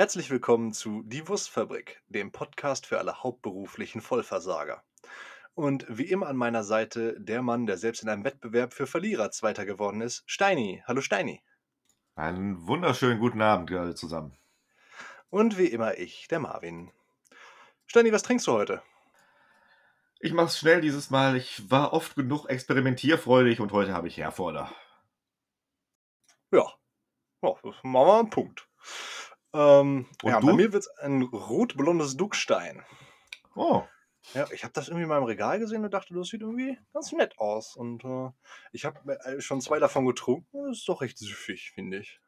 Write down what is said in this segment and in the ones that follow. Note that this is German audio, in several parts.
Herzlich willkommen zu Die Wurstfabrik, dem Podcast für alle hauptberuflichen Vollversager. Und wie immer an meiner Seite der Mann, der selbst in einem Wettbewerb für Verlierer Zweiter geworden ist, Steini. Hallo Steini. Einen wunderschönen guten Abend alle zusammen. Und wie immer ich, der Marvin. Steini, was trinkst du heute? Ich mach's schnell dieses Mal. Ich war oft genug experimentierfreudig und heute habe ich Herforder. Ja, ja das machen wir einen Punkt. Ähm, ja, bei mir wird es ein rot-blondes Duckstein. Oh, Ja, ich habe das irgendwie in meinem Regal gesehen und dachte, das sieht irgendwie ganz nett aus. Und äh, ich habe äh, schon zwei davon getrunken. Das ist doch recht süffig, finde ich.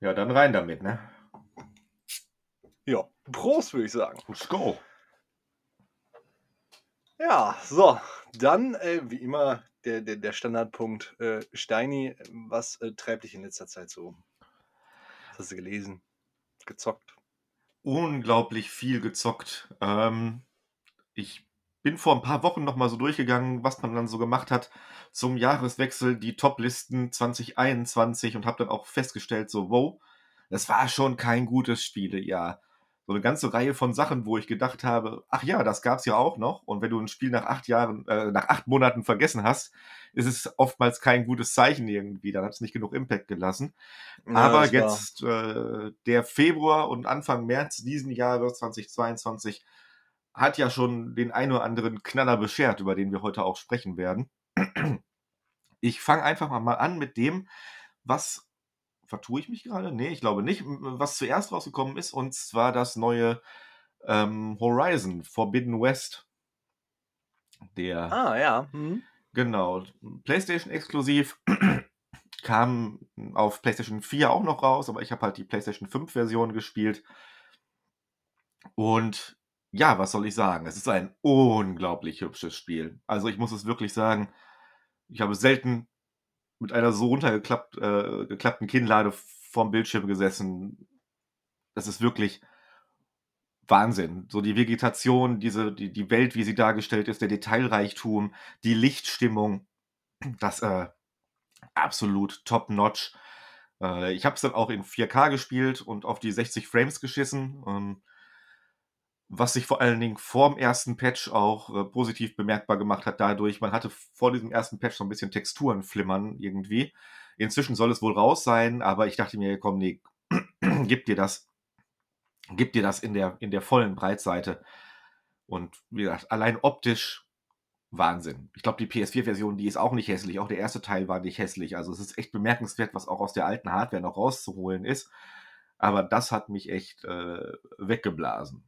ja, dann rein damit, ne? Ja, Prost, würde ich sagen. Let's go. Ja, so, dann äh, wie immer der, der, der Standardpunkt. Äh, Steini, was äh, treibt dich in letzter Zeit so um? Hast du gelesen? Gezockt? Unglaublich viel gezockt. Ähm, ich bin vor ein paar Wochen noch mal so durchgegangen, was man dann so gemacht hat zum Jahreswechsel, die Top-Listen 2021 und habe dann auch festgestellt, so, wow, das war schon kein gutes Spielejahr. So eine ganze Reihe von Sachen, wo ich gedacht habe, ach ja, das gab's ja auch noch. Und wenn du ein Spiel nach acht Jahren, äh, nach acht Monaten vergessen hast, ist es oftmals kein gutes Zeichen irgendwie. Dann hat es nicht genug Impact gelassen. Ja, Aber jetzt äh, der Februar und Anfang März diesen Jahres 2022 hat ja schon den ein oder anderen Knaller beschert, über den wir heute auch sprechen werden. Ich fange einfach mal an mit dem, was vertue ich mich gerade? Nee, ich glaube nicht, was zuerst rausgekommen ist, und zwar das neue ähm, Horizon Forbidden West. Der Ah, ja. Hm. Genau, PlayStation exklusiv. Kam auf PlayStation 4 auch noch raus, aber ich habe halt die PlayStation 5 Version gespielt. Und ja, was soll ich sagen? Es ist ein unglaublich hübsches Spiel. Also ich muss es wirklich sagen, ich habe selten mit einer so runtergeklappt, äh, geklappten Kinnlade vorm Bildschirm gesessen. Das ist wirklich Wahnsinn. So die Vegetation, diese, die, die Welt, wie sie dargestellt ist, der Detailreichtum, die Lichtstimmung, das äh, absolut top-notch. Äh, ich habe es dann auch in 4K gespielt und auf die 60 Frames geschissen. Ähm, was sich vor allen Dingen vor dem ersten Patch auch äh, positiv bemerkbar gemacht hat dadurch, man hatte vor diesem ersten Patch so ein bisschen Texturen flimmern irgendwie. Inzwischen soll es wohl raus sein, aber ich dachte mir, komm, nee, gib dir das, gib dir das in der, in der vollen Breitseite. Und wie gesagt, allein optisch Wahnsinn. Ich glaube, die PS4-Version, die ist auch nicht hässlich. Auch der erste Teil war nicht hässlich. Also es ist echt bemerkenswert, was auch aus der alten Hardware noch rauszuholen ist. Aber das hat mich echt äh, weggeblasen.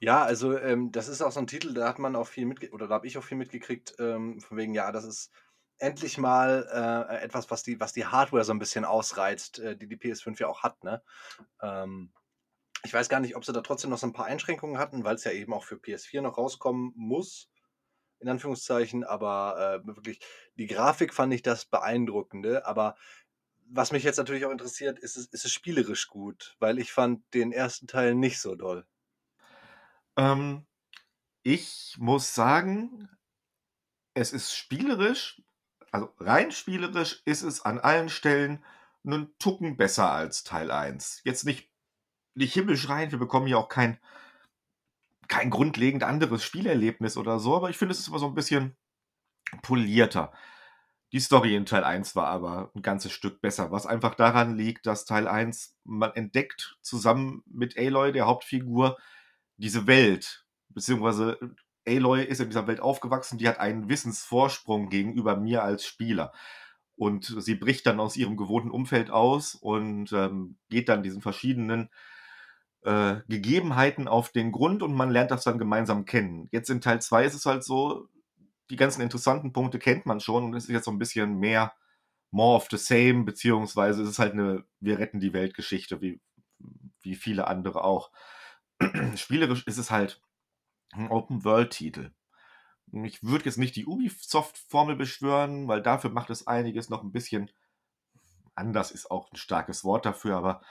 Ja, also ähm, das ist auch so ein Titel, da hat man auch viel mitge oder da habe ich auch viel mitgekriegt, ähm, von wegen, ja, das ist endlich mal äh, etwas, was die, was die Hardware so ein bisschen ausreizt, äh, die die PS5 ja auch hat, ne? Ähm, ich weiß gar nicht, ob sie da trotzdem noch so ein paar Einschränkungen hatten, weil es ja eben auch für PS4 noch rauskommen muss, in Anführungszeichen, aber äh, wirklich, die Grafik fand ich das Beeindruckende, aber was mich jetzt natürlich auch interessiert, ist es, ist es spielerisch gut, weil ich fand den ersten Teil nicht so doll. Ähm, ich muss sagen, es ist spielerisch, also rein spielerisch ist es an allen Stellen einen Tucken besser als Teil 1. Jetzt nicht, nicht himmlisch wir bekommen ja auch kein, kein grundlegend anderes Spielerlebnis oder so, aber ich finde, es ist immer so ein bisschen polierter. Die Story in Teil 1 war aber ein ganzes Stück besser, was einfach daran liegt, dass Teil 1 man entdeckt zusammen mit Aloy, der Hauptfigur, diese Welt, beziehungsweise Aloy ist in dieser Welt aufgewachsen, die hat einen Wissensvorsprung gegenüber mir als Spieler. Und sie bricht dann aus ihrem gewohnten Umfeld aus und ähm, geht dann diesen verschiedenen äh, Gegebenheiten auf den Grund und man lernt das dann gemeinsam kennen. Jetzt in Teil 2 ist es halt so, die ganzen interessanten Punkte kennt man schon und es ist jetzt so ein bisschen mehr more of the same, beziehungsweise es ist halt eine Wir retten die Welt-Geschichte, wie, wie viele andere auch. Spielerisch ist es halt ein Open-World-Titel. Ich würde jetzt nicht die Ubisoft-Formel beschwören, weil dafür macht es einiges noch ein bisschen anders, ist auch ein starkes Wort dafür, aber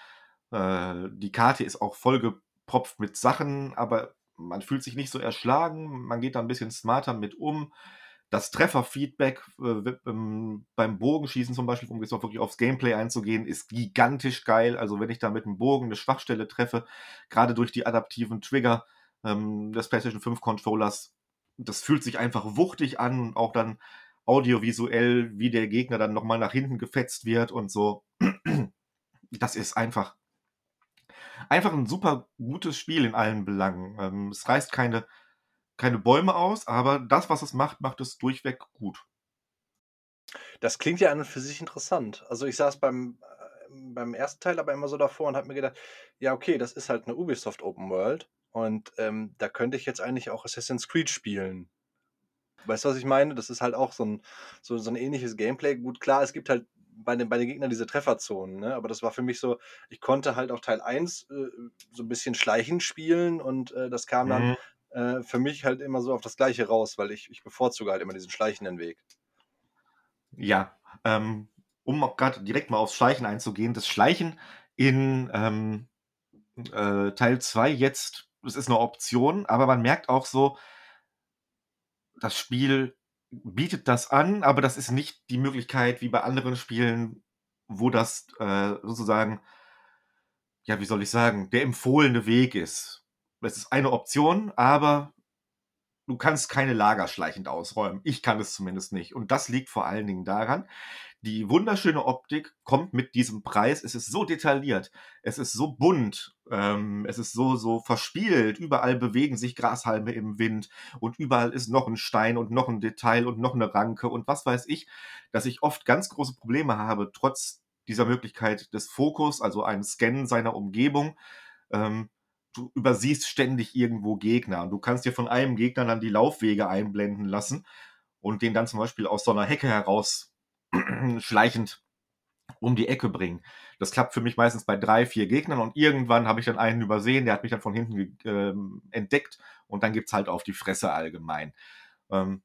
äh, die Karte ist auch vollgepropft mit Sachen, aber man fühlt sich nicht so erschlagen, man geht da ein bisschen smarter mit um. Das Trefferfeedback äh, ähm, beim Bogenschießen zum Beispiel, um jetzt auch wirklich aufs Gameplay einzugehen, ist gigantisch geil. Also wenn ich da mit dem Bogen eine Schwachstelle treffe, gerade durch die adaptiven Trigger ähm, des PlayStation 5 Controllers, das fühlt sich einfach wuchtig an und auch dann audiovisuell, wie der Gegner dann nochmal nach hinten gefetzt wird und so. Das ist einfach einfach ein super gutes Spiel in allen Belangen. Ähm, es reißt keine, keine Bäume aus, aber das, was es macht, macht es durchweg gut. Das klingt ja an und für sich interessant. Also ich saß beim, äh, beim ersten Teil aber immer so davor und habe mir gedacht, ja, okay, das ist halt eine Ubisoft Open World und ähm, da könnte ich jetzt eigentlich auch Assassin's Creed spielen. Weißt du, was ich meine? Das ist halt auch so ein, so, so ein ähnliches Gameplay. Gut, klar, es gibt halt bei den, bei den Gegnern diese Trefferzonen, ne? aber das war für mich so, ich konnte halt auch Teil 1 äh, so ein bisschen schleichend spielen und äh, das kam dann mhm. Äh, für mich halt immer so auf das Gleiche raus, weil ich, ich bevorzuge halt immer diesen schleichenden Weg. Ja, ähm, um gerade direkt mal aufs Schleichen einzugehen, das Schleichen in ähm, äh, Teil 2 jetzt, das ist eine Option, aber man merkt auch so, das Spiel bietet das an, aber das ist nicht die Möglichkeit wie bei anderen Spielen, wo das äh, sozusagen, ja, wie soll ich sagen, der empfohlene Weg ist. Es ist eine Option, aber du kannst keine Lager schleichend ausräumen. Ich kann es zumindest nicht. Und das liegt vor allen Dingen daran, die wunderschöne Optik kommt mit diesem Preis. Es ist so detailliert, es ist so bunt, ähm, es ist so, so verspielt. Überall bewegen sich Grashalme im Wind und überall ist noch ein Stein und noch ein Detail und noch eine Ranke und was weiß ich, dass ich oft ganz große Probleme habe, trotz dieser Möglichkeit des Fokus, also ein Scannen seiner Umgebung. Ähm, du übersiehst ständig irgendwo Gegner und du kannst dir von einem Gegner dann die Laufwege einblenden lassen und den dann zum Beispiel aus so einer Hecke heraus schleichend um die Ecke bringen. Das klappt für mich meistens bei drei, vier Gegnern und irgendwann habe ich dann einen übersehen, der hat mich dann von hinten äh, entdeckt und dann gibt es halt auf die Fresse allgemein. Ähm,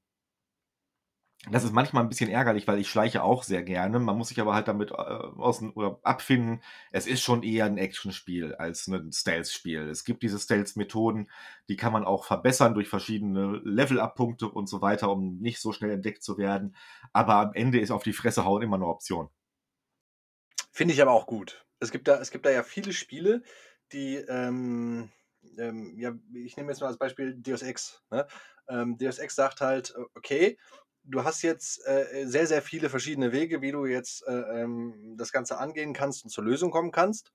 das ist manchmal ein bisschen ärgerlich, weil ich schleiche auch sehr gerne. Man muss sich aber halt damit äh, aus, oder abfinden. Es ist schon eher ein Actionspiel als ein Stealth-Spiel. Es gibt diese Stealth-Methoden, die kann man auch verbessern durch verschiedene Level-Up-Punkte und so weiter, um nicht so schnell entdeckt zu werden. Aber am Ende ist auf die Fresse hauen immer eine Option. Finde ich aber auch gut. Es gibt da, es gibt da ja viele Spiele, die, ähm, ähm, ja, ich nehme jetzt mal als Beispiel Deus Ex. Ne? Ähm, Deus Ex sagt halt, okay, du hast jetzt äh, sehr, sehr viele verschiedene Wege, wie du jetzt äh, ähm, das Ganze angehen kannst und zur Lösung kommen kannst.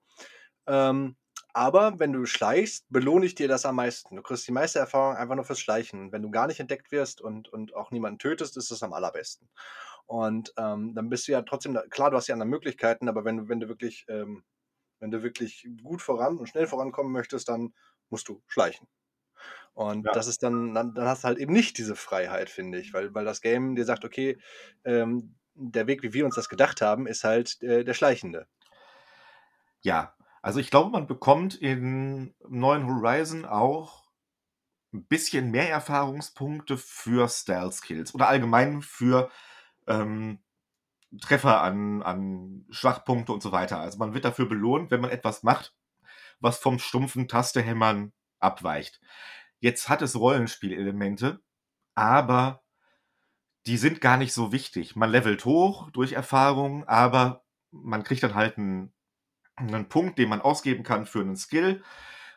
Ähm, aber wenn du schleichst, belohne ich dir das am meisten. Du kriegst die meiste Erfahrung einfach nur fürs Schleichen. Wenn du gar nicht entdeckt wirst und, und auch niemanden tötest, ist das am allerbesten. Und ähm, dann bist du ja trotzdem, klar, du hast ja andere Möglichkeiten, aber wenn wenn du wirklich, ähm, wenn du wirklich gut voran und schnell vorankommen möchtest, dann musst du schleichen. Und ja. das ist dann, dann, dann, hast du halt eben nicht diese Freiheit, finde ich, weil, weil das Game dir sagt, okay, ähm, der Weg, wie wir uns das gedacht haben, ist halt äh, der schleichende. Ja, also ich glaube, man bekommt in neuen Horizon auch ein bisschen mehr Erfahrungspunkte für Stealth-Skills oder allgemein für ähm, Treffer an, an Schwachpunkte und so weiter. Also man wird dafür belohnt, wenn man etwas macht, was vom stumpfen Tastehämmern abweicht. Jetzt hat es Rollenspielelemente, aber die sind gar nicht so wichtig. Man levelt hoch durch Erfahrung, aber man kriegt dann halt einen, einen Punkt, den man ausgeben kann für einen Skill.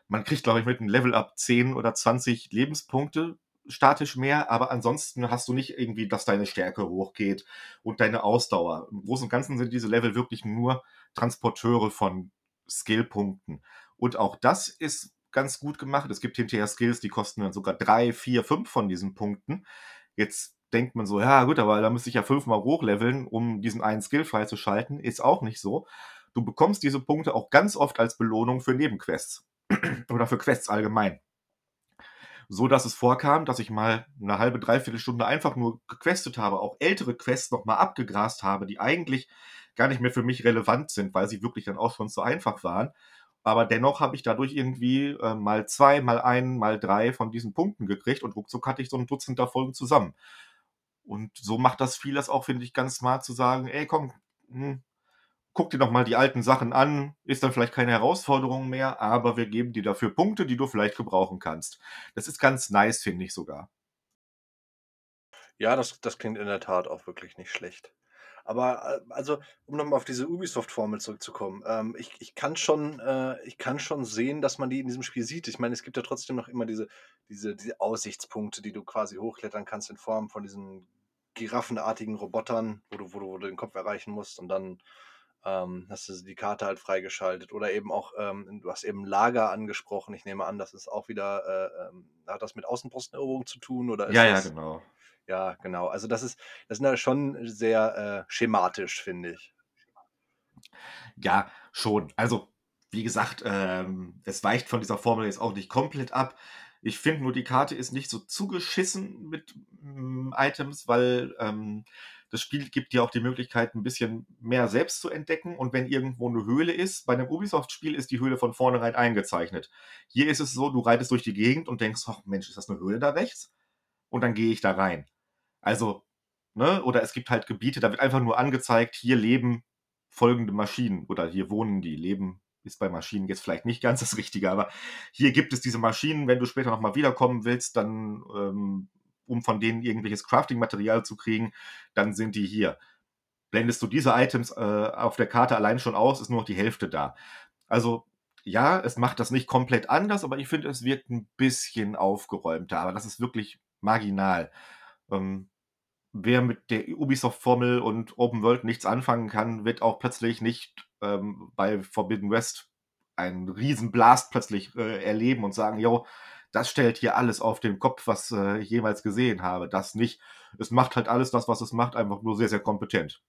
Man kriegt, glaube ich, mit einem Level up 10 oder 20 Lebenspunkte statisch mehr, aber ansonsten hast du nicht irgendwie, dass deine Stärke hochgeht und deine Ausdauer. Im Großen und Ganzen sind diese Level wirklich nur Transporteure von Skillpunkten. Und auch das ist ganz gut gemacht. Es gibt hinterher Skills, die kosten dann sogar drei, vier, fünf von diesen Punkten. Jetzt denkt man so, ja gut, aber da müsste ich ja fünfmal hochleveln, um diesen einen Skill freizuschalten. Ist auch nicht so. Du bekommst diese Punkte auch ganz oft als Belohnung für Nebenquests. Oder für Quests allgemein. So dass es vorkam, dass ich mal eine halbe, dreiviertel Stunde einfach nur gequestet habe, auch ältere Quests nochmal abgegrast habe, die eigentlich gar nicht mehr für mich relevant sind, weil sie wirklich dann auch schon zu einfach waren. Aber dennoch habe ich dadurch irgendwie äh, mal zwei, mal ein, mal drei von diesen Punkten gekriegt und ruckzuck hatte ich so ein Dutzend davon zusammen. Und so macht das vieles auch, finde ich, ganz smart zu sagen, ey, komm, hm, guck dir doch mal die alten Sachen an, ist dann vielleicht keine Herausforderung mehr, aber wir geben dir dafür Punkte, die du vielleicht gebrauchen kannst. Das ist ganz nice, finde ich sogar. Ja, das das klingt in der Tat auch wirklich nicht schlecht. Aber, äh, also, um noch mal auf diese Ubisoft-Formel zurückzukommen, ähm, ich ich kann schon äh, ich kann schon sehen, dass man die in diesem Spiel sieht. Ich meine, es gibt ja trotzdem noch immer diese diese diese Aussichtspunkte, die du quasi hochklettern kannst in Form von diesen giraffenartigen Robotern, wo du wo du wo du den Kopf erreichen musst und dann, ähm, hast du die Karte halt freigeschaltet. Oder eben auch, ähm, du hast eben Lager angesprochen. Ich nehme an, das ist auch wieder, äh, ähm hat das mit Außenposteneroberung zu tun oder Ja, ja, genau. Ja, genau. Also, das ist das ja schon sehr, äh, schematisch, finde ich. Ja, schon. Also, wie gesagt, ähm, es weicht von dieser Formel jetzt auch nicht komplett ab. Ich finde nur, die Karte ist nicht so zugeschissen mit, hm, Items, weil, ähm, das Spiel gibt dir auch die Möglichkeit, 'n bisschen mehr selbst zu entdecken und wenn irgendwo 'ne Höhle ist bei 'nem Ubisoft-Spiel ist die Höhle von vornherein eingezeichnet. Hier ist es so, du reitest durch die Gegend und denkst: „Ach Mensch, ist das 'ne Höhle da rechts?“ Und dann gehe ich da rein. Also, ne? Oder es gibt halt Gebiete, da wird einfach nur angezeigt: „Hier leben folgende Maschinen“ oder „hier wohnen die“. Leben ist bei Maschinen jetzt vielleicht nicht ganz das Richtige, aber hier gibt es diese Maschinen. Wenn du später noch mal wiederkommen willst, dann, ähm um von denen irgendwelches Crafting-Material zu kriegen, dann sind die hier. Blendest du diese Items, äh, auf der Karte allein schon aus, ist nur noch die Hälfte da. Also, ja, es macht das nicht komplett anders, aber ich finde, es wirkt 'n bisschen aufgeräumter, aber das ist wirklich marginal. Ähm, wer mit der Ubisoft-Formel und Open World nichts anfangen kann, wird auch plötzlich nicht, ähm, bei Forbidden West einen Riesen-Blast plötzlich, äh, erleben und sagen: „Jo, das stellt hier alles auf den Kopf, was, äh, ich jemals gesehen habe.“ Das nicht. Es macht halt alles das, was es macht, einfach nur sehr, sehr kompetent.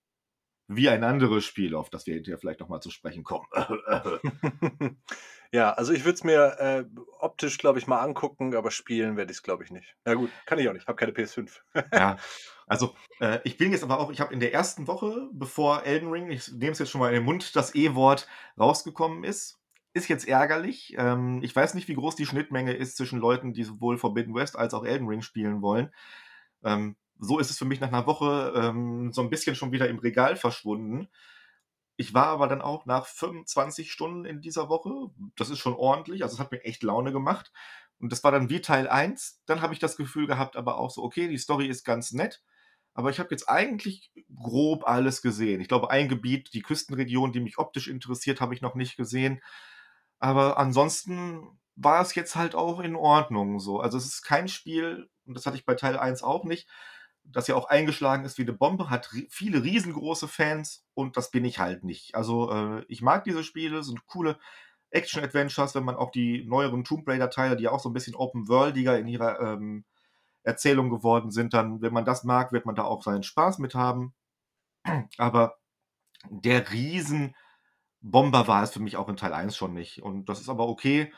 Wie ein anderes Spiel, auf das wir hinterher vielleicht noch mal zu sprechen kommen. Ja, also, ich würde es mir, äh, optisch, glaube ich, mal angucken, aber spielen werde ich's, glaube ich, nicht. Ja gut, kann ich auch nicht, habe keine PS5. Ja, also, äh, ich bin jetzt aber auch ich habe in der 1. Woche, bevor Elden Ring ich nehme es jetzt schon mal in den Mund, das E-Wort rausgekommen ist ist jetzt ärgerlich. Ähm, ich weiß nicht, wie groß die Schnittmenge ist zwischen Leuten, die sowohl Forbidden West als auch Elden Ring spielen wollen. Ähm, so ist es für mich nach 'ner Woche, ähm, so 'n bisschen schon wieder im Regal verschwunden. Ich war aber dann auch nach 25 Stunden in dieser Woche das ist schon ordentlich, also, es hat mir echt Laune gemacht. Und das war dann wie Teil 1. Dann habe ich das Gefühl gehabt aber auch so: „Okay, die Story ist ganz nett, aber ich habe jetzt eigentlich grob alles gesehen.“ Ich glaube, ein Gebiet, die Küstenregion, die mich optisch interessiert, habe ich noch nicht gesehen. Aber ansonsten war es jetzt halt auch in Ordnung so. Also, es ist kein Spiel und das hatte ich bei Teil 1 auch nicht, das ja auch eingeschlagen ist wie 'ne Bombe, hat viele riesengroße Fans und das bin ich halt nicht. Also, äh, ich mag diese Spiele, sind coole Action-Adventures, wenn man auch die neueren Tomb Raider-Teile, die ja auch so 'n bisschen open-worldiger in ihrer, ähm, Erzählung geworden sind, dann wenn man das mag, wird man da auch seinen Spaß mit haben. Aber der Riesenbomber war es für mich auch in Teil 1 schon nicht. Und das ist aber okay.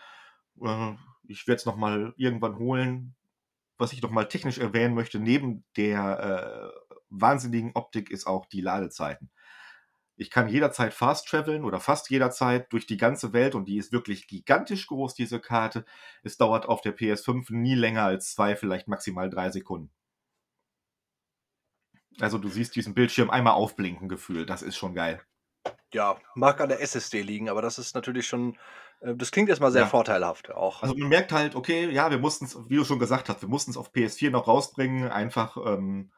Äh, ich werde es noch mal irgendwann holen. Was ich noch mal technisch erwähnen möchte, neben der, äh, wahnsinnigen Optik ist auch die Ladezeiten. Ich kann jederzeit fast traveln oder fast jederzeit durch die ganze Welt und die ist wirklich gigantisch groß, diese Karte. Es dauert auf der PS5 nie länger als 2, vielleicht maximal 3 Sekunden. Also, du siehst diesen Bildschirm einmal aufblinken gefühlt, das ist schon geil. Ja, mag an der SSD liegen, aber das ist natürlich schon äh, das klingt erst mal sehr Ja. vorteilhaft auch. Also, man merkt halt, okay, ja, wir mussten's, wie du schon gesagt hast wir mussten's auf PS4 noch rausbringen, einfach, ähm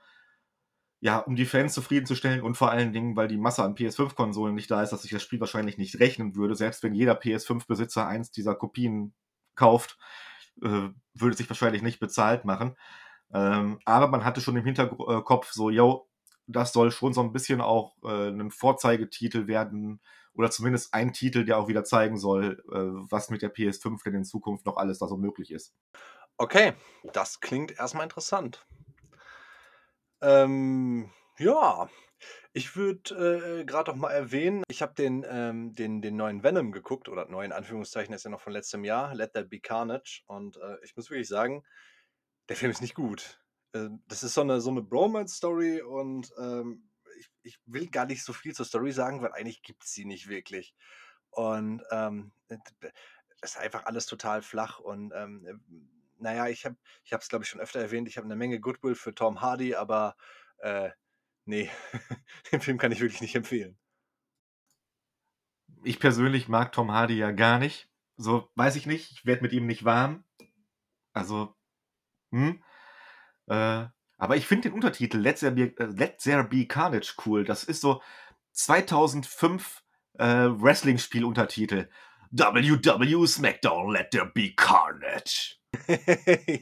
ja, um die Fans zufriedenzustellen und vor allen Dingen, weil die Masse an PS5-Konsolen nicht da ist, dass sich das Spiel wahrscheinlich nicht rechnen würde. Selbst wenn jeder PS5-Besitzer eins dieser Kopien kauft, äh, würde es sich wahrscheinlich nicht bezahlt machen. Ähm, aber man hatte schon im Hintergr äh, so: „Jo, das soll schon so 'n bisschen auch, äh, 'nen Vorzeigetitel werden oder zumindest ein Titel, der auch wieder zeigen soll, äh, was mit der PS5 denn in Zukunft noch alles da so möglich ist.“ Okay, das klingt erst mal interessant. Ähm, ja, ich würde, äh, grad noch mal erwähnen, ich habe den, ähm den den neuen Venom geguckt oder neu in Anführungszeichen, ist ja noch von letztem Jahr, „Let There Be Carnage“ und, äh, ich muss wirklich sagen, der Film ist nicht gut. Ähm, das ist so 'ne so 'ne Bromance-Story und, ähm, ich ich will gar nicht so viel zur Story sagen, weil eigentlich gibt's sie nicht wirklich. Und, ähm, äh, ist einfach alles total flach und, ähm, ähm, na ja, ich habe ich es, glaube ich, schon öfter erwähnt, ich habe 'ne Menge Goodwill für Tom Hardy, aber, äh, ne, den Film kann ich wirklich nicht empfehlen. Ich persönlich mag Tom Hardy ja gar nicht. So, weiß ich nicht, ich werde mit ihm nicht warm. Also, hm, äh Aber ich finde den Untertitel Let There, Be, äh, Let There Be Carnage cool. Das ist so 2005 äh, Wrestling-Spiel-Untertitel. WW SmackDown Let There Be Carnage.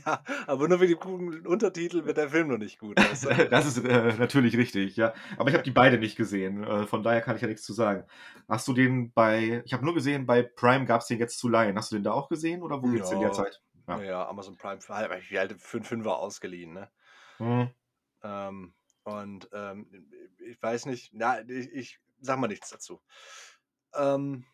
ja, aber nur für die coolen Untertitel wird der Film noch nicht gut. Du? das ist äh, natürlich richtig, ja. Aber ich habe die beide nicht gesehen, äh, von daher kann ich ja nichts zu sagen. Hast du den bei, ich habe nur gesehen, bei Prime gab es den jetzt zu leihen. Hast du den da auch gesehen oder wo ja. es in der Zeit? Ja, ja Amazon Prime, habe ich halt für einen Fünfer ausgeliehen, ne? Mhm. Ähm, und ähm, ich weiß nicht, na, ich, ich sag mal nichts dazu. Ähm,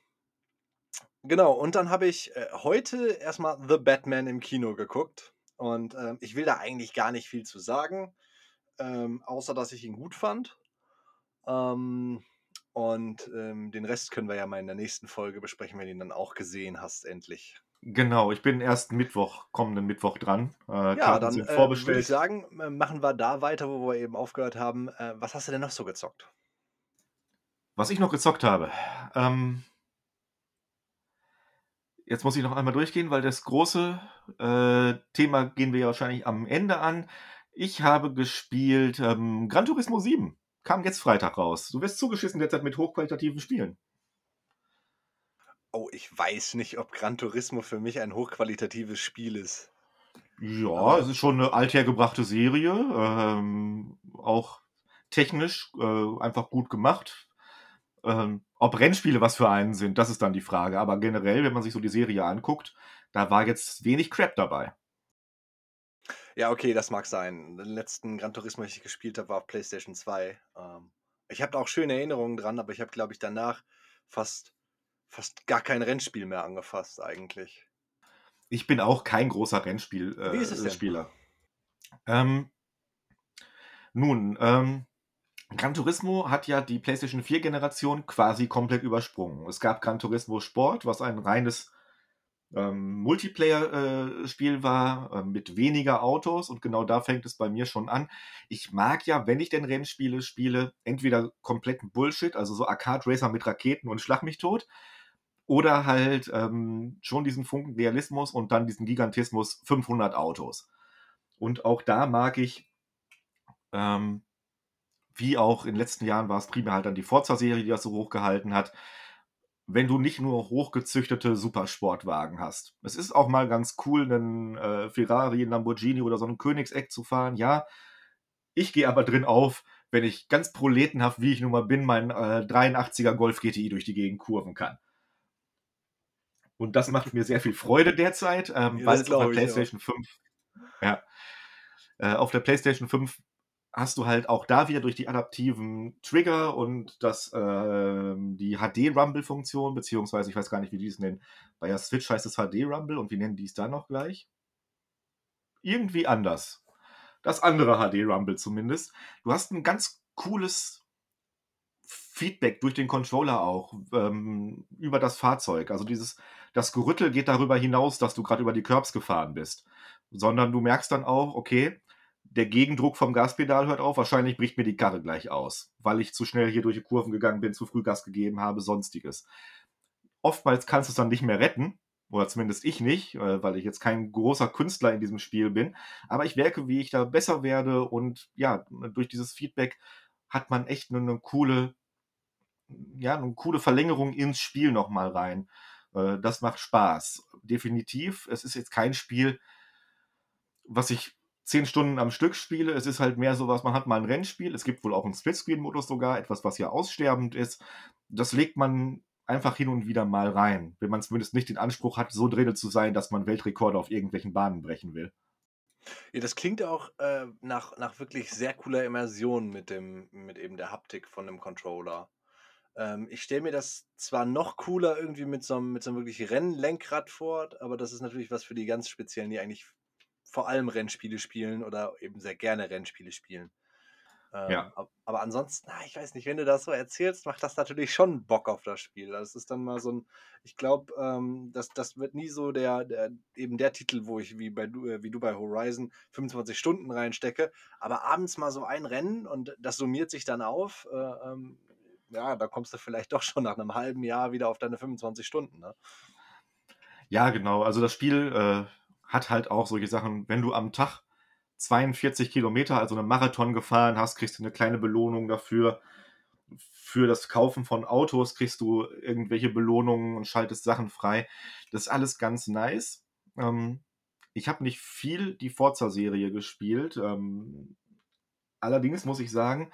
genau, und dann habe ich äh, heute erstmal The Batman im Kino geguckt. Und ähm, ich will da eigentlich gar nicht viel zu sagen, ähm, außer dass ich ihn gut fand. Ähm, und ähm, den Rest können wir ja mal in der nächsten Folge besprechen, wenn du ihn dann auch gesehen hast, endlich. Genau, ich bin erst Mittwoch, kommenden Mittwoch dran. Äh, ja, dann äh, würde ich sagen, machen wir da weiter, wo wir eben aufgehört haben. Äh, was hast du denn noch so gezockt? Was ich noch gezockt habe. Ähm, jetzt muss ich noch einmal durchgehen, weil das große äh, Thema gehen wir ja wahrscheinlich am Ende an. Ich habe gespielt ähm, Gran Turismo 7. Kam jetzt Freitag raus. Du wirst zugeschissen derzeit mit hochqualitativen Spielen. Oh, ich weiß nicht, ob Gran Turismo für mich ein hochqualitatives Spiel ist. Ja, Aber es ist schon eine althergebrachte Serie. Ähm, auch technisch äh, einfach gut gemacht. Ähm, ob Rennspiele was für einen sind, das ist dann die Frage. Aber generell, wenn man sich so die Serie anguckt, da war jetzt wenig Crap dabei. Ja, okay, das mag sein. Den letzten Gran Turismo, den ich gespielt habe, war auf PlayStation 2. Ähm, ich habe auch schöne Erinnerungen dran, aber ich habe, glaube ich, danach fast fast gar kein Rennspiel mehr angefasst eigentlich. Ich bin auch kein großer Rennspieler. Äh, ähm, nun, ähm, Gran Turismo hat ja die PlayStation 4-Generation quasi komplett übersprungen. Es gab Gran Turismo Sport, was ein reines ähm, Multiplayer-Spiel äh, war, äh, mit weniger Autos und genau da fängt es bei mir schon an. Ich mag ja, wenn ich denn Rennspiele spiele, entweder kompletten Bullshit, also so Arcade-Racer mit Raketen und Schlag mich tot, oder halt ähm, schon diesen Funken Realismus und dann diesen Gigantismus 500 Autos. Und auch da mag ich, ähm, wie auch in den letzten Jahren war es primär halt dann die Forza-Serie, die das so hochgehalten hat, wenn du nicht nur hochgezüchtete Supersportwagen hast. Es ist auch mal ganz cool, einen äh, Ferrari, einen Lamborghini oder so einen Königseck zu fahren, ja. Ich gehe aber drin auf, wenn ich ganz proletenhaft, wie ich nun mal bin, meinen äh, 83er Golf GTI durch die Gegend kurven kann. Und das macht mir sehr viel Freude derzeit, ähm, ja, weil es auf der PlayStation 5, ja, äh, auf der PlayStation 5 hast du halt auch da wieder durch die adaptiven Trigger und das, äh, die HD-Rumble-Funktion, beziehungsweise ich weiß gar nicht, wie die es nennen. Bei der Switch heißt es HD-Rumble und wie nennen die es da noch gleich? Irgendwie anders. Das andere HD-Rumble zumindest. Du hast ein ganz cooles Feedback durch den Controller auch ähm, über das Fahrzeug. Also dieses, das Gerüttel geht darüber hinaus, dass du gerade über die Curbs gefahren bist, sondern du merkst dann auch, okay, der Gegendruck vom Gaspedal hört auf, wahrscheinlich bricht mir die Karre gleich aus, weil ich zu schnell hier durch die Kurven gegangen bin, zu früh Gas gegeben habe, sonstiges. Oftmals kannst du es dann nicht mehr retten, oder zumindest ich nicht, äh, weil ich jetzt kein großer Künstler in diesem Spiel bin, aber ich merke, wie ich da besser werde und ja, durch dieses Feedback hat man echt eine, eine coole, ja, eine coole Verlängerung ins Spiel nochmal rein. Äh, das macht Spaß. Definitiv. Es ist jetzt kein Spiel, was ich zehn Stunden am Stück spiele. Es ist halt mehr so was, man hat mal ein Rennspiel. Es gibt wohl auch einen Splitscreen-Modus sogar, etwas, was ja aussterbend ist. Das legt man einfach hin und wieder mal rein, wenn man zumindest nicht den Anspruch hat, so drinnen zu sein, dass man Weltrekorde auf irgendwelchen Bahnen brechen will. Ja, das klingt auch äh, nach, nach wirklich sehr cooler Immersion mit dem, mit eben der Haptik von dem Controller. Ähm, ich stelle mir das zwar noch cooler irgendwie mit so einem, mit so einem wirklich Rennlenkrad vor, aber das ist natürlich was für die ganz Speziellen, die eigentlich vor allem Rennspiele spielen oder eben sehr gerne Rennspiele spielen. Ähm, ja. Aber ansonsten, na, ich weiß nicht, wenn du das so erzählst, macht das natürlich schon Bock auf das Spiel. Das ist dann mal so ein, ich glaube, ähm, das, das wird nie so der, der, eben der Titel, wo ich wie bei du, äh, wie du bei Horizon 25 Stunden reinstecke, aber abends mal so ein Rennen und das summiert sich dann auf. Äh, ähm, ja, da kommst du vielleicht doch schon nach einem halben Jahr wieder auf deine 25 Stunden. Ne? Ja, genau. Also das Spiel äh, hat halt auch solche Sachen, wenn du am Tag 42 Kilometer, also einen Marathon gefahren hast, kriegst du eine kleine Belohnung dafür. Für das Kaufen von Autos kriegst du irgendwelche Belohnungen und schaltest Sachen frei. Das ist alles ganz nice. Ähm, ich habe nicht viel die Forza-Serie gespielt. Ähm, allerdings muss ich sagen,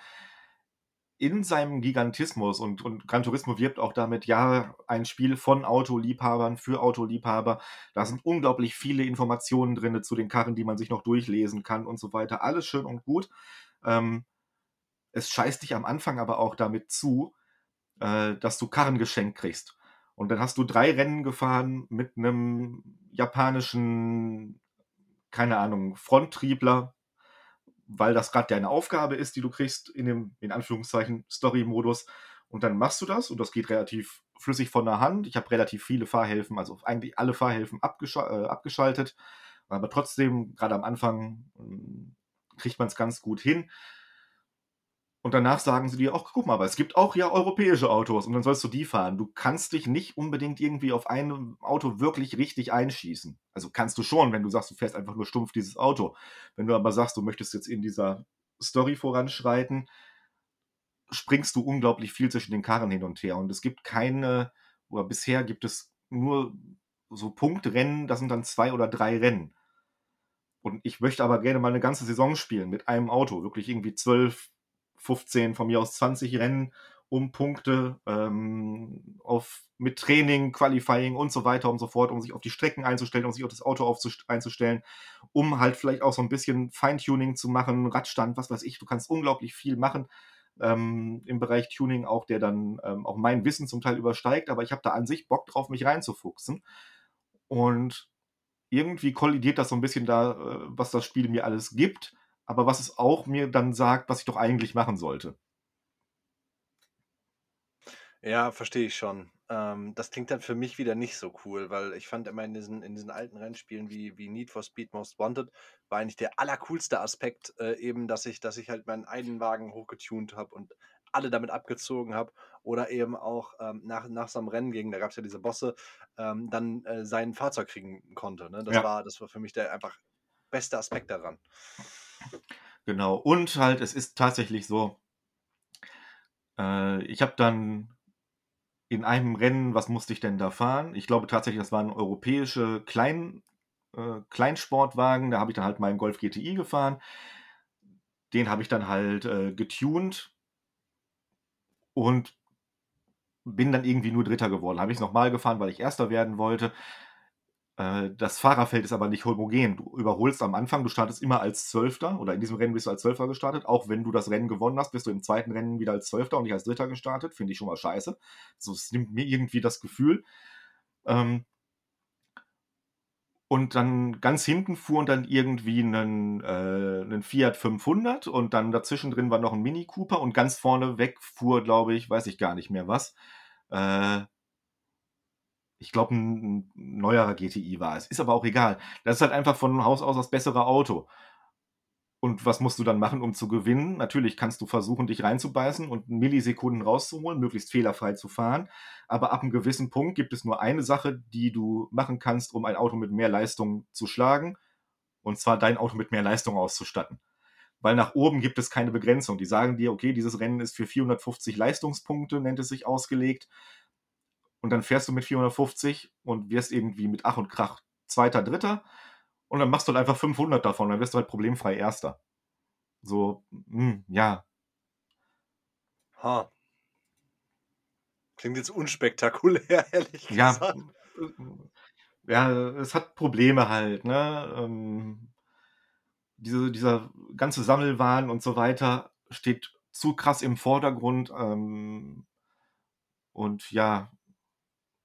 in seinem Gigantismus und, und Gran Turismo wirbt auch damit, ja, ein Spiel von Autoliebhabern für Autoliebhaber. Da sind unglaublich viele Informationen drin zu den Karren, die man sich noch durchlesen kann und so weiter. Alles schön und gut. Ähm, es scheißt dich am Anfang aber auch damit zu, äh, dass du Karren geschenkt kriegst. Und dann hast du drei Rennen gefahren mit einem japanischen, keine Ahnung, Fronttriebler, weil das gerade deine Aufgabe ist, die du kriegst in dem, in Anführungszeichen, Story-Modus. Und dann machst du das und das geht relativ flüssig von der Hand. Ich habe relativ viele Fahrhilfen, also eigentlich alle Fahrhilfen abgesch äh, abgeschaltet. Aber trotzdem, gerade am Anfang, äh, kriegt man es ganz gut hin. Und danach sagen sie dir, ach, guck mal, aber es gibt auch ja europäische Autos und dann sollst du die fahren. Du kannst dich nicht unbedingt irgendwie auf ein Auto wirklich richtig einschießen. Also kannst du schon, wenn du sagst, du fährst einfach nur stumpf dieses Auto. Wenn du aber sagst, du möchtest jetzt in dieser Story voranschreiten, springst du unglaublich viel zwischen den Karren hin und her. Und es gibt keine, oder bisher gibt es nur so Punktrennen, das sind dann zwei oder drei Rennen. Und ich möchte aber gerne mal eine ganze Saison spielen mit einem Auto, wirklich irgendwie zwölf, 15, von mir aus 20 Rennen um Punkte ähm, auf, mit Training, Qualifying und so weiter und so fort, um sich auf die Strecken einzustellen, um sich auf das Auto einzustellen, um halt vielleicht auch so ein bisschen Feintuning zu machen, Radstand, was weiß ich. Du kannst unglaublich viel machen ähm, im Bereich Tuning, auch der dann ähm, auch mein Wissen zum Teil übersteigt, aber ich habe da an sich Bock drauf, mich reinzufuchsen. Und irgendwie kollidiert das so ein bisschen da, äh, was das Spiel mir alles gibt aber was es auch mir dann sagt, was ich doch eigentlich machen sollte. Ja, verstehe ich schon. Ähm, das klingt dann für mich wieder nicht so cool, weil ich fand immer in diesen, in diesen alten Rennspielen wie, wie Need for Speed Most Wanted war eigentlich der allercoolste Aspekt äh, eben, dass ich, dass ich halt meinen einen Wagen hochgetunt habe und alle damit abgezogen habe oder eben auch ähm, nach, nach so einem Rennen gegen, da gab es ja diese Bosse, ähm, dann äh, sein Fahrzeug kriegen konnte. Ne? Das, ja. war, das war für mich der einfach beste Aspekt daran. Genau. Und halt, es ist tatsächlich so, äh, ich habe dann in einem Rennen, was musste ich denn da fahren? Ich glaube tatsächlich, das waren europäische Klein, äh, Kleinsportwagen. Da habe ich dann halt meinen Golf GTI gefahren. Den habe ich dann halt äh, getuned und bin dann irgendwie nur Dritter geworden. Habe ich es nochmal gefahren, weil ich Erster werden wollte. Äh, das Fahrerfeld ist aber nicht homogen. Du überholst am Anfang, du startest immer als Zwölfter oder in diesem Rennen bist du als Zwölfter gestartet. Auch wenn du das Rennen gewonnen hast, bist du im zweiten Rennen wieder als Zwölfter und nicht als Dritter gestartet. Finde ich schon mal scheiße. So, es nimmt mir irgendwie das Gefühl. Ähm, und dann ganz hinten fuhren dann irgendwie einen, äh, einen Fiat 500 und dann dazwischen drin war noch ein Mini Cooper und ganz vorne weg fuhr, glaube ich, weiß ich gar nicht mehr was. Äh, ich glaube, ein, ein neuerer GTI war es. Ist aber auch egal. Das ist halt einfach von Haus aus das bessere Auto. Und was musst du dann machen, um zu gewinnen? Natürlich kannst du versuchen, dich reinzubeißen und Millisekunden rauszuholen, möglichst fehlerfrei zu fahren. Aber ab einem gewissen Punkt gibt es nur eine Sache, die du machen kannst, um ein Auto mit mehr Leistung zu schlagen. Und zwar dein Auto mit mehr Leistung auszustatten. Weil nach oben gibt es keine Begrenzung. Die sagen dir, okay, dieses Rennen ist für 450 Leistungspunkte, nennt es sich, ausgelegt und dann fährst du mit 450 und wirst irgendwie mit Ach und Krach Zweiter, Dritter und dann machst du halt einfach 500 davon, dann wirst du halt problemfrei Erster. So, mh, hm, ja. Ha. Klingt jetzt unspektakulär, ehrlich ja, gesagt. Ja, es hat Probleme halt, ne? Ähm, diese, dieser ganze Sammelwahn und so weiter steht zu krass im Vordergrund. Ähm, und ja,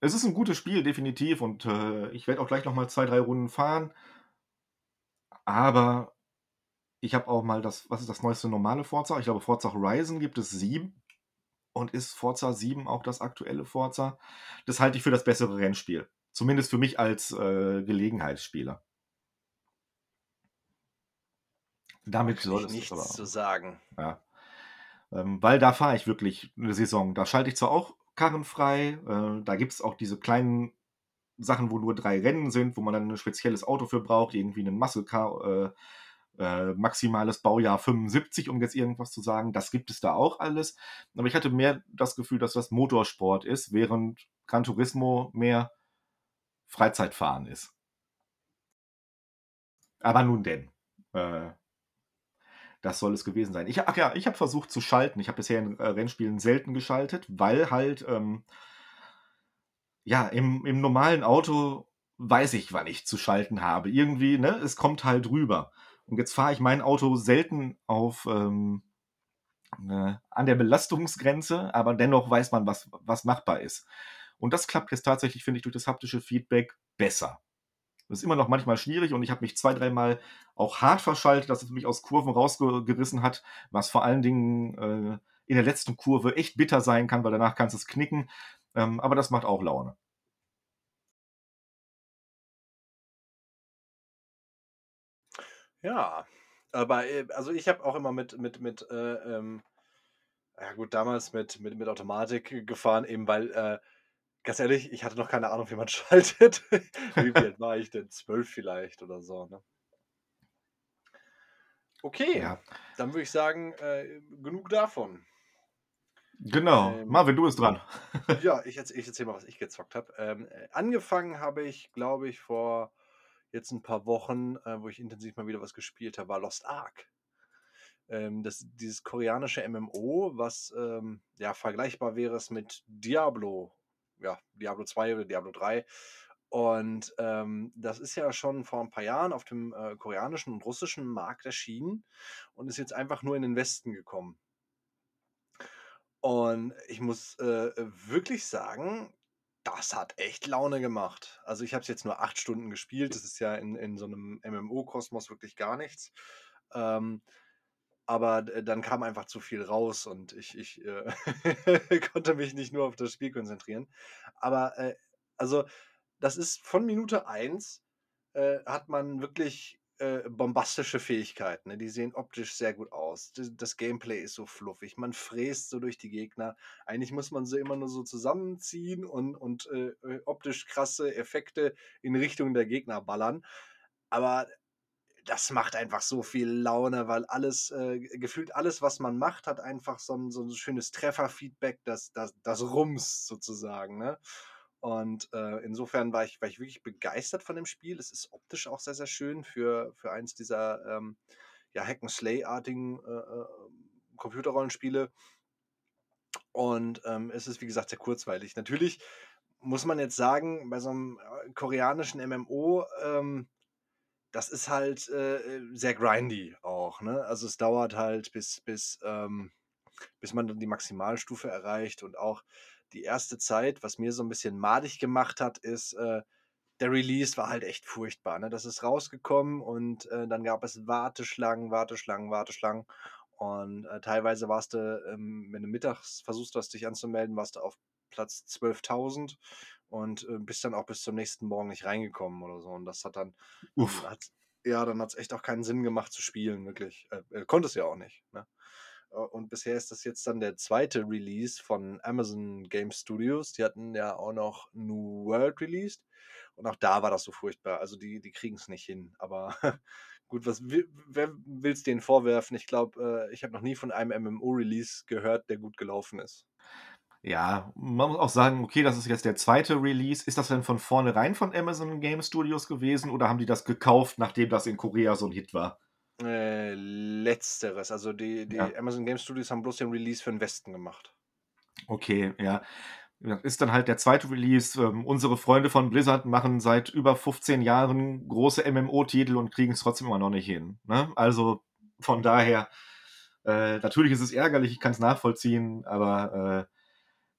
es ist ein gutes Spiel, definitiv. Und äh, ich werde auch gleich noch mal zwei, drei Runden fahren. Aber ich habe auch mal das, was ist das neueste normale Forza? Ich glaube, Forza Horizon gibt es sieben. Und ist Forza 7 auch das aktuelle Forza? Das halte ich für das bessere Rennspiel. Zumindest für mich als äh, Gelegenheitsspieler. Damit soll es nichts aber, zu sagen. Ja. Ähm, weil da fahre ich wirklich eine Saison. Da schalte ich zwar auch karrenfrei. Äh, da gibt es auch diese kleinen Sachen, wo nur drei Rennen sind, wo man dann ein spezielles Auto für braucht, irgendwie einen Muscle Car, äh, äh, maximales Baujahr 75, um jetzt irgendwas zu sagen. Das gibt es da auch alles. Aber ich hatte mehr das Gefühl, dass das Motorsport ist, während Gran Turismo mehr Freizeitfahren ist. Aber nun denn. Äh, das soll es gewesen sein. Ich, ach ja, ich habe versucht zu schalten. Ich habe bisher in äh, Rennspielen selten geschaltet, weil halt, ähm, ja, im, im normalen Auto weiß ich, wann ich zu schalten habe. Irgendwie, ne, es kommt halt rüber. Und jetzt fahre ich mein Auto selten auf ähm, äh, an der Belastungsgrenze, aber dennoch weiß man, was, was machbar ist. Und das klappt jetzt tatsächlich, finde ich, durch das haptische Feedback besser. Das ist immer noch manchmal schwierig und ich habe mich zwei, dreimal auch hart verschaltet, dass es mich aus Kurven rausgerissen hat, was vor allen Dingen äh, in der letzten Kurve echt bitter sein kann, weil danach kannst du es knicken. Ähm, aber das macht auch Laune. Ja, aber äh, also ich habe auch immer mit, mit, mit, äh, ähm, ja gut, damals mit, mit, mit Automatik gefahren, eben weil, äh, ganz ehrlich, ich hatte noch keine Ahnung, wie man schaltet. wie alt war ich denn? Zwölf vielleicht oder so, ne? Okay, Ja. dann würde ich sagen, äh, genug davon. Genau. Ähm, Marvin, du bist dran. ja, ich, ich erzähl mal, was ich gezockt habe. Ähm, äh, angefangen habe ich, glaube ich, vor jetzt ein paar Wochen, äh, wo ich intensiv mal wieder was gespielt habe, war Lost Ark. Ähm, das, dieses koreanische MMO, was ähm, ja vergleichbar wäre es mit Diablo, ja, Diablo 2 oder Diablo 3. Und ähm, das ist ja schon vor ein paar Jahren auf dem äh, koreanischen und russischen Markt erschienen und ist jetzt einfach nur in den Westen gekommen. Und ich muss äh, wirklich sagen, das hat echt Laune gemacht. Also ich habe es jetzt nur acht Stunden gespielt. Das ist ja in, in so einem MMO-Kosmos wirklich gar nichts. Ähm, aber d- dann kam einfach zu viel raus und ich, ich äh, konnte mich nicht nur auf das Spiel konzentrieren. Aber äh, also das ist von Minute 1 äh, hat man wirklich äh, bombastische Fähigkeiten. Ne? Die sehen optisch sehr gut aus. Das, Gameplay ist so fluffig. Man fräst so durch die Gegner. Eigentlich muss man sie immer nur so zusammenziehen und, und äh, äh, optisch krasse Effekte in Richtung der Gegner ballern. Aber das macht einfach so viel Laune, weil alles, äh, gefühlt alles, was man macht, hat einfach so ein, so ein schönes Trefferfeedback, das, das, das Rums sozusagen. Ne? Und äh, insofern war ich, war ich wirklich begeistert von dem Spiel. Es ist optisch auch sehr, sehr schön für, für eins dieser ähm, ja, Hack-and-Slay-artigen äh, äh, Computerrollenspiele. Und ähm, es ist, wie gesagt, sehr kurzweilig. Natürlich muss man jetzt sagen, bei so einem äh, koreanischen MMO, ähm, das ist halt äh, sehr grindy auch. Ne? Also es dauert halt, bis, bis, ähm, bis man dann die Maximalstufe erreicht und auch die erste Zeit, was mir so ein bisschen madig gemacht hat, ist, äh, der Release war halt echt furchtbar. Ne? Das ist rausgekommen und äh, dann gab es Warteschlangen, Warteschlangen, Warteschlangen. Und äh, teilweise warst du, ähm, wenn du mittags versuchst hast, dich anzumelden, warst du auf Platz 12.000 und äh, bist dann auch bis zum nächsten Morgen nicht reingekommen oder so. Und das hat dann, Uff. dann hat's, ja, dann hat es echt auch keinen Sinn gemacht zu spielen, wirklich. Äh, äh, konntest ja auch nicht. Ne? Äh, Und bisher ist das jetzt dann der zweite Release von Amazon Game Studios. Die hatten ja auch noch New World released. Und auch da war das so furchtbar. Also die, die kriegen es nicht hin. Aber gut, was wer will es denen vorwerfen? Ich glaube, äh, ich habe noch nie von einem MMO-Release gehört, der gut gelaufen ist. Ja, man muss auch sagen, okay, das ist jetzt der zweite Release. Ist das denn von vornherein von Amazon Game Studios gewesen oder haben die das gekauft, nachdem das in Korea so ein Hit war? Äh, letzteres. Also die, die Ja. Amazon Game Studios haben bloß den Release für den Westen gemacht. Okay, ja. Das ist dann halt der zweite Release. Ähm, unsere Freunde von Blizzard machen seit über 15 Jahren große MMO-Titel und kriegen es trotzdem immer noch nicht hin. Ne? Also von daher, äh, natürlich ist es ärgerlich, ich kann es nachvollziehen, aber äh,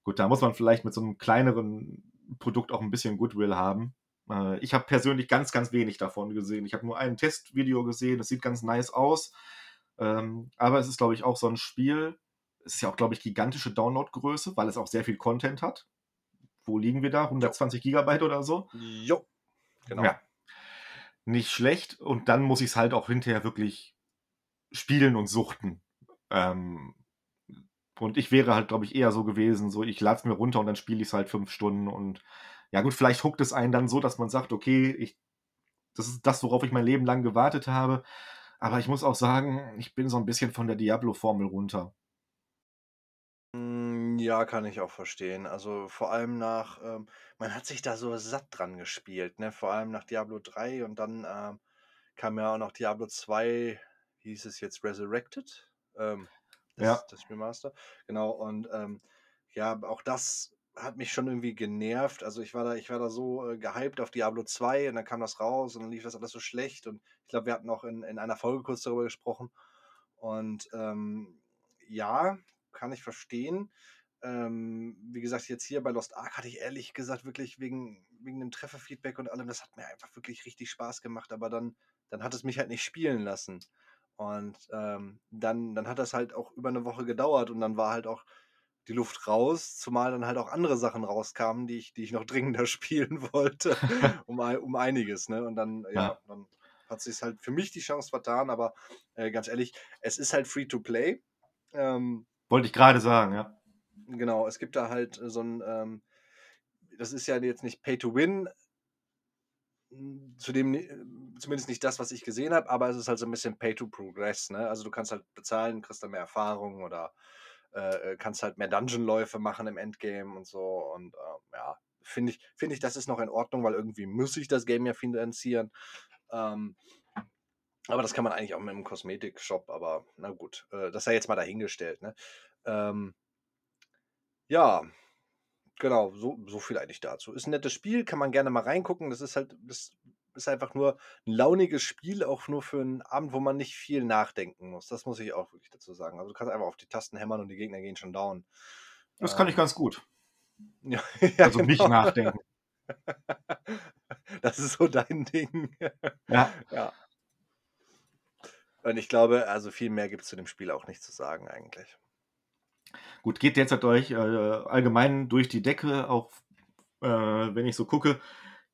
gut, da muss man vielleicht mit so einem kleineren Produkt auch ein bisschen Goodwill haben. Äh, ich habe persönlich ganz, ganz wenig davon gesehen. Ich habe nur ein Testvideo gesehen, es sieht ganz nice aus. Ähm, aber es ist, glaube ich, auch so ein Spiel, es ist ja auch, glaube ich, gigantische Downloadgröße, weil es auch sehr viel Content hat. Wo liegen wir da? 120 Gigabyte oder so? Jo, genau. Ja. Nicht schlecht. Und dann muss ich es halt auch hinterher wirklich spielen und suchten. Ähm, und ich wäre halt, glaube ich, eher so gewesen, so ich lade es mir runter und dann spiele ich es halt fünf Stunden. Und ja gut, vielleicht huckt es einen dann so, dass man sagt, okay, ich, das ist das, worauf ich mein Leben lang gewartet habe. Aber ich muss auch sagen, ich bin so ein bisschen von der Diablo-Formel runter. Hm, ja, kann ich auch verstehen. Also, vor allem nach ähm, man hat sich da so satt dran gespielt, ne? Vor allem nach Diablo 3 und dann, ähm, kam ja auch noch Diablo 2, hieß es jetzt Resurrected, ähm, Ja. das das Remaster. Genau und, ähm, ja, auch das hat mich schon irgendwie genervt. Also, ich war da ich war da so, äh, gehypt auf Diablo 2 und dann kam das raus und dann lief das alles so schlecht und ich glaube, wir hatten auch in in einer Folge kurz darüber gesprochen und, ähm, ja, kann ich verstehen. Ähm, wie gesagt, jetzt hier bei Lost Ark hatte ich ehrlich gesagt wirklich wegen wegen dem Trefferfeedback und allem das hat mir einfach wirklich richtig Spaß gemacht, aber dann dann hat es mich halt nicht spielen lassen. Und, ähm, dann dann hat das halt auch über 'ne Woche gedauert und dann war halt auch die Luft raus, zumal dann halt auch andere Sachen rauskamen, die ich die ich noch dringender spielen wollte, um um einiges, ne? Und dann ja, Ja. dann hat sich's halt für mich die Chance vertan, aber, äh, ganz ehrlich, es ist halt free to play. Ähm Wollte ich grade sagen, ja. Genau, es gibt da halt, so 'n, ähm das ist ja jetzt nicht Pay to Win hm, zudem ne zumindest nicht das, was ich gesehen habe, aber es ist halt so 'n bisschen Pay to Progress, ne? Also, du kannst halt bezahlen, kriegst dann mehr Erfahrung oder, äh, äh, kannst halt mehr Dungeon-Läufe machen im Endgame und so und, ähm, ja, finde ich finde ich, das ist noch in Ordnung, weil irgendwie muss sich das Game ja finanzieren. Ähm aber das kann man eigentlich auch mit 'nem Kosmetikshop, aber na gut, äh, das sei jetzt mal dahingestellt, ne? Ähm ja, genau, so so viel eigentlich dazu. Ist 'n nettes Spiel, kann man gerne mal reingucken. Das ist halt das ist einfach nur 'n launiges Spiel, auch nur für 'n Abend, wo man nicht viel nachdenken muss. Das muss ich auch wirklich dazu sagen. Also, du kannst einfach auf die Tasten hämmern und die Gegner gehen schon down. Das kann ich Ähm ganz gut. Ja, ja, Also, nicht genau. nachdenken. Das ist so dein Ding. Ja. Ja. Und ich glaube, also, viel mehr gibt's zu dem Spiel auch nicht zu sagen eigentlich. Gut, geht derzeit euch, äh, allgemein durch die Decke, auch äh, wenn ich so gucke,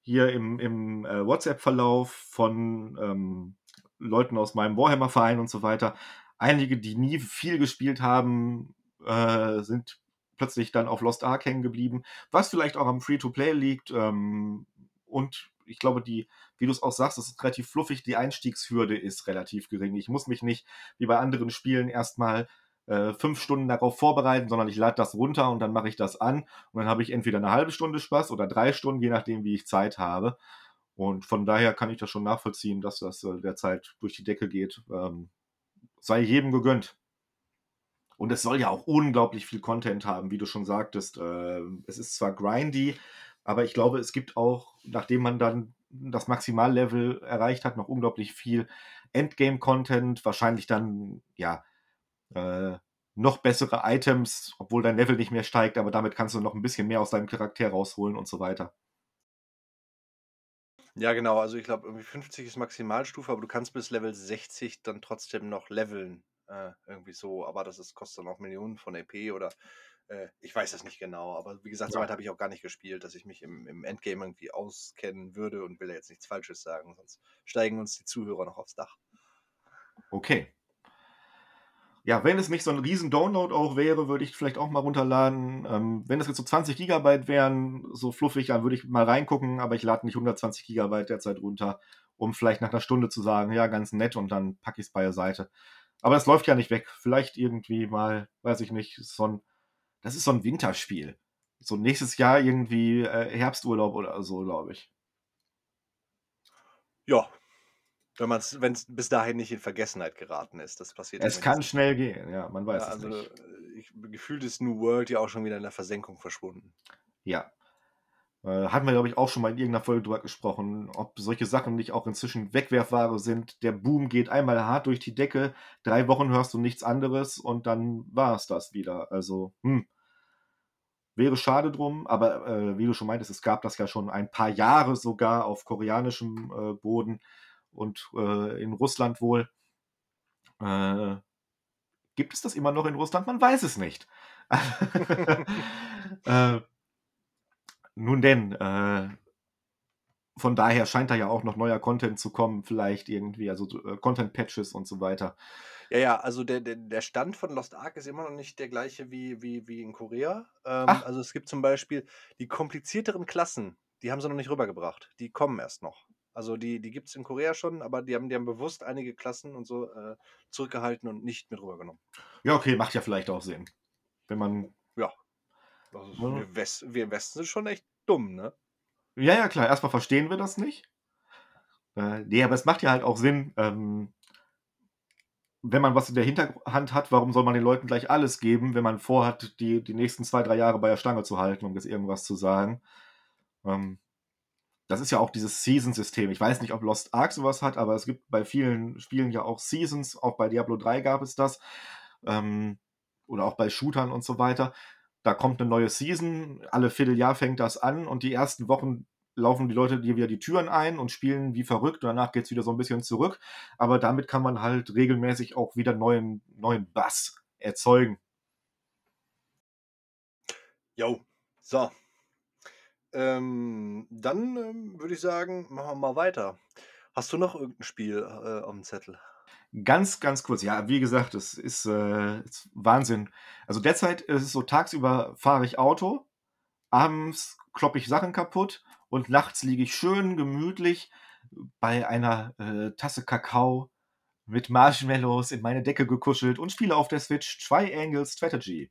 hier im im, äh, WhatsApp-Verlauf von, ähm, Leuten aus meinem Warhammer-Verein und so weiter. Einige, die nie viel gespielt haben, äh, sind plötzlich dann auf Lost Ark hängen geblieben, was vielleicht auch am Free-to-Play liegt, ähm, und ich glaube, die wie du's auch sagst, das ist relativ fluffig, die Einstiegshürde ist relativ gering. Ich muss mich nicht wie bei anderen Spielen erst mal, äh, 5 Stunden darauf vorbereiten, sondern ich lade das runter und dann mache ich das an und dann habe ich entweder 'ne 1/2 Stunde Spaß oder 3 Stunden, je nachdem, wie ich Zeit habe. Und von daher kann ich das schon nachvollziehen, dass das, äh, derzeit durch die Decke geht. Ähm, sei jedem gegönnt. Und es soll ja auch unglaublich viel Content haben, wie du schon sagtest. Ähm, es ist zwar grindy, aber ich glaube, es gibt auch, nachdem man dann das Maximallevel erreicht hat, noch unglaublich viel Endgame-Content, wahrscheinlich dann, ja, äh, noch bessere Items, obwohl dein Level nicht mehr steigt, aber damit kannst du noch 'n bisschen mehr aus deinem Charakter rausholen und so weiter. Ja, genau. Also, ich glaube, irgendwie 50 ist Maximalstufe, aber du kannst bis Level 60 dann trotzdem noch leveln, äh, irgendwie so. Aber das ist kostet dann auch Millionen von EP oder, äh ich weiß es nicht genau. Aber wie gesagt, so Ja. weit habe ich auch gar nicht gespielt, dass ich mich im im Endgame irgendwie auskennen würde und will da jetzt nichts Falsches sagen, sonst steigen uns die Zuhörer noch aufs Dach. Okay. Ja, wenn es nicht so 'n riesen Download auch wäre, würde ich vielleicht auch mal runterladen. Ähm, wenn das jetzt so 20 Gigabyte wären, so fluffig, dann würde ich mal reingucken, aber ich lade nicht 120 Gigabyte derzeit runter, um vielleicht nach 'ner Stunde zu sagen: „Ja, ganz nett“, und dann packe ich's beiseite. Aber es läuft ja nicht weg. Vielleicht irgendwie mal, weiß ich nicht, so 'n das ist so 'n Winterspiel. So nächstes Jahr irgendwie, äh, Herbsturlaub oder so, glaube ich. Ja, wenn man's wenn's bis dahin nicht in Vergessenheit geraten ist. Das passiert ja Es kann schnell gehen, ja, man Ja, weiß es also, nicht. ich gefühlt ist New World ja auch schon wieder in der Versenkung verschwunden. Ja. Äh, hatten wir, glaube ich, auch schon mal in irgend 'ner Folge drüber gesprochen, ob solche Sachen nicht auch inzwischen Wegwerfware sind. Der Boom geht einmal hart durch die Decke, 3 Wochen hörst du nichts anderes und dann war's das wieder. Also, hm. Wäre schade drum, aber, äh, wie du schon meintest, es gab das ja schon ein paar Jahre sogar auf koreanischem, äh, Boden und, äh, in Russland wohl. Äh, gibt es das immer noch in Russland? Man weiß es nicht. Äh nun denn, äh von daher scheint da ja auch noch neuer Content zu kommen, vielleicht irgendwie, also, so, äh, Content-Patches und so weiter. Ja, ja, also, der der der Stand von Lost Ark ist immer noch nicht der gleiche wie wie wie in Korea. Ähm, also, es gibt zum Beispiel die komplizierteren Klassen, die haben sie noch nicht rübergebracht. Die kommen erst noch. Also die, die gibt es in Korea schon, aber die haben, die haben bewusst einige Klassen und so äh, zurückgehalten und nicht mit rübergenommen. Ja, okay, macht ja vielleicht auch Sinn. Wenn man. Ja. Also wir, West, wir im Westen sind schon echt dumm, ne? Ja, ja, klar. Erstmal verstehen wir das nicht. Äh, nee, aber es macht ja halt auch Sinn, ähm, wenn man was in der Hinterhand hat, warum soll man den Leuten gleich alles geben, wenn man vorhat, die, die nächsten zwei, drei Jahre bei der Stange zu halten, um jetzt irgendwas zu sagen? Ähm, das ist ja auch dieses Season-System. Ich weiß nicht, ob Lost Ark sowas hat, aber es gibt bei vielen Spielen ja auch Seasons. Auch bei Diablo 3 gab es das. Ähm, oder auch bei Shootern und so weiter. Da kommt eine neue Season, alle Vierteljahr fängt das an und die ersten Wochen laufen die Leute dir wieder die Türen ein und spielen wie verrückt. Und danach geht es wieder so ein bisschen zurück. Aber damit kann man halt regelmäßig auch wieder neuen, neuen Bass erzeugen. Jo, so. Ähm, dann ähm, würde ich sagen, machen wir mal weiter. Hast du noch irgendein Spiel äh, auf dem Zettel? Ganz, ganz kurz. Ja, wie gesagt, es ist, äh, ist Wahnsinn. Also derzeit ist es so, tagsüber fahre ich Auto, abends kloppe ich Sachen kaputt und nachts liege ich schön gemütlich bei einer äh, Tasse Kakao mit Marshmallows in meine Decke gekuschelt und spiele auf der Switch Triangle Strategy.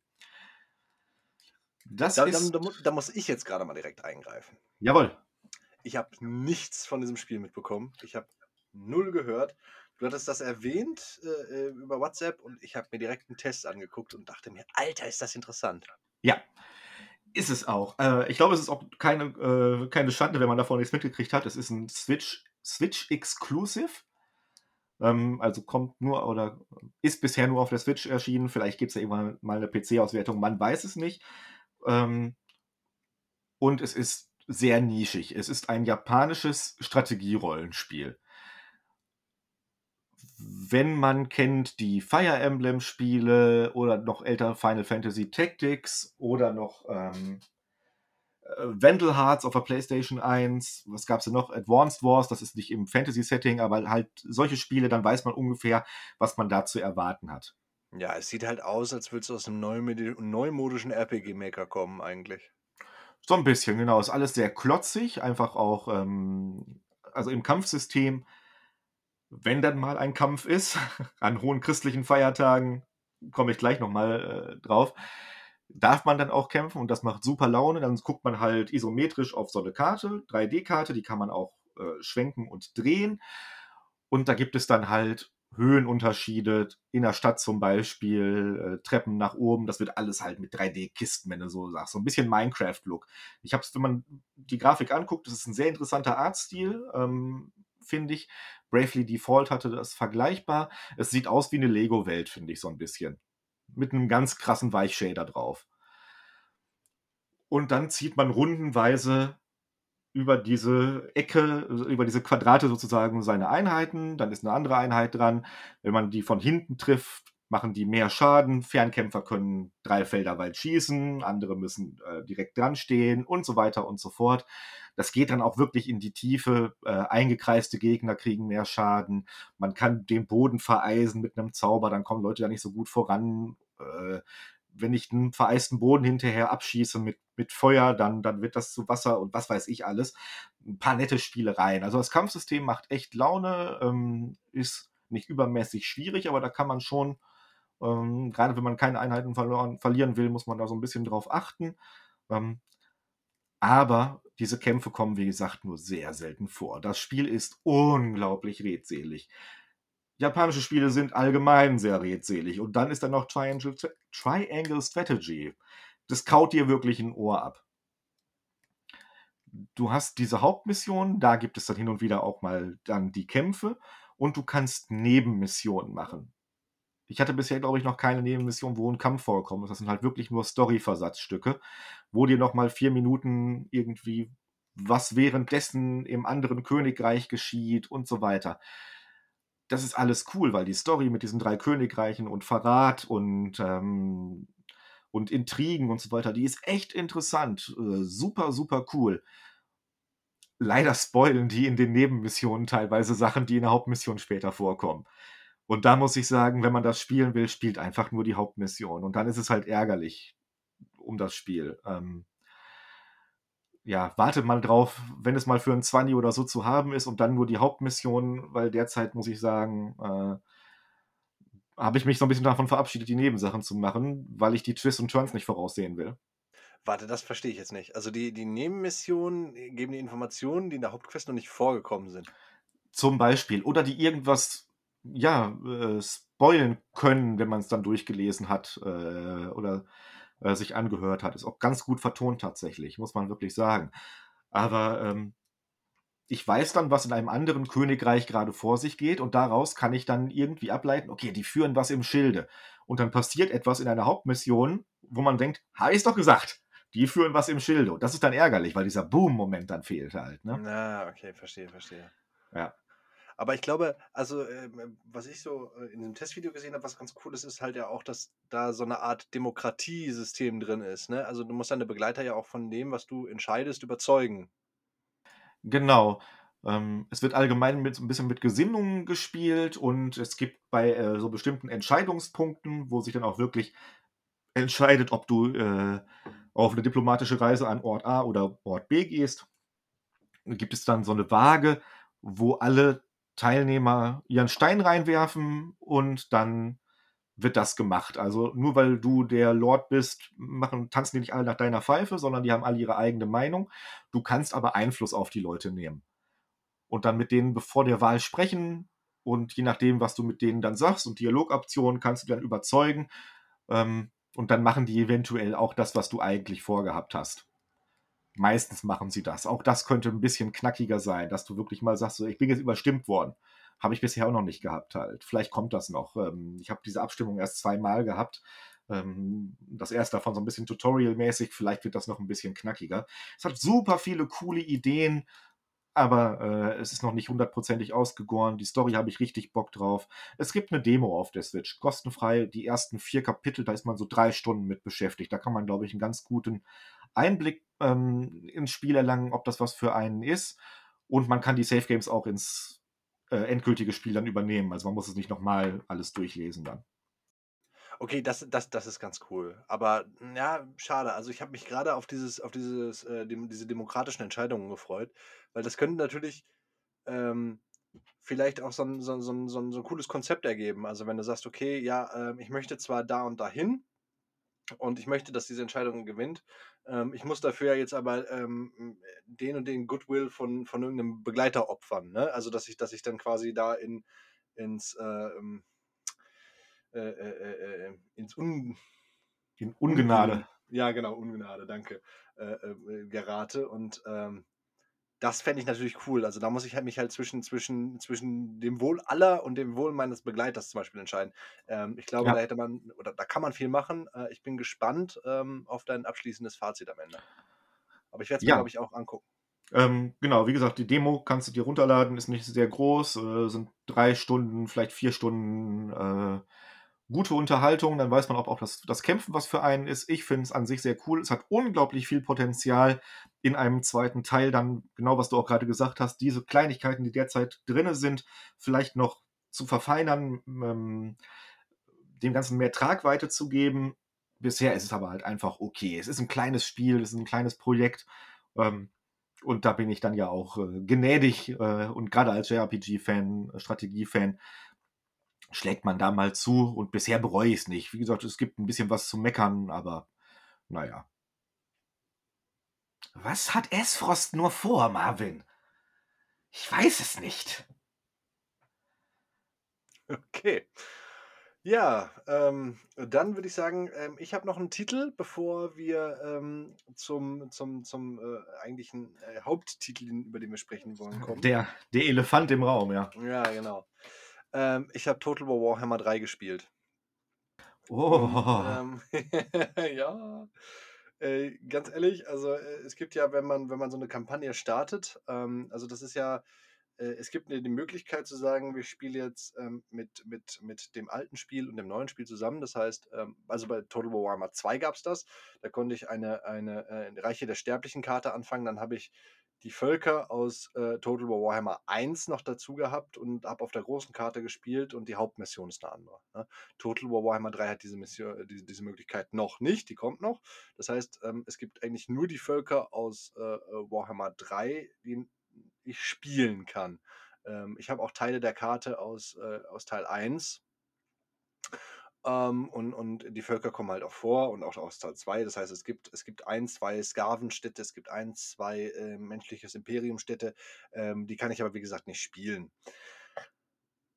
Das da, ist. Da, da, muss ich jetzt gerade mal direkt eingreifen. Jawohl. Ich habe nichts von diesem Spiel mitbekommen. Ich habe null gehört. Du hattest das erwähnt äh, äh über WhatsApp und ich habe mir direkt einen Test angeguckt und dachte mir, Alter, ist das interessant. Ja, ist es auch. Äh, ich glaube, es ist auch keine, äh, keine Schande, wenn man davon nichts mitgekriegt hat. Es ist ein Switch, Switch Exclusive. Ähm, also kommt nur oder ist bisher nur auf der Switch erschienen. Vielleicht gibt es ja irgendwann mal eine PC-Auswertung. Man weiß es nicht. Ähm, und es ist sehr nischig. Es ist ein japanisches Strategierollenspiel wenn man kennt die Fire Emblem Spiele oder noch älter Final Fantasy Tactics oder noch ähm, äh, Vandal Hearts auf der PlayStation 1, was gab es denn noch? Advanced Wars, das ist nicht im Fantasy-Setting, aber halt solche Spiele, dann weiß man ungefähr, was man da zu erwarten hat. Ja, es sieht halt aus, als würdest du aus einem neumodischen RPG-Maker kommen, eigentlich. So ein bisschen, genau. Ist alles sehr klotzig, einfach auch, ähm, also im Kampfsystem wenn dann mal ein Kampf ist, an hohen christlichen Feiertagen, komme ich gleich nochmal äh, drauf, darf man dann auch kämpfen und das macht super Laune. Dann guckt man halt isometrisch auf so eine Karte, 3D-Karte, die kann man auch äh, schwenken und drehen. Und da gibt es dann halt Höhenunterschiede in der Stadt zum Beispiel, äh, Treppen nach oben, das wird alles halt mit 3D-Kisten, wenn du so sagst. So ein bisschen Minecraft-Look. Ich habe es, wenn man die Grafik anguckt, das ist ein sehr interessanter Artstil, ähm, finde ich. Bravely Default hatte das vergleichbar. Es sieht aus wie eine Lego-Welt, finde ich so ein bisschen. Mit einem ganz krassen Weichshader drauf. Und dann zieht man rundenweise über diese Ecke, über diese Quadrate sozusagen seine Einheiten. Dann ist eine andere Einheit dran. Wenn man die von hinten trifft, machen die mehr Schaden. Fernkämpfer können drei Felder weit schießen, andere müssen äh, direkt dran stehen und so weiter und so fort. Das geht dann auch wirklich in die Tiefe. Äh, eingekreiste Gegner kriegen mehr Schaden. Man kann den Boden vereisen mit einem Zauber, dann kommen Leute da nicht so gut voran. Äh, wenn ich einen vereisten Boden hinterher abschieße mit, mit Feuer, dann, dann wird das zu Wasser und was weiß ich alles. Ein paar nette Spielereien. Also das Kampfsystem macht echt Laune, ähm, ist nicht übermäßig schwierig, aber da kann man schon, ähm, gerade wenn man keine Einheiten verloren, verlieren will, muss man da so ein bisschen drauf achten. Ähm, aber diese Kämpfe kommen, wie gesagt, nur sehr selten vor. Das Spiel ist unglaublich redselig. Japanische Spiele sind allgemein sehr redselig. Und dann ist da noch Triangle, Triangle Strategy. Das kaut dir wirklich ein Ohr ab. Du hast diese Hauptmission, da gibt es dann hin und wieder auch mal dann die Kämpfe und du kannst Nebenmissionen machen. Ich hatte bisher, glaube ich, noch keine Nebenmission, wo ein Kampf vorkommt. Das sind halt wirklich nur Story-Versatzstücke, wo dir nochmal vier Minuten irgendwie was währenddessen im anderen Königreich geschieht und so weiter. Das ist alles cool, weil die Story mit diesen drei Königreichen und Verrat und, ähm, und Intrigen und so weiter, die ist echt interessant. Äh, super, super cool. Leider spoilen die in den Nebenmissionen teilweise Sachen, die in der Hauptmission später vorkommen. Und da muss ich sagen, wenn man das spielen will, spielt einfach nur die Hauptmission. Und dann ist es halt ärgerlich um das Spiel. Ähm, ja, warte mal drauf, wenn es mal für ein 20 oder so zu haben ist und dann nur die Hauptmission, weil derzeit muss ich sagen, äh, habe ich mich so ein bisschen davon verabschiedet, die Nebensachen zu machen, weil ich die Twists und Turns nicht voraussehen will. Warte, das verstehe ich jetzt nicht. Also die, die Nebenmissionen geben die Informationen, die in der Hauptquest noch nicht vorgekommen sind. Zum Beispiel. Oder die irgendwas, ja, äh, spoilen können, wenn man es dann durchgelesen hat äh, oder äh, sich angehört hat. Ist auch ganz gut vertont tatsächlich, muss man wirklich sagen. Aber ähm, ich weiß dann, was in einem anderen Königreich gerade vor sich geht und daraus kann ich dann irgendwie ableiten, okay, die führen was im Schilde. Und dann passiert etwas in einer Hauptmission, wo man denkt, habe ich es doch gesagt. Die führen was im Schilde. Und das ist dann ärgerlich, weil dieser Boom-Moment dann fehlt halt. Ne? Na, okay, verstehe, verstehe. Ja. Aber ich glaube, also ähm, was ich so äh, in dem Testvideo gesehen habe, was ganz cool ist, ist halt ja auch, dass da so eine Art Demokratiesystem drin ist. Ne? Also du musst deine Begleiter ja auch von dem, was du entscheidest, überzeugen. Genau. Ähm, es wird allgemein mit ein bisschen mit Gesinnungen gespielt und es gibt bei äh, so bestimmten Entscheidungspunkten, wo sich dann auch wirklich entscheidet, ob du äh, auf eine diplomatische Reise an Ort A oder Ort B gehst, gibt es dann so eine Waage, wo alle Teilnehmer ihren Stein reinwerfen und dann wird das gemacht. Also nur weil du der Lord bist, machen, tanzen die nicht alle nach deiner Pfeife, sondern die haben alle ihre eigene Meinung. Du kannst aber Einfluss auf die Leute nehmen. Und dann mit denen bevor der Wahl sprechen und je nachdem, was du mit denen dann sagst und Dialogoptionen, kannst du dann überzeugen. Ähm, und dann machen die eventuell auch das, was du eigentlich vorgehabt hast. Meistens machen sie das. Auch das könnte ein bisschen knackiger sein, dass du wirklich mal sagst, so, ich bin jetzt überstimmt worden. Habe ich bisher auch noch nicht gehabt halt. Vielleicht kommt das noch. Ähm, ich habe diese Abstimmung erst zweimal gehabt. Ähm, das erste davon so ein bisschen tutorialmäßig. Vielleicht wird das noch ein bisschen knackiger. Es hat super viele coole Ideen aber äh, es ist noch nicht hundertprozentig ausgegoren. Die Story habe ich richtig Bock drauf. Es gibt eine Demo auf der Switch, kostenfrei. Die ersten vier Kapitel, da ist man so drei Stunden mit beschäftigt. Da kann man, glaube ich, einen ganz guten Einblick ähm, ins Spiel erlangen, ob das was für einen ist. Und man kann die Safe Games auch ins äh, endgültige Spiel dann übernehmen. Also man muss es nicht nochmal alles durchlesen dann. Okay, das, das, das ist ganz cool. Aber ja, schade. Also ich habe mich gerade auf dieses, auf dieses, äh, dem, diese demokratischen Entscheidungen gefreut, weil das könnte natürlich ähm, vielleicht auch so ein, so, so, so, so ein cooles Konzept ergeben. Also wenn du sagst, okay, ja, ähm, ich möchte zwar da und dahin und ich möchte, dass diese Entscheidung gewinnt. Ähm, ich muss dafür ja jetzt aber ähm, den und den Goodwill von, von irgendeinem Begleiter opfern. Ne? Also dass ich, dass ich dann quasi da in, ins äh, ähm, äh, äh, äh, äh, ins Un In Ungnade. Ja genau, Ungnade, danke, äh, gerate. Und ähm, das fände ich natürlich cool. Also da muss ich halt mich halt zwischen, zwischen, zwischen dem Wohl aller und dem Wohl meines Begleiters zum Beispiel entscheiden. Ähm, ich glaube, da Ja. hätte man, oder da kann man viel machen. Äh, ich bin gespannt ähm, auf dein abschließendes Fazit am Ende. Aber ich werde es mir, Ja. glaube ich, auch angucken. Ähm, genau, wie gesagt, die Demo kannst du dir runterladen, ist nicht sehr groß, äh, sind drei Stunden, vielleicht vier Stunden äh, gute Unterhaltung. Dann weiß man, ob auch das, das Kämpfen was für einen ist. Ich finde es an sich sehr cool. Es hat unglaublich viel Potenzial in einem zweiten Teil. Dann, genau was du auch gerade gesagt hast, diese Kleinigkeiten, die derzeit drin sind, vielleicht noch zu verfeinern, ähm, dem Ganzen mehr Tragweite zu geben. Bisher ist es aber halt einfach okay. Es ist ein kleines Spiel, es ist ein kleines Projekt. Ähm, und da bin ich dann ja auch äh, gnädig äh, und gerade als JRPG-Fan, äh, Strategie-Fan, schlägt man da mal zu und bisher bereue ich es nicht. Wie gesagt, es gibt ein bisschen was zu meckern, aber naja. Was hat S-Frost nur vor, Marvin? Ich weiß es nicht. Okay. Ja, ähm, dann würde ich sagen, ähm, ich habe noch einen Titel, bevor wir ähm, zum, zum, zum äh, eigentlichen äh, Haupttitel, über den wir sprechen wollen, kommen. Der, der Elefant im Raum, ja. Ja, genau. Ähm, ich habe Total War Warhammer 3 gespielt. Oh. Und, ähm, ja, äh, ganz ehrlich, also äh, es gibt ja, wenn man, wenn man so eine Kampagne startet, ähm, also das ist ja, äh, es gibt eine, die Möglichkeit zu sagen, wir spielen jetzt ähm, mit, mit, mit dem alten Spiel und dem neuen Spiel zusammen. Das heißt, ähm, also bei Total War Warhammer 2 gab es das. Da konnte ich eine, eine äh, Reiche der Sterblichen Karte anfangen. Dann habe ich die Völker aus äh, Total War Warhammer 1 noch dazu gehabt und habe auf der großen Karte gespielt und die Hauptmission ist eine andere. Ne? Total War Warhammer 3 hat diese, Mission, äh, diese, diese Möglichkeit noch nicht, die kommt noch. Das heißt, ähm, es gibt eigentlich nur die Völker aus äh Warhammer 3, die ich spielen kann. Ähm, ich habe auch Teile der Karte aus, äh, aus Teil 1 ähm, und, und die Völker kommen halt auch vor und auch aus Teil 2. Das heißt, es gibt, es gibt ein, zwei Skavenstädte, es gibt ein, zwei äh, menschliches Imperiumstädte. Ähm, die kann ich aber, wie gesagt, nicht spielen.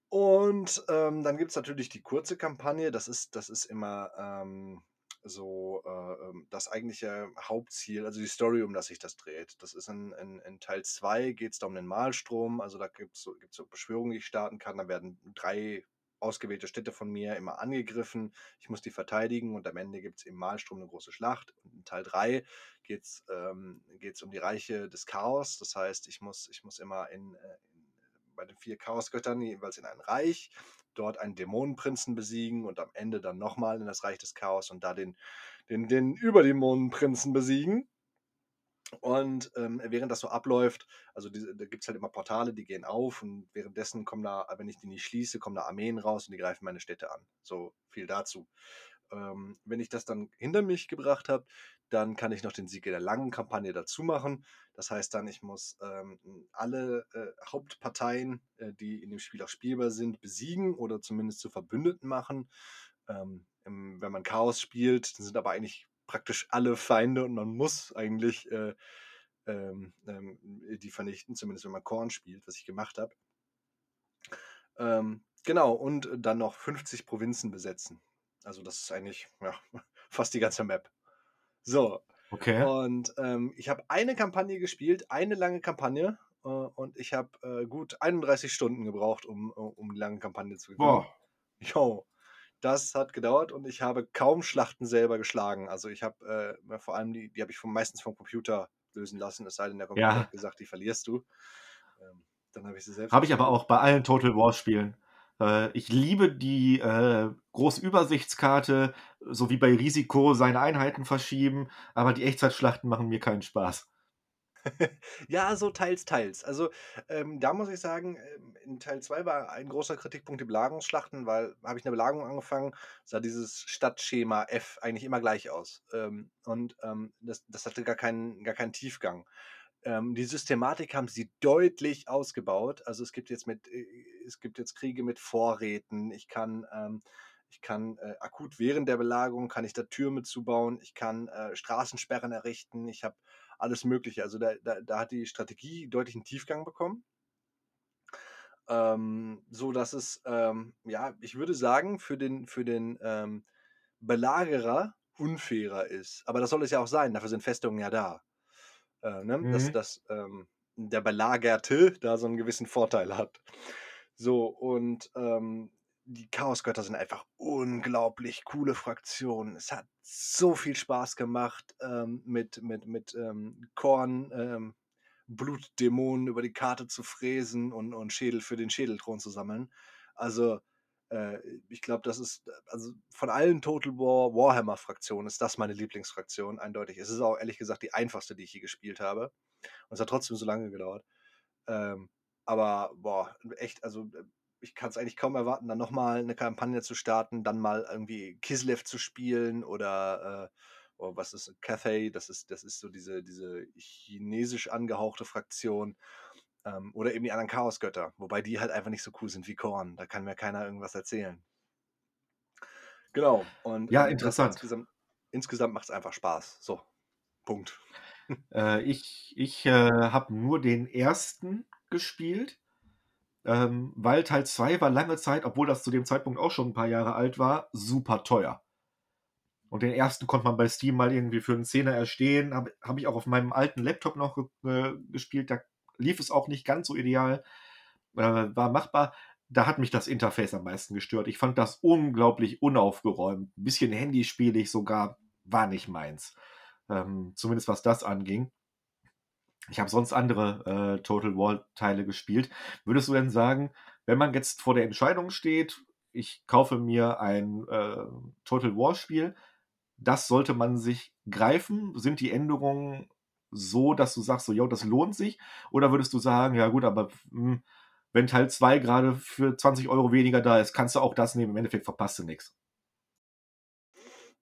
Und ähm, dann gibt es natürlich die kurze Kampagne. Das ist, das ist immer ähm, so äh, ähm, das eigentliche Hauptziel, also die Story, um das sich das dreht. Das ist in, in, in Teil 2 geht es da um den Malstrom. Also da gibt es so, gibt's so Beschwörungen, die ich starten kann. Da werden drei ausgewählte Städte von mir immer angegriffen. Ich muss die verteidigen und am Ende gibt es im Malstrom eine große Schlacht. In Teil 3 geht es ähm, um die Reiche des Chaos. Das heißt, ich muss, ich muss immer in, äh, in bei den vier Chaosgöttern jeweils in ein Reich, dort einen Dämonenprinzen besiegen und am Ende dann nochmal in das Reich des Chaos und da den, den, den Überdämonenprinzen besiegen. Und ähm, während das so abläuft, also diese, da gibt es halt immer Portale, die gehen auf und währenddessen kommen da, wenn ich die nicht schließe, kommen da Armeen raus und die greifen meine Städte an. So viel dazu. Ähm, wenn ich das dann hinter mich gebracht habe, dann kann ich noch den Sieg der langen Kampagne dazu machen. Das heißt dann, ich muss ähm, alle äh, Hauptparteien, äh, die in dem Spiel auch spielbar sind, besiegen oder zumindest zu Verbündeten machen. Ähm, im, wenn man Chaos spielt, sind aber eigentlich praktisch alle Feinde und man muss eigentlich äh, ähm, ähm, die vernichten, zumindest wenn man Korn spielt, was ich gemacht habe. Ähm, genau, und dann noch 50 Provinzen besetzen. Also das ist eigentlich ja, fast die ganze Map. So. Okay. Und ähm, ich habe eine Kampagne gespielt, eine lange Kampagne. Äh, und ich habe äh, gut 31 Stunden gebraucht, um, um die lange Kampagne zu gewinnen. Boah. Jo. Das hat gedauert und ich habe kaum Schlachten selber geschlagen. Also ich habe äh, vor allem die, die habe ich vom, meistens vom Computer lösen lassen, es sei denn, der Computer ja. hat gesagt, die verlierst du. Ähm, dann habe ich sie selbst. Habe ich aber auch bei allen Total War Spielen. Äh, ich liebe die äh, große Übersichtskarte, so wie bei Risiko seine Einheiten verschieben, aber die Echtzeitschlachten machen mir keinen Spaß. Ja, so teils, teils. Also, ähm, da muss ich sagen, ähm, in Teil 2 war ein großer Kritikpunkt die Belagerungsschlachten, weil habe ich eine Belagerung angefangen, sah dieses Stadtschema F eigentlich immer gleich aus. Ähm, und ähm, das, das hatte gar keinen, gar keinen Tiefgang. Ähm, die Systematik haben sie deutlich ausgebaut. Also es gibt jetzt mit, äh, es gibt jetzt Kriege mit Vorräten. Ich kann, ähm, ich kann äh, akut während der Belagerung kann ich da Türme zubauen. Ich kann äh, Straßensperren errichten. Ich habe alles Mögliche. Also da, da, da hat die Strategie deutlich einen Tiefgang bekommen. Ähm, so dass es, ähm, ja, ich würde sagen, für den, für den ähm, Belagerer unfairer ist. Aber das soll es ja auch sein, dafür sind Festungen ja da. Äh, ne? mhm. Dass, dass ähm, der Belagerte da so einen gewissen Vorteil hat. So, und ähm, die Chaosgötter sind einfach unglaublich coole Fraktionen. Es hat so viel Spaß gemacht, ähm, mit, mit, mit ähm, Korn, ähm, Blutdämonen über die Karte zu fräsen und, und Schädel für den Schädelthron zu sammeln. Also, äh, ich glaube, das ist, also von allen Total War Warhammer-Fraktionen ist das meine Lieblingsfraktion, eindeutig. Es ist auch ehrlich gesagt die einfachste, die ich je gespielt habe. Und es hat trotzdem so lange gedauert. Ähm, aber, boah, echt, also äh, ich kann es eigentlich kaum erwarten, dann nochmal eine Kampagne zu starten, dann mal irgendwie Kislev zu spielen oder äh, oh, was ist Cathay, das ist, das ist so diese, diese chinesisch angehauchte Fraktion. Ähm, oder eben die anderen Chaosgötter, wobei die halt einfach nicht so cool sind wie Korn. Da kann mir keiner irgendwas erzählen. Genau. Und ja, ähm, interessant. Insgesamt, insgesamt macht es einfach Spaß. So, Punkt. Äh, ich ich äh, habe nur den ersten gespielt ähm, weil Teil 2 war lange Zeit, obwohl das zu dem Zeitpunkt auch schon ein paar Jahre alt war, super teuer. Und den ersten konnte man bei Steam mal irgendwie für einen Zehner erstehen. Habe hab ich auch auf meinem alten Laptop noch äh, gespielt. Da lief es auch nicht ganz so ideal. Äh, war machbar. Da hat mich das Interface am meisten gestört. Ich fand das unglaublich unaufgeräumt. Ein bisschen handyspielig sogar. War nicht meins. Ähm, zumindest was das anging. Ich habe sonst andere äh, Total War-Teile gespielt. Würdest du denn sagen, wenn man jetzt vor der Entscheidung steht, ich kaufe mir ein äh, Total War-Spiel, das sollte man sich greifen? Sind die Änderungen so, dass du sagst, so, jo, das lohnt sich? Oder würdest du sagen, ja gut, aber hm, wenn Teil 2 gerade für 20 Euro weniger da ist, kannst du auch das nehmen. Im Endeffekt verpasst du nichts.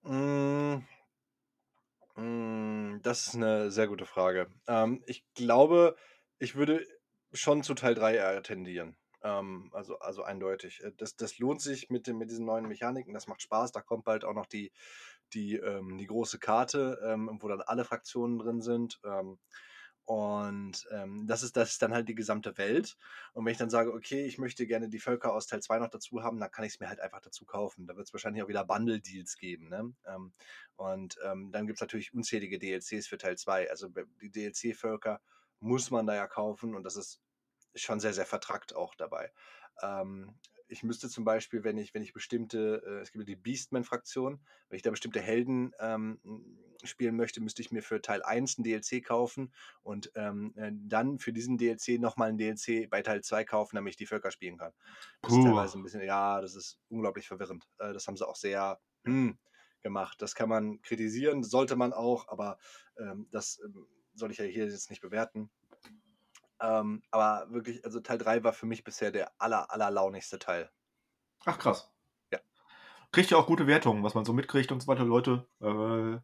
Hm. Hm, das ist eine sehr gute Frage. Ähm, ich glaube, ich würde schon zu Teil 3 eher tendieren. Ähm, also also eindeutig. Äh, das das lohnt sich mit den mit diesen neuen Mechaniken, das macht Spaß. Da kommt bald auch noch die die, ähm die große Karte, ähm, wo dann alle Fraktionen drin sind. Und, ähm, das ist das ist dann halt die gesamte Welt. Und wenn ich dann sage: „Okay, ich möchte gerne die Völker aus Teil 2 noch dazu haben“, dann kann ich es mir halt einfach dazu kaufen. Da wird es wahrscheinlich auch wieder Bundle-Deals geben, ne? Ähm, und, ähm, dann es natürlich unzählige DLCs für Teil 2. Also, die DLC-Völker muss man da ja kaufen und das ist schon sehr, sehr vertrackt auch dabei. Ähm, ich müsste zum Beispiel, wenn ich, wenn ich bestimmte, äh, es gibt die Beastman-Fraktion, wenn ich da bestimmte Helden ähm, spielen möchte, müsste ich mir für Teil 1 ein DLC kaufen und ähm, äh, dann für diesen DLC nochmal ein DLC bei Teil 2 kaufen, damit ich die Völker spielen kann. Das ist Puh. teilweise ein bisschen, ja, das ist unglaublich verwirrend. Äh, das haben sie auch sehr hm, gemacht. Das kann man kritisieren, sollte man auch, aber ähm, das ähm, soll ich ja hier jetzt nicht bewerten. Ähm, aber wirklich, also Teil 3 war für mich bisher der aller, allerlaunigste Teil. Ach krass. Ja. Kriegt ja auch gute Wertungen, was man so mitkriegt und so weiter. Leute, äh,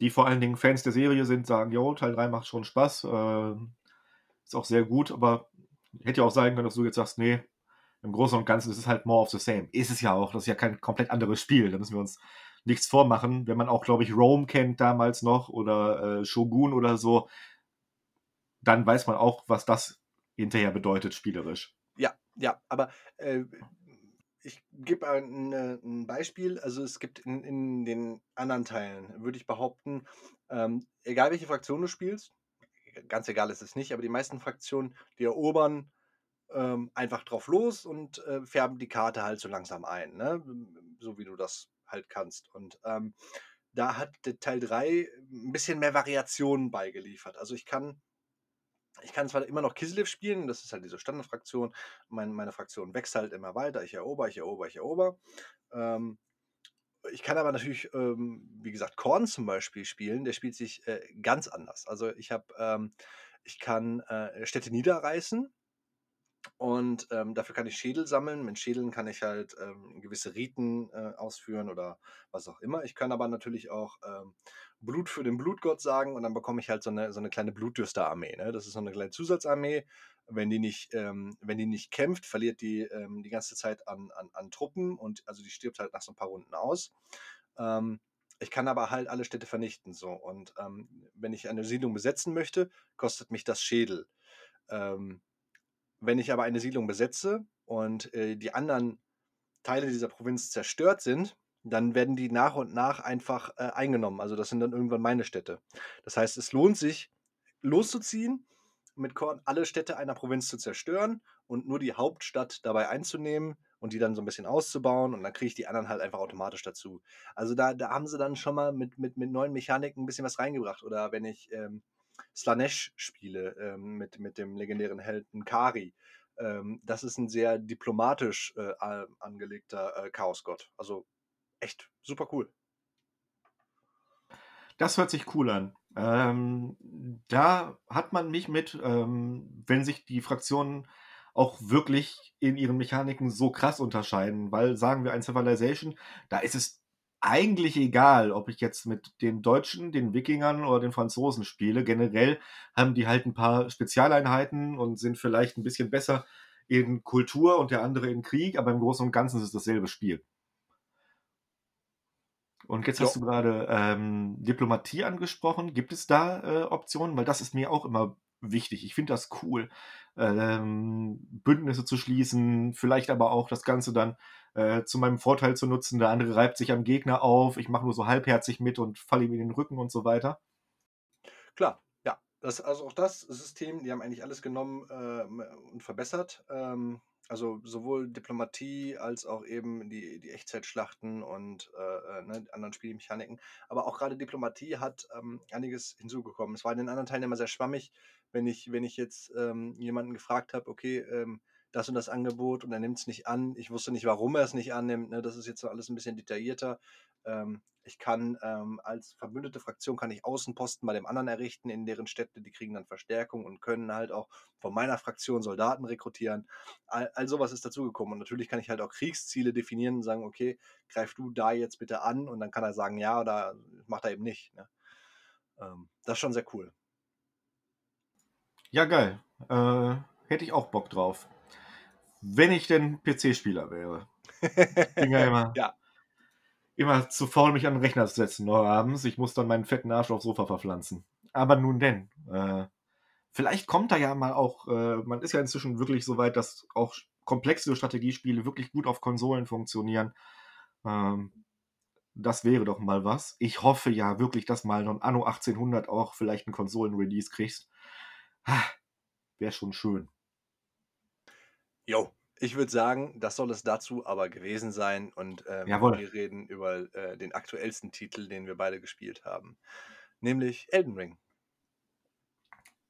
die vor allen Dingen Fans der Serie sind, sagen, jo, Teil 3 macht schon Spaß. Äh, ist auch sehr gut, aber hätte ja auch sein können, dass du jetzt sagst, nee, im Großen und Ganzen ist es halt more of the same. Ist es ja auch, das ist ja kein komplett anderes Spiel. Da müssen wir uns nichts vormachen. Wenn man auch, glaube ich, Rome kennt damals noch oder äh, Shogun oder so, dann weiß man auch, was das hinterher bedeutet, spielerisch. Ja, ja, aber äh, ich gebe ein, äh, ein, Beispiel. Also es gibt in, in den anderen Teilen, würde ich behaupten, ähm, egal welche Fraktion du spielst, ganz egal ist es nicht, aber die meisten Fraktionen, die erobern ähm, einfach drauf los und äh, färben die Karte halt so langsam ein, ne? so wie du das halt kannst. Und ähm, da hat Teil 3 ein bisschen mehr Variationen beigeliefert. Also ich kann ich kann zwar immer noch Kislev spielen, das ist halt diese Standardfraktion. Mein, meine Fraktion wächst halt immer weiter. Ich erober, ich erober, ich erober. Ähm, ich kann aber natürlich, ähm, wie gesagt, Korn zum Beispiel spielen. Der spielt sich äh, ganz anders. Also ich habe, ähm, ich kann äh, Städte niederreißen und ähm, dafür kann ich Schädel sammeln. Mit Schädeln kann ich halt ähm, gewisse Riten äh, ausführen oder was auch immer. Ich kann aber natürlich auch ähm, Blut für den Blutgott sagen und dann bekomme ich halt so eine, so eine kleine Blutdürster-Armee. Ne? Das ist so eine kleine Zusatzarmee. Wenn die nicht, ähm, wenn die nicht kämpft, verliert die ähm, die ganze Zeit an, an, an Truppen und also die stirbt halt nach so ein paar Runden aus. Ähm, ich kann aber halt alle Städte vernichten. So. Und wenn ich eine Siedlung besetzen möchte, kostet mich das Schädel. Ähm, wenn ich aber eine Siedlung besetze und äh, die anderen Teile dieser Provinz zerstört sind, dann werden die nach und nach einfach äh, eingenommen. Also das sind dann irgendwann meine Städte. Das heißt, es lohnt sich, loszuziehen, mit Korn alle Städte einer Provinz zu zerstören und nur die Hauptstadt dabei einzunehmen und die dann so ein bisschen auszubauen und dann kriege ich die anderen halt einfach automatisch dazu. Also da, da haben sie dann schon mal mit, mit, mit neuen Mechaniken ein bisschen was reingebracht. Oder wenn ich ähm, Slanesh spiele ähm, mit, mit dem legendären Helden Kari, ähm, das ist ein sehr diplomatisch äh, angelegter äh, Chaosgott. Also echt super cool. Das hört sich cool an. Ähm, da hat man mich mit, ähm, wenn sich die Fraktionen auch wirklich in ihren Mechaniken so krass unterscheiden, weil sagen wir ein Civilization, da ist es eigentlich egal, ob ich jetzt mit den Deutschen, den Wikingern oder den Franzosen spiele. Generell haben die halt ein paar Spezialeinheiten und sind vielleicht ein bisschen besser in Kultur und der andere in Krieg, aber im Großen und Ganzen ist es dasselbe Spiel. Und jetzt hast du gerade ähm, Diplomatie angesprochen. Gibt es da äh, Optionen? Weil das ist mir auch immer wichtig. Ich finde das cool, ähm, Bündnisse zu schließen, vielleicht aber auch das Ganze dann äh, zu meinem Vorteil zu nutzen. Der andere reibt sich am Gegner auf, ich mache nur so halbherzig mit und falle ihm in den Rücken und so weiter. Klar, ja. Das, also auch das System, die haben eigentlich alles genommen äh, und verbessert. Ähm, also sowohl Diplomatie als auch eben die, die Echtzeitschlachten und äh, äh, ne, anderen Spielmechaniken. Aber auch gerade Diplomatie hat ähm, einiges hinzugekommen. Es war in den anderen Teilen immer sehr schwammig, wenn ich, wenn ich jetzt ähm, jemanden gefragt habe, okay, ähm, das und das Angebot und er nimmt es nicht an. Ich wusste nicht, warum er es nicht annimmt. Ne? Das ist jetzt alles ein bisschen detaillierter. Ähm, ich kann ähm, als verbündete Fraktion kann ich Außenposten bei dem anderen errichten in deren Städte. Die kriegen dann Verstärkung und können halt auch von meiner Fraktion Soldaten rekrutieren. All, all sowas ist dazugekommen. Und natürlich kann ich halt auch Kriegsziele definieren und sagen, okay, greif du da jetzt bitte an und dann kann er sagen, ja oder macht er eben nicht. Ne? Ähm, das ist schon sehr cool. Ja, geil. Äh, hätte ich auch Bock drauf. Wenn ich denn PC-Spieler wäre. Bin ja immer, ja. immer zu faul, mich an den Rechner zu setzen noch abends. Ich muss dann meinen fetten Arsch aufs Sofa verpflanzen. Aber nun denn. Äh, vielleicht kommt da ja mal auch, äh, man ist ja inzwischen wirklich so weit, dass auch komplexe Strategiespiele wirklich gut auf Konsolen funktionieren. Ähm, das wäre doch mal was. Ich hoffe ja wirklich, dass mal noch ein Anno 1800 auch vielleicht einen Konsolen-Release kriegst. Wäre schon schön. Jo, ich würde sagen, das soll es dazu aber gewesen sein und ähm, Jawohl. wir reden über äh, den aktuellsten Titel, den wir beide gespielt haben, nämlich Elden Ring.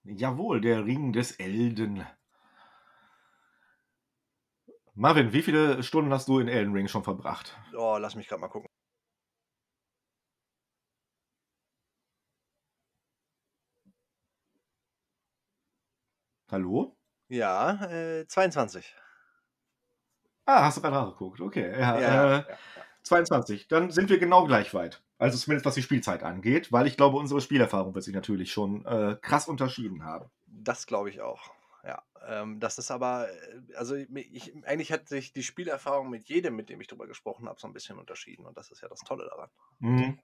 Jawohl, der Ring des Elden. Marvin, wie viele Stunden hast du in Elden Ring schon verbracht? Oh, lass mich gerade mal gucken. Hallo? Ja, äh, 22. Ah, hast du gerade nachgeguckt. Okay, ja. Ja, äh, ja, ja. 22. Dann sind wir genau gleich weit. Also zumindest was die Spielzeit angeht, weil ich glaube, unsere Spielerfahrung wird sich natürlich schon äh, krass unterschieden haben. Das glaube ich auch. Ja, ähm, das ist aber, äh, also ich, eigentlich hat sich die Spielerfahrung mit jedem, mit dem ich drüber gesprochen habe, so ein bisschen unterschieden und das ist ja das Tolle daran. Mhm.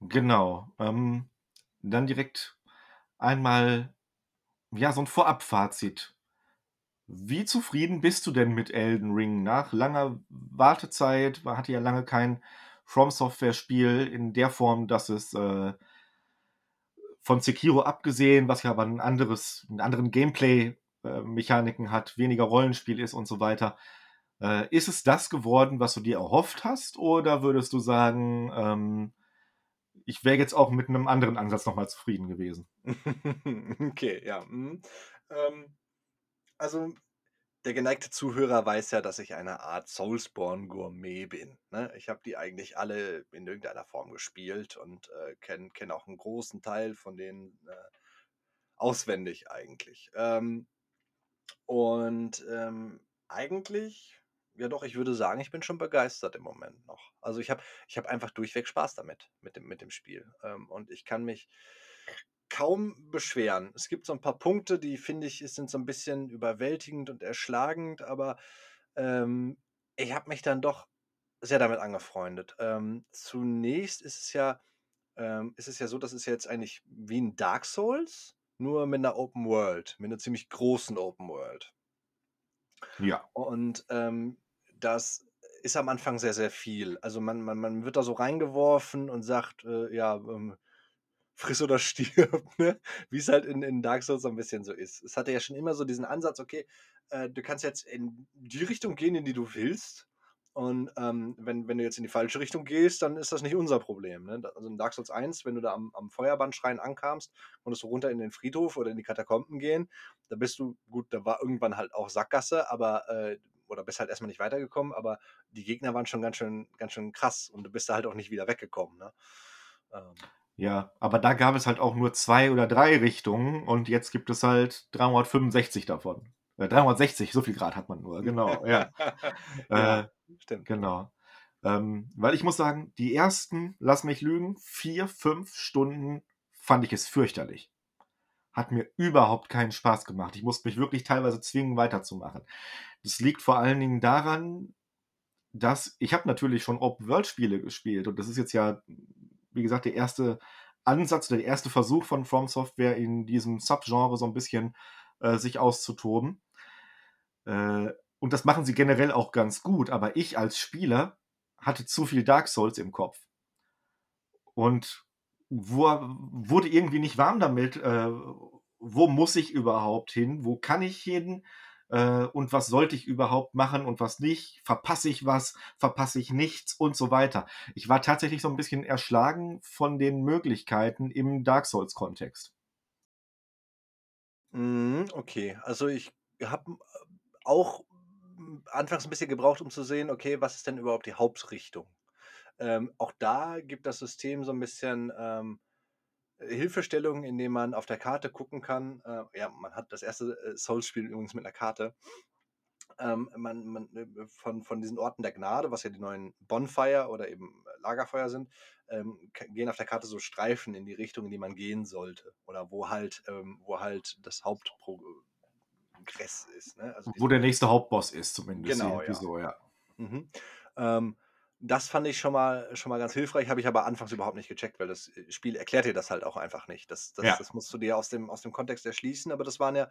Genau. Ähm, dann direkt einmal, ja, so ein Vorabfazit. Wie zufrieden bist du denn mit Elden Ring? Nach langer Wartezeit, man hatte ja lange kein From Software-Spiel in der Form, dass es äh, von Sekiro abgesehen, was ja aber ein anderes, einen anderen Gameplay-Mechaniken hat, weniger Rollenspiel ist und so weiter. Äh, ist es das geworden, was du dir erhofft hast? Oder würdest du sagen, ähm, ich wäre jetzt auch mit einem anderen Ansatz nochmal zufrieden gewesen? okay, ja. mhm. Ähm, also der geneigte Zuhörer weiß ja, dass ich eine Art Soulsborne-Gourmet bin. Ne? Ich habe die eigentlich alle in irgendeiner Form gespielt und äh, kenne kenn auch einen großen Teil von denen äh, auswendig eigentlich. Ähm, und ähm, eigentlich, ja doch, ich würde sagen, ich bin schon begeistert im Moment noch. Also ich habe ich hab einfach durchweg Spaß damit, mit dem, mit dem Spiel. Ähm, und ich kann mich kaum beschweren. Es gibt so ein paar Punkte, die finde ich, sind so ein bisschen überwältigend und erschlagend, aber ähm, ich habe mich dann doch sehr damit angefreundet. Ähm, zunächst ist es ja, ähm, ist es ja so, dass es jetzt eigentlich wie ein Dark Souls, nur mit einer Open World, mit einer ziemlich großen Open World. Ja. Und ähm, das ist am Anfang sehr, sehr viel. Also man, man, man wird da so reingeworfen und sagt, äh, ja, ähm, friss oder stirb, ne? Wie es halt in, in Dark Souls so ein bisschen so ist. Es hatte ja schon immer so diesen Ansatz, okay, äh, du kannst jetzt in die Richtung gehen, in die du willst. Und ähm, wenn, wenn du jetzt in die falsche Richtung gehst, dann ist das nicht unser Problem. Ne? Also in Dark Souls 1, wenn du da am, am Feuerbandschrein ankamst, konntest du runter in den Friedhof oder in die Katakomben gehen. Da bist du, gut, da war irgendwann halt auch Sackgasse, aber, äh, oder bist halt erstmal nicht weitergekommen, aber die Gegner waren schon ganz schön, ganz schön krass und du bist da halt auch nicht wieder weggekommen. Ne? Ähm, Ja, aber da gab es halt auch nur zwei oder drei Richtungen und jetzt gibt es halt 365 davon. Äh, 360, so viel Grad hat man nur, genau, ja. ja, Äh, stimmt. genau. Ähm, weil ich muss sagen, die ersten, lass mich lügen, vier, fünf Stunden fand ich es fürchterlich. Hat mir überhaupt keinen Spaß gemacht. Ich musste mich wirklich teilweise zwingen, weiterzumachen. Das liegt vor allen Dingen daran, dass ich habe natürlich schon Open-World-Spiele gespielt und das ist jetzt ja, wie gesagt, der erste Ansatz, der erste Versuch von From Software in diesem Subgenre so ein bisschen äh, sich auszutoben. Äh, und das machen sie generell auch ganz gut, aber ich als Spieler hatte zu viel Dark Souls im Kopf und wurde irgendwie nicht warm damit, äh, wo muss ich überhaupt hin, wo kann ich hin äh, und was sollte ich überhaupt machen und was nicht, verpasse ich was, verpasse ich nichts und so weiter. Ich war tatsächlich so ein bisschen erschlagen von den Möglichkeiten im Dark Souls-Kontext. Mhm, okay, also ich habe auch anfangs ein bisschen gebraucht, um zu sehen, okay, was ist denn überhaupt die Hauptrichtung? Ähm, auch da gibt das System so ein bisschen, ähm, Hilfestellungen, indem man auf der Karte gucken kann. Äh, ja, man hat das erste äh, Souls-Spiel übrigens mit einer Karte. Ähm, man, man, äh, von, von diesen Orten der Gnade, was ja die neuen Bonfire oder eben Lagerfeuer sind, ähm, gehen auf der Karte so Streifen in die Richtung, in die man gehen sollte. Oder wo halt, ähm, wo halt das Hauptprogress ist. Ne? Also wo der nächste Hauptboss ist, zumindest. Genau, ja. So, ja. Mhm. Das fand ich schon mal, schon mal ganz hilfreich, habe ich aber anfangs überhaupt nicht gecheckt, weil das äh, Spiel erklärt dir das halt auch einfach nicht. Das, das, Ja. das musst du dir aus dem, aus dem Kontext erschließen, aber das waren ja,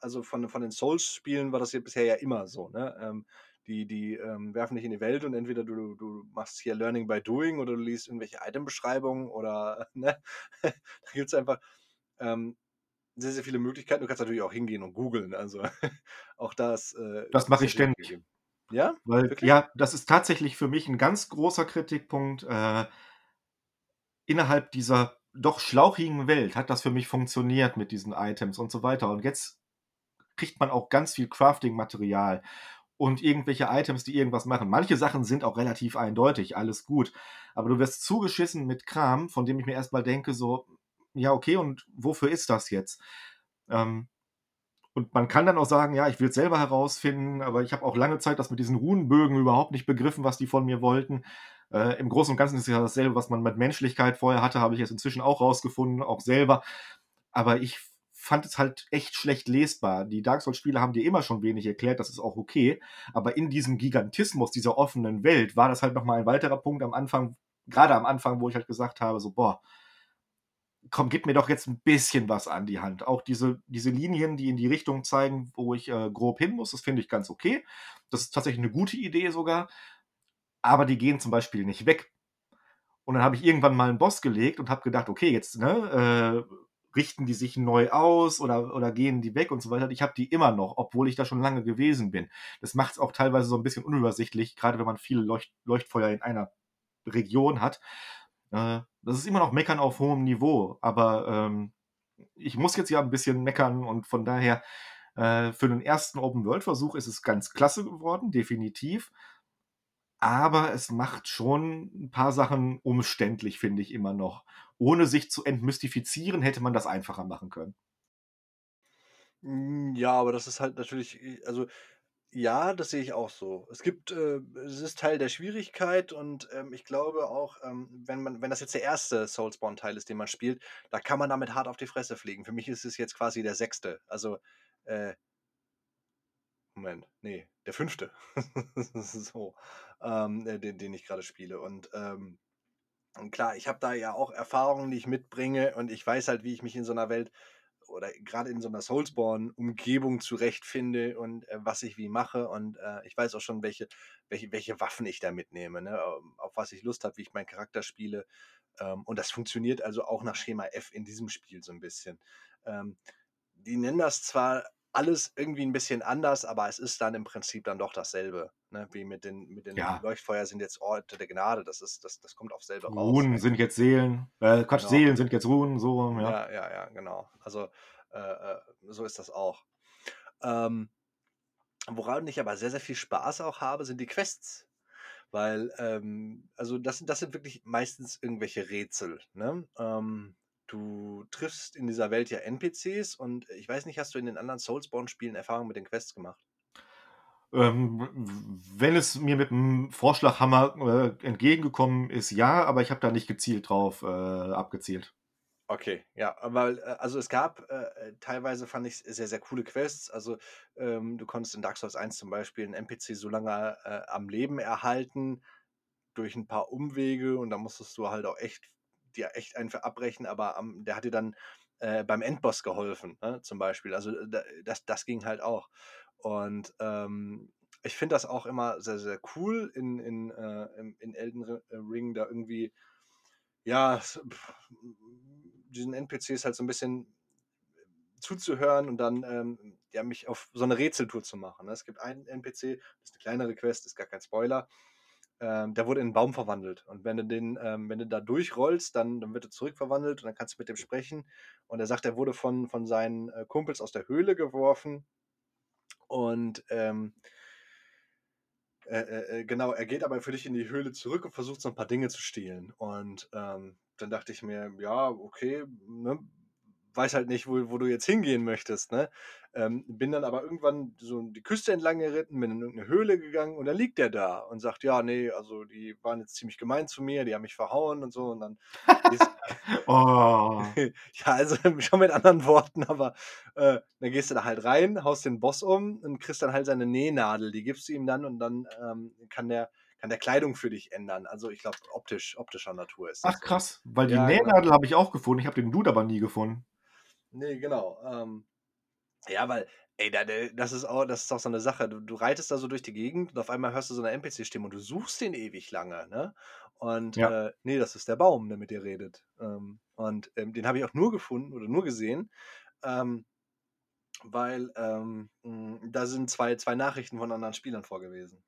also von, von den Souls-Spielen war das ja bisher ja immer so, ne? Ähm, die die ähm, werfen dich in die Welt und entweder du, du machst hier Learning by Doing oder du liest irgendwelche Item-Beschreibungen oder, ne? da gibt es einfach ähm, sehr, sehr viele Möglichkeiten. Du kannst natürlich auch hingehen und googeln, also auch das. Äh, Das mache ich ständig. gegeben. Ja? Weil, Wirklich? ja, das ist tatsächlich für mich ein ganz großer Kritikpunkt. Äh, innerhalb dieser doch schlauchigen Welt hat das für mich funktioniert mit diesen Items und so weiter. Und jetzt kriegt man auch ganz viel Crafting-Material und irgendwelche Items, die irgendwas machen. Manche Sachen sind auch relativ eindeutig, alles gut. Aber du wirst zugeschissen mit Kram, von dem ich mir erstmal denke, so, ja, okay, und wofür ist das jetzt? Ähm, und man kann dann auch sagen, ja, ich will es selber herausfinden, aber ich habe auch lange Zeit das mit diesen Runenbögen überhaupt nicht begriffen, was die von mir wollten. Äh, Im Großen und Ganzen ist ja dasselbe, was man mit Menschlichkeit vorher hatte, habe ich jetzt inzwischen auch rausgefunden, auch selber. Aber ich fand es halt echt schlecht lesbar. Die Dark Souls-Spiele haben dir immer schon wenig erklärt, das ist auch okay. Aber in diesem Gigantismus dieser offenen Welt war das halt nochmal ein weiterer Punkt am Anfang, gerade am Anfang, wo ich halt gesagt habe, so, boah, komm, gib mir doch jetzt ein bisschen was an die Hand. Auch diese, diese Linien, die in die Richtung zeigen, wo ich äh, grob hin muss, das finde ich ganz okay. Das ist tatsächlich eine gute Idee sogar. Aber die gehen zum Beispiel nicht weg. Und dann habe ich irgendwann mal einen Boss gelegt und habe gedacht, okay, jetzt ne, äh, richten die sich neu aus oder, oder gehen die weg und so weiter. Ich habe die immer noch, obwohl ich da schon lange gewesen bin. Das macht es auch teilweise so ein bisschen unübersichtlich, gerade wenn man viele Leucht Leuchtfeuer in einer Region hat. Äh, das ist immer noch Meckern auf hohem Niveau, aber ähm, ich muss jetzt ja ein bisschen meckern und von daher äh, für den ersten Open-World-Versuch ist es ganz klasse geworden, definitiv. Aber es macht schon ein paar Sachen umständlich, finde ich immer noch. Ohne sich zu entmystifizieren, hätte man das einfacher machen können. Hm, ja, aber das ist halt natürlich, äh, also ja, das sehe ich auch so. Es gibt, äh, es ist Teil der Schwierigkeit und ähm, ich glaube auch, ähm, wenn man, wenn das jetzt der erste Soulspawn-Teil ist, den man spielt, da kann man damit hart auf die Fresse fliegen. Für mich ist es jetzt quasi der sechste. Also, äh, Moment, nee, der fünfte. so, ähm, äh, den, den ich gerade spiele. Und ähm, und klar, ich habe da ja auch Erfahrungen, die ich mitbringe und ich weiß halt, wie ich mich in so einer Welt oder gerade in so einer Soulsborne-Umgebung zurechtfinde und äh, was ich wie mache. Und äh, ich weiß auch schon, welche, welche, welche Waffen ich da mitnehme, ne? ähm, auf was ich Lust habe, wie ich meinen Charakter spiele. Ähm, und das funktioniert also auch nach Schema F in diesem Spiel so ein bisschen. Ähm, die nennen das zwar alles irgendwie ein bisschen anders, aber es ist dann im Prinzip dann doch dasselbe. Ne? Wie mit den, mit den Ja. Leuchtfeuer sind jetzt Orte der Gnade. Das ist, das, das kommt auf selbe raus. Runen ne? sind jetzt Seelen, äh, Quatsch, Genau. Seelen sind jetzt Runen, so, ja. Ja, ja, ja, genau. Also äh, äh, so ist das auch. Ähm, woran ich aber sehr, sehr viel Spaß auch habe, sind die Quests. Weil, ähm, also das, sind- das sind wirklich meistens irgendwelche Rätsel. Ne? Ähm, du triffst in dieser Welt ja NPCs und ich weiß nicht, hast du in den anderen Soulsborne-Spielen Erfahrungen mit den Quests gemacht? Ähm, wenn es mir mit dem Vorschlaghammer äh, entgegengekommen ist, ja, aber ich habe da nicht gezielt drauf äh, abgezielt. Okay, ja, weil, äh, also es gab äh, äh, teilweise fand ich sehr, sehr coole Quests. Also ähm, du konntest in Dark Souls 1 zum Beispiel einen NPC so lange äh, am Leben erhalten durch ein paar Umwege und da musstest du halt auch echt dir echt einen verabbrechen, aber am, der hat dir dann äh, beim Endboss geholfen, ne, zum Beispiel. Also äh, da, das, das ging halt auch. Und ähm, ich finde das auch immer sehr, sehr cool in, in, äh, in, Elden äh, Ring da irgendwie ja, diesen NPCs halt so ein bisschen zuzuhören und dann ähm, ja, mich auf so eine Rätseltour zu machen. Ne? Es gibt einen NPC, das ist eine kleinere Quest, ist gar kein Spoiler. Ähm, der wurde in einen Baum verwandelt. Und wenn du den, ähm, wenn du da durchrollst, dann, dann wird er zurückverwandelt und dann kannst du mit dem sprechen. Und er sagt, er wurde von, von seinen äh, Kumpels aus der Höhle geworfen Und ähm, äh, äh, äh, genau, er geht aber für dich in die Höhle zurück und versucht so ein paar Dinge zu stehlen. Und ähm, dann dachte ich mir, ja, okay, ne, weiß halt nicht, wo, wo du jetzt hingehen möchtest, ne? Ähm, bin dann aber irgendwann so die Küste entlang geritten, bin in irgendeine Höhle gegangen und dann liegt der da und sagt, ja, nee, also die waren jetzt ziemlich gemein zu mir, die haben mich verhauen und so und dann ist, Oh. ja, also schon mit anderen Worten, aber äh, dann gehst du da halt rein, haust den Boss um und kriegst dann halt seine Nähnadel, die gibst du ihm dann und dann ähm, kann der kann der Kleidung für dich ändern. Also ich glaube optisch optischer Natur ist das Ach krass, weil die Ja, genau. Nähnadel habe ich auch gefunden. Ich habe den Dude aber nie gefunden. Ne, genau. Ähm, ja, weil, ey, da, da, das ist auch, das ist auch so eine Sache. Du, du reitest da so durch die Gegend und auf einmal hörst du so eine NPC-Stimme und du suchst den ewig lange, ne? Und Ja. äh, nee, das ist der Baum, der mit dir redet. Ähm, und ähm, den habe ich auch nur gefunden oder nur gesehen, ähm, weil ähm, mh, da sind zwei, zwei Nachrichten von anderen Spielern vorgewesen.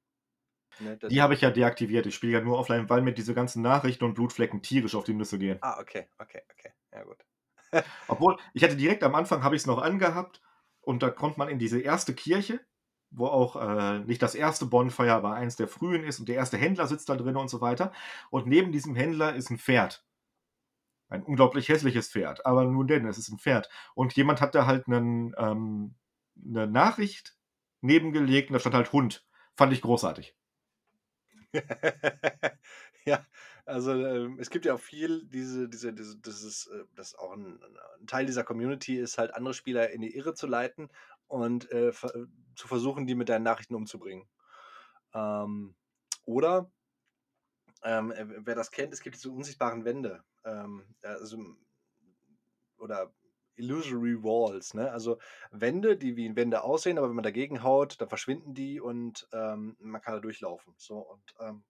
Ne, Die habe ich ja deaktiviert. Ich spiele ja nur offline, weil mir diese ganzen Nachrichten und Blutflecken tierisch auf die Nüsse gehen. ah, okay, okay, okay. Ja, gut. Obwohl, ich hatte direkt am Anfang, habe ich es noch angehabt und da kommt man in diese erste Kirche, wo auch äh, nicht das erste Bonfire, aber eins der frühen ist und der erste Händler sitzt da drin und so weiter. Und neben diesem Händler ist ein Pferd. Ein unglaublich hässliches Pferd, aber nun denn, es ist ein Pferd. Und jemand hat da halt einen, ähm, eine Nachricht nebengelegt und da stand halt Hund. Fand ich großartig. ja, also ähm, es gibt ja auch viel, diese, diese, diese, das ist, äh, das auch ein, ein Teil dieser Community ist halt andere Spieler in die Irre zu leiten und äh, äh, zu versuchen, die mit deinen Nachrichten umzubringen. Ähm, oder, ähm, äh, wer das kennt, es gibt diese unsichtbaren Wände. Ähm, also, oder Illusory Walls, ne? Also Wände, die wie Wände aussehen, aber wenn man dagegen haut, dann verschwinden die und ähm, man kann da durchlaufen. So und ähm,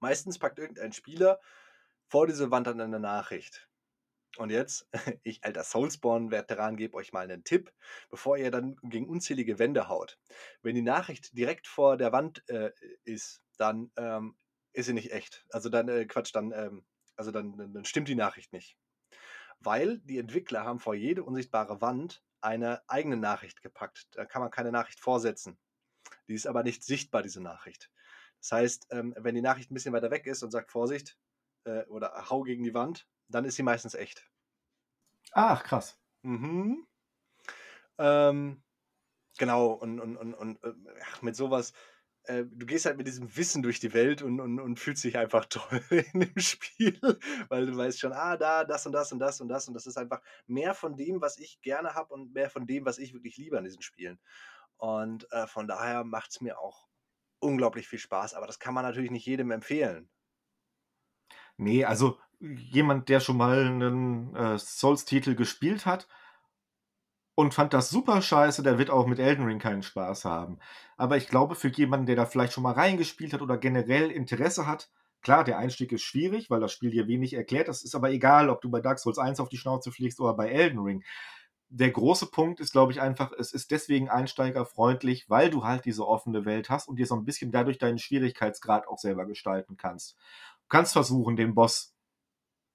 meistens packt irgendein Spieler vor diese Wand dann eine Nachricht. Und jetzt, ich alter Soulspawn-Veteran, gebe euch mal einen Tipp, bevor ihr dann gegen unzählige Wände haut. Wenn die Nachricht direkt vor der Wand äh, ist, dann ähm, ist sie nicht echt. Also dann, äh, Quatsch, dann, ähm, also dann, dann dann stimmt die Nachricht nicht. Weil die Entwickler haben vor jede unsichtbare Wand eine eigene Nachricht gepackt. Da kann man keine Nachricht vorsetzen. Die ist aber nicht sichtbar, diese Nachricht. Das heißt, ähm, wenn die Nachricht ein bisschen weiter weg ist und sagt Vorsicht äh, oder hau gegen die Wand, dann ist sie meistens echt. Ach, krass. Mhm. Ähm, genau, und, und, und, und äh, ach, mit sowas, äh, du gehst halt mit diesem Wissen durch die Welt und, und, und fühlst dich einfach toll in dem Spiel, weil du weißt schon, ah, da, das und das und das und das und das ist einfach mehr von dem, was ich gerne habe und mehr von dem, was ich wirklich liebe an diesen Spielen. Und äh, von daher macht es mir auch unglaublich viel Spaß, aber das kann man natürlich nicht jedem empfehlen. Nee, also jemand, der schon mal einen äh, Souls-Titel gespielt hat und fand das super scheiße, der wird auch mit Elden Ring keinen Spaß haben. Aber ich glaube, für jemanden, der da vielleicht schon mal reingespielt hat oder generell Interesse hat, klar, der Einstieg ist schwierig, weil das Spiel dir wenig erklärt. Das ist aber egal, ob du bei Dark Souls 1 auf die Schnauze fliegst oder bei Elden Ring. Der große Punkt ist, glaube ich, einfach, es ist deswegen einsteigerfreundlich, weil du halt diese offene Welt hast und dir so ein bisschen dadurch deinen Schwierigkeitsgrad auch selber gestalten kannst. Du kannst versuchen, den Boss,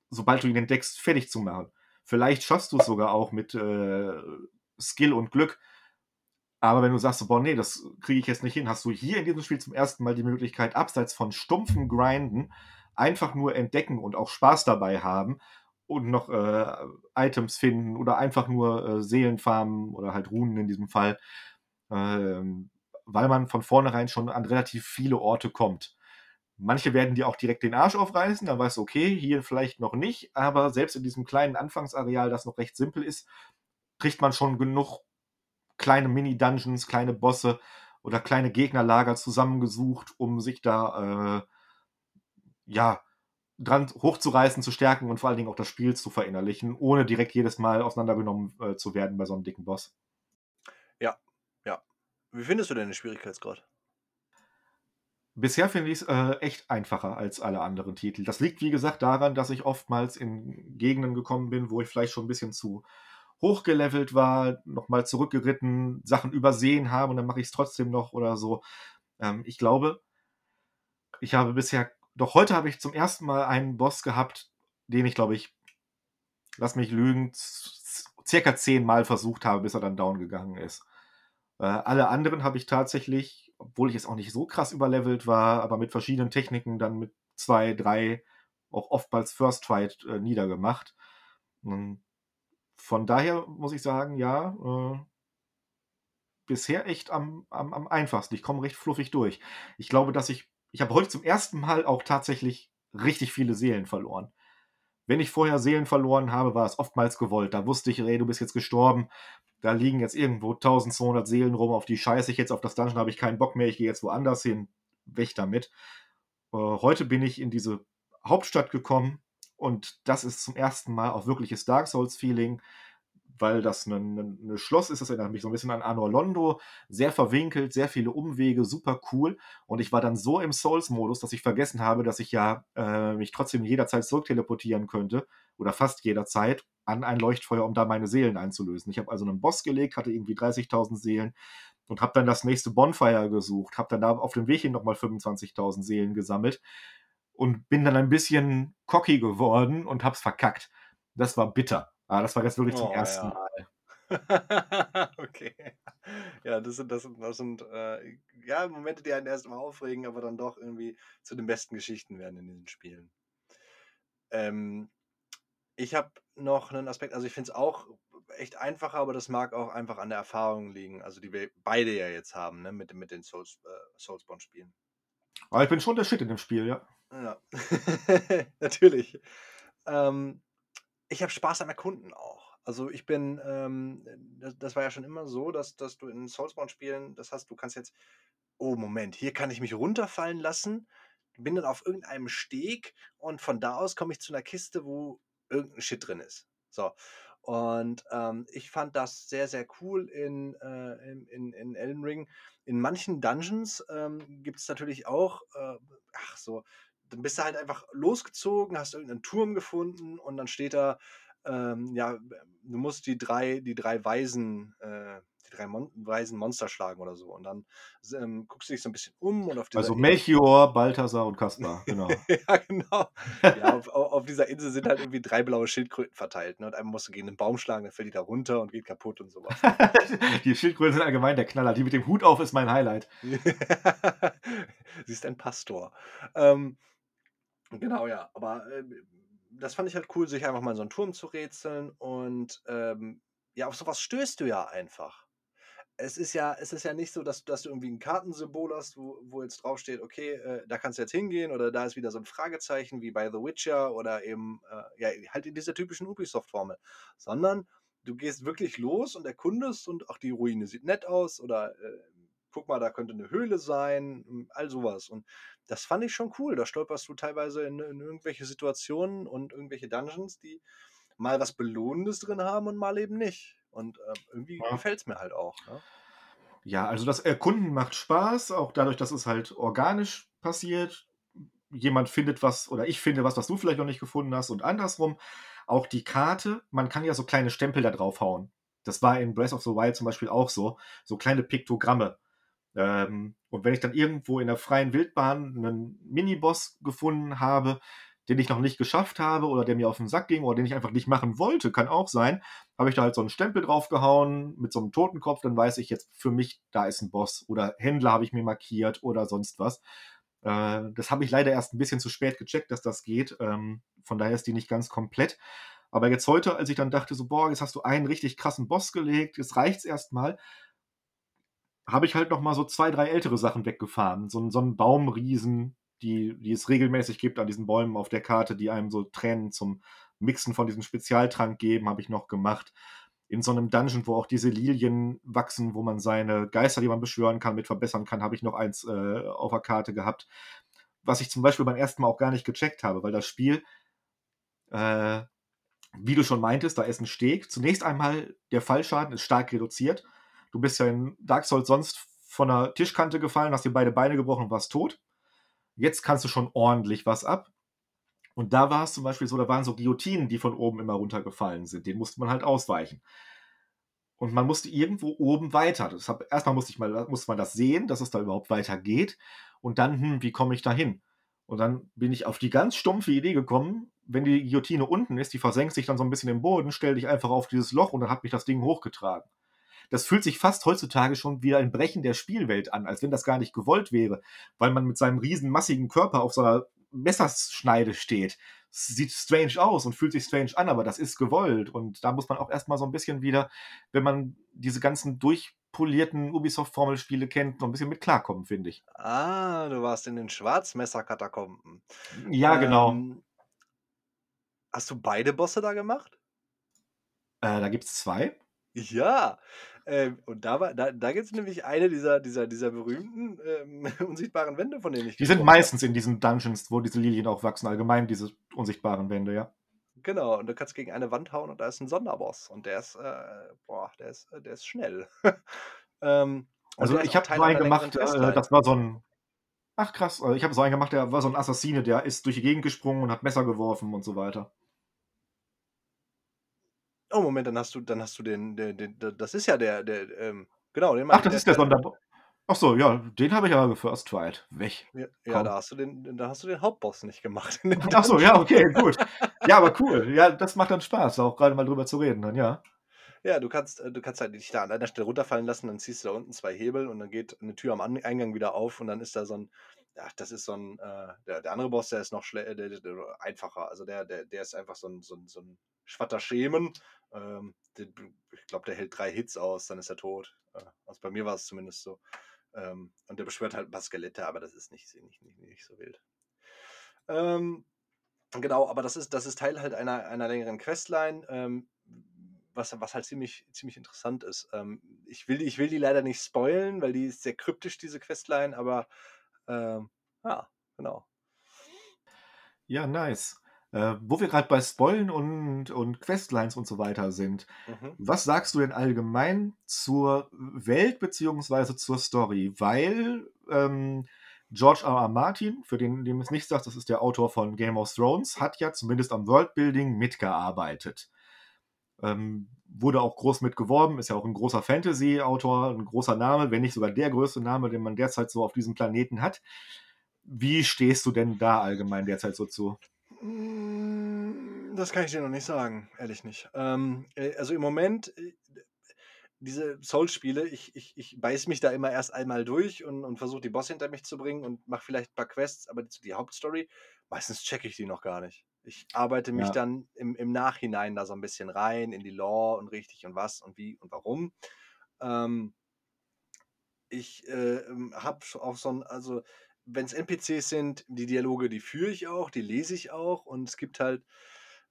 sobald du ihn entdeckst, fertig zu machen. Vielleicht schaffst du es sogar auch mit äh, Skill und Glück. Aber wenn du sagst, boah, nee, das kriege ich jetzt nicht hin, hast du hier in diesem Spiel zum ersten Mal die Möglichkeit, abseits von stumpfen Grinden, einfach nur entdecken und auch Spaß dabei haben und noch äh, Items finden oder einfach nur äh, Seelen farmen oder halt Runen in diesem Fall, ähm, weil man von vornherein schon an relativ viele Orte kommt. Manche werden dir auch direkt den Arsch aufreißen, dann weißt du, okay, hier vielleicht noch nicht, aber selbst in diesem kleinen Anfangsareal, das noch recht simpel ist, kriegt man schon genug kleine Mini-Dungeons, kleine Bosse oder kleine Gegnerlager zusammengesucht, um sich da äh, ja dran hochzureißen, zu stärken und vor allen Dingen auch das Spiel zu verinnerlichen, ohne direkt jedes Mal auseinandergenommen äh, zu werden bei so einem dicken Boss. Ja, ja. Wie findest du denn den Schwierigkeitsgrad? Bisher finde ich es äh, echt einfacher als alle anderen Titel. Das liegt, wie gesagt, daran, dass ich oftmals in Gegenden gekommen bin, wo ich vielleicht schon ein bisschen zu hochgelevelt war, nochmal zurückgeritten, Sachen übersehen habe und dann mache ich es trotzdem noch oder so. Ähm, ich glaube, ich habe bisher, doch heute habe ich zum ersten Mal einen Boss gehabt, den ich, glaube ich, lass mich lügen, circa zehnmal versucht habe, bis er dann down gegangen ist. Äh, alle anderen habe ich tatsächlich, obwohl ich jetzt auch nicht so krass überlevelt war, aber mit verschiedenen Techniken dann mit zwei, drei, auch oftmals First Try äh, niedergemacht. Und von daher muss ich sagen, ja, äh, bisher echt am, am, am einfachsten. Ich komme recht fluffig durch. Ich glaube, dass ich, ich habe heute zum ersten Mal auch tatsächlich richtig viele Seelen verloren. Wenn ich vorher Seelen verloren habe, war es oftmals gewollt. Da wusste ich, ey, du bist jetzt gestorben. Da liegen jetzt irgendwo 1200 Seelen rum, auf die scheiße ich jetzt. Auf das Dungeon habe ich keinen Bock mehr. Ich gehe jetzt woanders hin. Weg damit. Äh, heute bin ich in diese Hauptstadt gekommen und das ist zum ersten Mal auch wirkliches Dark Souls-Feeling weil das ein, ein, Schloss ist. Das erinnert mich so ein bisschen an Anor Londo. Sehr verwinkelt, sehr viele Umwege, super cool. Und ich war dann so im Souls-Modus, dass ich vergessen habe, dass ich ja äh, mich trotzdem jederzeit zurückteleportieren könnte oder fast jederzeit an ein Leuchtfeuer, um da meine Seelen einzulösen. Ich habe also einen Boss gelegt, hatte irgendwie 30.000 Seelen und habe dann das nächste Bonfire gesucht, habe dann da auf dem Weg hin nochmal 25.000 Seelen gesammelt und bin dann ein bisschen cocky geworden und hab's verkackt. Das war bitter. Aber das war jetzt wirklich zum Oh ersten ja. Mal. Okay. Ja, das sind das sind das sind, äh, ja, Momente, die einen erst mal aufregen, aber dann doch irgendwie zu den besten Geschichten werden in diesen Spielen. Ähm, ich habe noch 'nen Aspekt also, ich finde es auch echt einfacher, aber das mag auch einfach an der Erfahrung liegen, also, die wir beide ja jetzt haben, ne, mit mit den Souls äh, Soulsborne-Spielen. Aber ich bin schon der Shit in dem Spiel, ja. Ja, natürlich. Ähm, ich habe Spaß am Erkunden auch. Also, ich bin, ähm das das war ja schon immer so, dass dass du in Soulsborne-Spielen das hast du kannst jetzt: „Oh, Moment, hier kann ich mich runterfallen lassen, bin dann auf irgendeinem Steg und von da aus komme ich zu 'ner Kiste, wo irgend 'n Shit drin ist.“ So, und, ähm, ich fand das sehr, sehr cool in, äh in in Elden Ring. In manchen Dungeons, ähm, gibt's natürlich auch, äh ach so, dann bist du halt einfach losgezogen, hast irgend 'nen Turm gefunden und dann steht da, ähm, ja, du musst die 3 die 3 Weisen äh, die 3 Mon weisen Monster schlagen oder so. Und dann ähm, guckst du dich so 'n bisschen um und auf dieser Also, Melchior, Balthasar und Kaspar, genau. Ja, genau. Ja, auf au auf dieser Insel sind halt irgendwie 3 blaue Schildkröten verteilt, ne? Und einmal musst du gegen 'nen Baum schlagen, dann fällt die da runter und geht kaputt und so was. Die Schildkröten sind allgemein der Knaller. Die mit dem Hut auf ist mein Highlight. Sie ist ein Pastor. Ähm, genau, ja, aber, ähm, das fand ich halt cool, sich einfach mal in so 'n Turm zu rätseln und, ähm, ja, auf so was stößt du ja einfach. Es ist ja es ist ja nicht so, dass dass du irgendwie 'n Kartensymbol hast, wo wo jetzt draufsteht: „Okay, äh, da kannst du jetzt hingehen“ oder da ist wieder so 'n Fragezeichen wie bei The Witcher oder eben, äh, ja, halt in dieser typischen Ubisoft-Formel, sondern du gehst wirklich los und erkundest und: „Ach, die Ruine sieht nett aus“ oder, äh: „Guck mal, da könnte 'ne Höhle sein“, hm, all so was. Und das fand ich schon cool. Da stolperst du teilweise in in irgendwelche Situationen und irgendwelche Dungeons, die mal was Belohnendes drin haben und mal eben nicht. Und, ähm, irgendwie Ja. gefällt's mir halt auch, ne? Ja, also, das Erkunden macht Spaß, auch dadurch, dass es halt organisch passiert. Jemand findet was oder ich finde was, was du vielleicht noch nicht gefunden hast und andersrum. Auch die Karte, man kann ja so kleine Stempel da draufhauen. Das war in Breath of the Wild zum Beispiel auch so, so kleine Piktogramme. Ähm, und wenn ich dann irgendwo in der freien Wildbahn 'nen Miniboss gefunden habe, den ich noch nicht geschafft habe oder der mir auf 'n Sack ging oder den ich einfach nicht machen wollte, kann auch sein, habe ich da halt so 'n Stempel draufgehauen mit so 'nem Totenkopf, dann weiß ich jetzt für mich, da ist 'n Boss oder Händler habe ich mir markiert oder sonst was. Äh, das habe ich leider erst 'n bisschen zu spät gecheckt, dass das geht. Ähm, von daher ist die nicht ganz komplett. Aber jetzt heute, als ich dann dachte so: „Boah, jetzt hast du einen richtig krassen Boss gelegt, jetzt reicht's erst mal“ habe ich halt noch mal so 2, 3 ältere Sachen weggefahren. So so 'n Baumriesen, die die es regelmäßig gibt an diesen Bäumen auf der Karte, die einem so Tränen zum Mixen von diesem Spezialtrank geben, habe ich noch gemacht. In so 'nem Dungeon, wo auch diese Lilien wachsen, wo man seine Geister, die man beschwören kann, mit verbessern kann, habe ich noch eins, äh, auf der Karte gehabt. Was ich zum Beispiel beim ersten Mal auch gar nicht gecheckt habe, weil das Spiel äh, wie du schon meintest, da ist 'n Steg. Zunächst einmal, der Fallschaden ist stark reduziert. Du bist ja in Dark Souls sonst von 'ner Tischkante gefallen, hast dir beide Beine gebrochen und warst tot. Jetzt kannst du schon ordentlich was ab. Und da war es zum Beispiel so, da waren so Guillotinen, die von oben immer runtergefallen sind. Denen musste man halt ausweichen. Und man musste irgendwo oben weiter. Das habe erst mal musste ich mal musste man das sehen, dass es da überhaupt weitergeht. Und dann: „Hm, wie komme ich da hin?“ Und dann bin ich auf die ganz stumpfe Idee gekommen, wenn die Guillotine unten ist, die versenkt sich dann so 'n bisschen im Boden, stell dich einfach auf dieses Loch und dann hat mich das Ding hochgetragen. Das fühlt sich fast heutzutage schon wie ein Brechen der Spielwelt an, als wenn das gar nicht gewollt wäre, weil man mit seinem riesen massigen Körper auf so einer Messerschneide steht. Sieht strange aus und fühlt sich strange an, aber das ist gewollt. Und da muss man auch erstmal so ein bisschen wieder, wenn man diese ganzen durchpolierten Ubisoft-Formelspiele kennt, noch ein bisschen mit klarkommen, finde ich. Ah, du warst in den Schwarzmesser-Katakomben. Ja, genau. Ähm, hast du beide Bosse da gemacht? Äh, da gibt es zwei. Ja, ähm, und da war da da gibt's nämlich eine dieser dieser dieser berühmten, ähm, unsichtbaren Wände, von denen ich Die sind meistens in diesen Dungeons, wo diese Lilien auch wachsen, allgemein diese unsichtbaren Wände, ja. Genau, und du kannst gegen eine Wand hauen und da ist ein Sonderboss und der ist, äh, boah, der ist äh, der ist schnell. Ähm, Also ich habe so einen gemacht, äh, das war so ein ach krass, äh, ich habe so einen gemacht, der war so ein Assassine, der ist durch die Gegend gesprungen und hat Messer geworfen und so weiter. Oh, Moment, dann hast du dann hast du den den den d das ist ja der der, ähm genau, den Ach, das der ist der der Sonderbo ach so, ja, den habe ich aber gefirst tried. Weg. Ja, ja, da hast du den da hast du den Hauptboss nicht gemacht Ach so, ja, okay, gut. Ja, aber cool. Ja, das macht dann Spaß, auch grade mal drüber zu reden dann, ja. Ja, du kannst äh, du kannst halt dich da an einer Stelle runterfallen lassen, dann ziehst du da unten 2 Hebel und dann geht 'ne Tür am An Eingang wieder auf und dann ist da so 'n ja, das ist so 'n äh, der der andere Boss, der ist noch äh, der der einfacher. Also der der der ist einfach so 'n so 'n so 'n schwatter Schemen. Ähm, ich glaube, der hält 3 Hits aus, dann ist er tot. Äh, also bei mir war's zumindest so. Ähm, und der beschwört halt 'n paar Skelette, aber das ist nicht nicht nicht nicht so wild. Ähm, genau, aber das ist das ist Teil halt einer einer längeren Questline, ähm, was was halt ziemlich ziemlich interessant ist. Ähm, ich will die ich will die leider nicht spoilen, weil die ist sehr kryptisch, diese Questline, aber, ähm, ja, genau. Ja, nice. Äh, wo wir grad bei Spoilen und und Questlines und so weiter sind, Mhm. was sagst du denn allgemein zur Welt beziehungsweise zur Story? Weil, ähm, George R. R. Martin, für den dem es nichts sagt, das ist der Autor von Game of Thrones, hat ja zumindest am Worldbuilding mitgearbeitet. Ähm, wurde auch groß mit geworben, ist ja auch 'n großer Fantasy-Autor, 'n großer Name, wenn nicht sogar der größte Name, den man derzeit so auf diesem Planeten hat. Wie stehst du denn da allgemein derzeit so zu? Hm, das kann ich dir noch nicht sagen, ehrlich nicht. Ähm, äh, also im Moment, äh, diese Souls-Spiele, ich ich ich beiße mich da immer erst einmal durch und und versuche die Bosse hinter mich zu bringen und mache vielleicht 'n paar Quests, aber die Hauptstory, meistens checke ich die noch gar nicht. Ich arbeite mich Ja. dann im im Nachhinein da so 'n bisschen rein in die Lore und richtig und was und wie und warum. Ähm ich, äh, ähm, habe auch so 'n also, wenn's NPCs sind, die Dialoge, die führe ich auch, die lese ich auch und es gibt halt,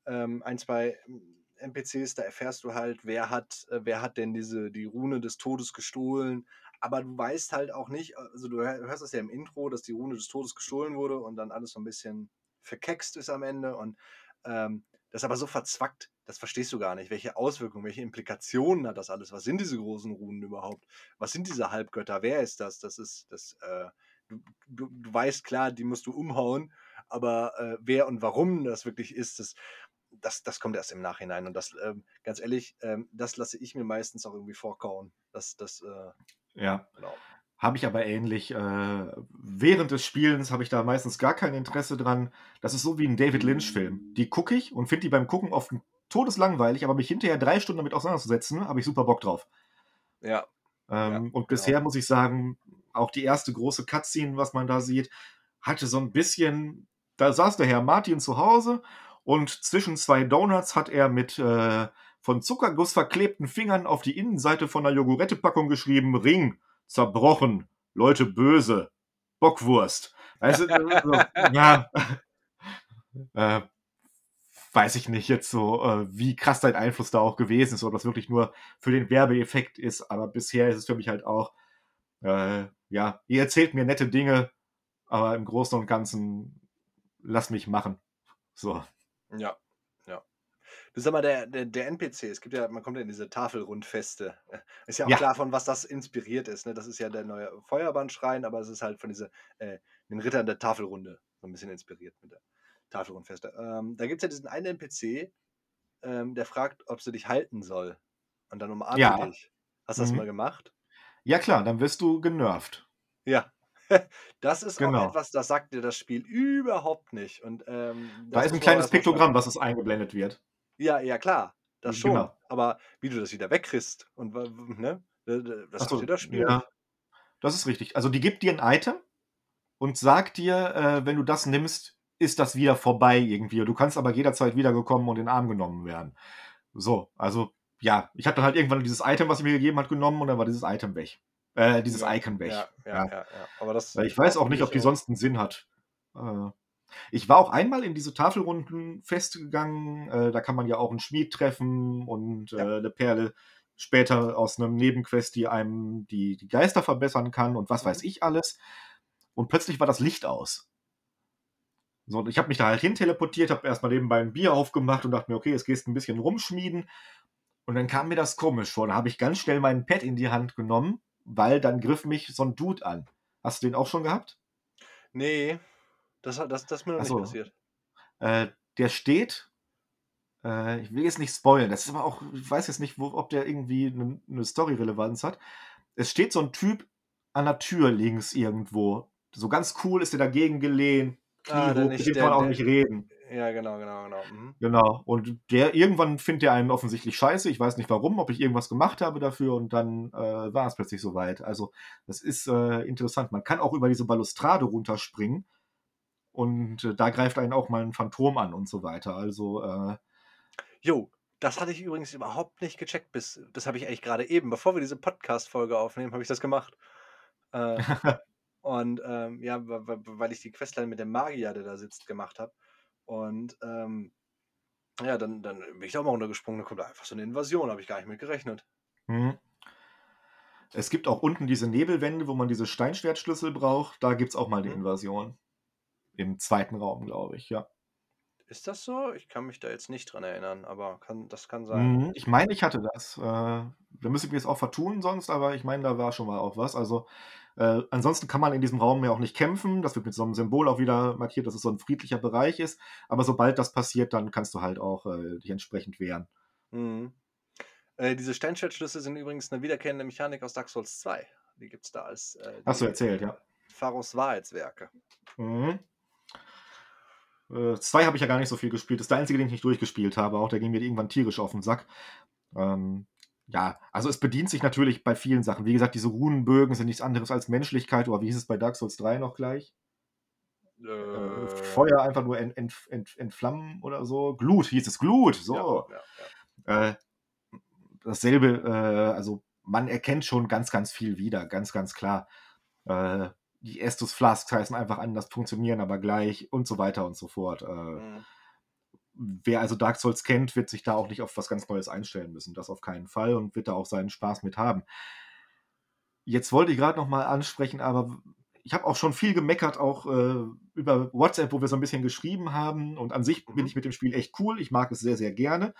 ähm, 1, 2, hm, NPCs, da erfährst du halt, wer hat äh, wer hat denn diese die Rune des Todes gestohlen, aber du weißt halt auch nicht also, du hör hörst das ja im Intro, dass die Rune des Todes gestohlen wurde und dann alles so 'n bisschen verkekst ist am Ende und, ähm, das ist aber so verzwackt, das verstehst du gar nicht. Welche Auswirkungen, welche Implikationen hat das alles? Was sind diese großen Runen überhaupt? Was sind diese Halbgötter? Wer ist das? Das ist das, äh du du du weißt, klar, die musst du umhauen, aber, äh, wer und warum das wirklich ist, das das das kommt erst im Nachhinein und das, ähm, ganz ehrlich, ähm, das lasse ich mir meistens auch irgendwie vorkauen. Das das, äh Ja. genau. Habe ich aber ähnlich. Äh, während des Spielens habe ich da meistens gar kein Interesse dran. Das ist so wie 'n David-Lynch-Film. Die gucke ich und finde die beim Gucken oft todeslangweilig, aber mich hinterher 3 Stunden damit auseinanderzusetzen, habe ich super Bock drauf. Ja. Ja, Ähm, und genau. bisher muss ich sagen, auch die erste große Cutscene, was man da sieht, hatte so 'n bisschen da saß der Herr Martin zu Hause und zwischen 2 Donuts hat er mit, äh, von Zuckerguss verklebten Fingern auf die Innenseite von 'ner Joghurttepackung geschrieben: „Ring, zerbrochen, Leute böse, Bockwurst.“ Weißt du, ja. Äh, weiß ich nicht jetzt so, äh, wie krass dein Einfluss da auch gewesen ist, ob das wirklich nur für den Werbeeffekt ist, aber bisher ist es für mich halt auch, äh, ja, ihr erzählt mir nette Dinge, aber im Großen und Ganzen lass mich machen. So. Ja, ja. Du sag mal, der der der NPC, es gibt ja man kommt ja in diese Tafelrundfeste. Ist ja auch Ja. klar, von was das inspiriert ist, ne? Das ist ja der neue Feuerbahnschrein, aber es ist halt von diese äh, den Rittern der Tafelrunde so 'n bisschen inspiriert mit der Tafelrundfeste. Ähm, da gibt's ja diesen einen NPC, ähm, der fragt, ob sie dich halten soll und dann umarmt Ja. dich. Hast du das mal Mhm. gemacht? Ja klar, dann wirst du genervt. Ja. Das ist auch Genau. etwas, das sagt dir das Spiel überhaupt nicht und, ähm, Da ist 'n muss man auch kleines Piktogramm, was es eingeblendet wird. Ja, ja klar. das schon. Genau. Aber wie du das wieder wegkriegst und ne? Das Ach sagt so, dir das Spiel ja. Das ist richtig. Also, die gibt dir 'n Item und sagt dir, äh, wenn du das nimmst, ist das wieder vorbei irgendwie. Du kannst aber jederzeit wiedergekommen und in 'n Arm genommen werden. So, also, ja, ich habe dann halt irgendwann dieses Item, was sie mir gegeben hat, genommen und dann war dieses Item weg. Äh, dieses Ja, Icon weg. ja, ja, Ja. ja. Aber das ich weiß auch nicht, ob die sonst 'n Sinn hat. Äh, ich war auch einmal in diese Tafelrundenfeste gegangen, äh, da kann man ja auch 'n Schmied treffen und, Ja. äh, 'ne Perle später aus 'nem Nebenquest, die einem die die Geister verbessern kann und was weiß Mhm. ich alles. Und plötzlich war das Licht aus. So, und ich habe mich da halt hin teleportiert, habe erst mal nebenbei 'n Bier aufgemacht und dachte mir: „Okay, jetzt gehst 'n bisschen rumschmieden.“ Und dann kam mir das komisch vor. Da habe ich ganz schnell mein Pad in die Hand genommen, weil dann griff mich so 'n Dude an. Hast du den auch schon gehabt? Ne, das hat das das ist mir noch Ach nicht passiert. Äh, der steht äh, ich will jetzt nicht spoilern, das ist aber auch ich weiß jetzt nicht, wo ob der irgendwie 'nen 'ne Storyrelevanz hat. Es steht so 'n Typ an der Tür links irgendwo. So ganz cool ist der dagegen gelehnt, Knie Ah, hoch, mit dem kann auch nicht reden. Ja, genau, genau, genau. Mhm. Genau. Und der irgendwann findet der einen offensichtlich scheiße. Ich weiß nicht warum, ob ich irgendwas gemacht habe dafür und dann, äh, war es plötzlich so weit. Also, das ist, äh, interessant. Man kann auch über diese Balustrade runterspringen und, äh, da greift einen auch mal 'n Phantom an und so weiter. Also, äh Jo, das hatte ich übrigens überhaupt nicht gecheckt bis das habe ich eigentlich grade eben bevor wir diese Podcast-Folge aufnehmen, habe ich das gemacht. Äh, und, ähm, ja, weil ich die Questline mit dem Magier, der da sitzt, gemacht habe. Und, ähm, ja, dann dann bin ich da auch mal runtergesprungen, da kommt einfach so 'ne Invasion, habe ich gar nicht mit gerechnet. Mhm. Es gibt auch unten diese Nebelwände, wo man diese Steinschwertschlüssel braucht. Da gibt's auch mal 'ne Mhm. Invasion. Im 2. Raum, glaube ich, ja. Ist das so? Ich kann mich da jetzt nicht dran erinnern, aber kann das kann sein. Mhm. Ich meine, ich hatte das. Äh, da müsste ich mich jetzt auch vertun sonst, aber ich meine, da war schon mal auch was. Also, äh, ansonsten kann man in diesem Raum ja auch nicht kämpfen. Das wird mit so 'nem Symbol auch wieder markiert, dass es so 'n friedlicher Bereich ist. Aber sobald das passiert, dann kannst du halt auch, äh, dich entsprechend wehren. Mhm. Äh, diese Steinschwertschlüssel sind übrigens 'ne wiederkehrende Mechanik aus Dark Souls 2. Die gibt's da als, äh, Hast du erzählt, ja. Pharos Wahrheitswerke. Mhm. Äh, 2 habe ich ja gar nicht so viel gespielt. Das ist der einzige, den ich nicht durchgespielt habe auch. Der ging mir irgendwann tierisch auf 'n Sack. Ähm, ja, also, es bedient sich natürlich bei vielen Sachen. Wie gesagt, diese Runenbögen sind nichts anderes als Menschlichkeit oder wie hieß es bei Dark Souls 3 noch gleich? Äh, Äh Feuer einfach nur ent entf ent entflammen oder so. Glut hieß es, Glut, Ja, so. ja, ja. Äh, dasselbe, äh also, man erkennt schon ganz, ganz viel wieder, ganz, ganz klar. Äh, die Estus Flasks heißen einfach anders, funktionieren aber gleich und so weiter und so fort. Äh, Mhm. wer also Dark Souls kennt, wird sich da auch nicht auf was ganz Neues einstellen müssen. Das auf keinen Fall und wird da auch seinen Spaß mit haben. Jetzt wollte ich grad noch mal ansprechen, aber ich habe auch schon viel gemeckert, auch, äh, über WhatsApp, wo wir so 'n bisschen geschrieben haben. Und an sich bin Mhm. ich mit dem Spiel echt cool. Ich mag es sehr, sehr gerne.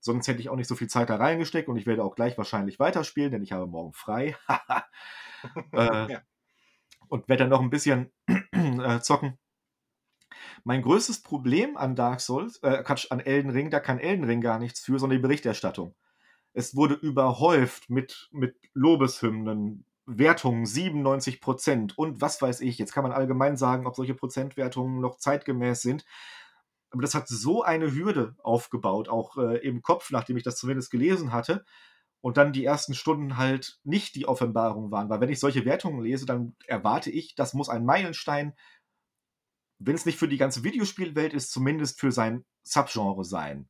Sonst hätte ich auch nicht so viel Zeit da reingesteckt und ich werde auch gleich wahrscheinlich weiterspielen, denn ich habe morgen frei. Äh, Ja. Und werde dann noch 'n bisschen, äh, zocken. Mein größtes Problem an Dark Souls äh, Quatsch, an Elden Ring, da kann Elden Ring gar nichts für, sondern die Berichterstattung. Es wurde überhäuft mit mit Lobeshymnen, Wertungen 97 % und was weiß ich. Jetzt kann man allgemein sagen, ob solche Prozentwertungen noch zeitgemäß sind. Aber das hat so eine Hürde aufgebaut, auch, äh, im Kopf, nachdem ich das zumindest gelesen hatte und dann die ersten Stunden halt nicht die Offenbarung waren. Weil wenn ich solche Wertungen lese, dann erwarte ich, das muss ein Meilenstein wenn's nicht für die ganze Videospielwelt ist, zumindest für sein Subgenre sein.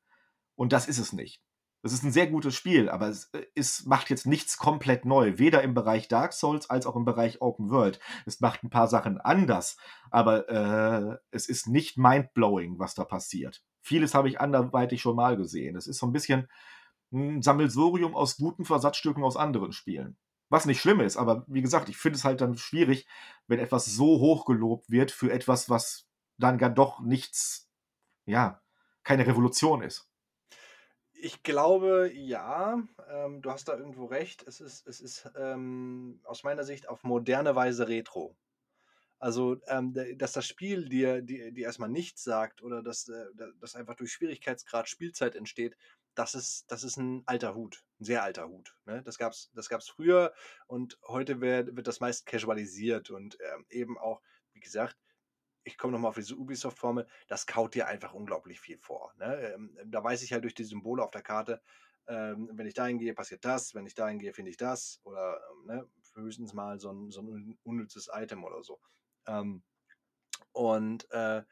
Und das ist es nicht. Es ist 'n sehr gutes Spiel, aber es, äh, es macht jetzt nichts komplett neu, weder im Bereich Dark Souls als auch im Bereich Open World. Es macht 'n paar Sachen anders, aber, äh, es ist nicht mindblowing, was da passiert. Vieles habe ich anderweitig schon mal gesehen. Es ist so 'n bisschen 'n Sammelsurium aus guten Versatzstücken aus anderen Spielen. Was nicht schlimm ist, aber wie gesagt, ich finde es halt dann schwierig, wenn etwas so hoch gelobt wird für etwas, was dann gar doch nichts ja, keine Revolution ist. Ich glaube, ja, ähm, du hast da irgendwo recht. Es ist es ist, ähm, aus meiner Sicht auf moderne Weise Retro. Also, ähm, dass das Spiel dir dir dir erst mal nichts sagt oder dass, äh, da dass einfach durch Schwierigkeitsgrad Spielzeit entsteht, das ist das ist 'n alter Hut, 'n sehr alter Hut, ne? Das gab's das gab's früher und heute wer wird das meist casualisiert und, ähm, eben auch, wie gesagt ich komme nochmal auf diese Ubisoft-Formel, das kaut dir einfach unglaublich viel vor. Ne? Ähm, da weiß ich halt durch die Symbole auf der Karte, ähm, wenn ich dahin gehe, passiert das, wenn ich dahin gehe, finde ich das. Oder ähm, ne, höchstens mal so ein, so ein unnützes Item oder so. Ähm, und äh,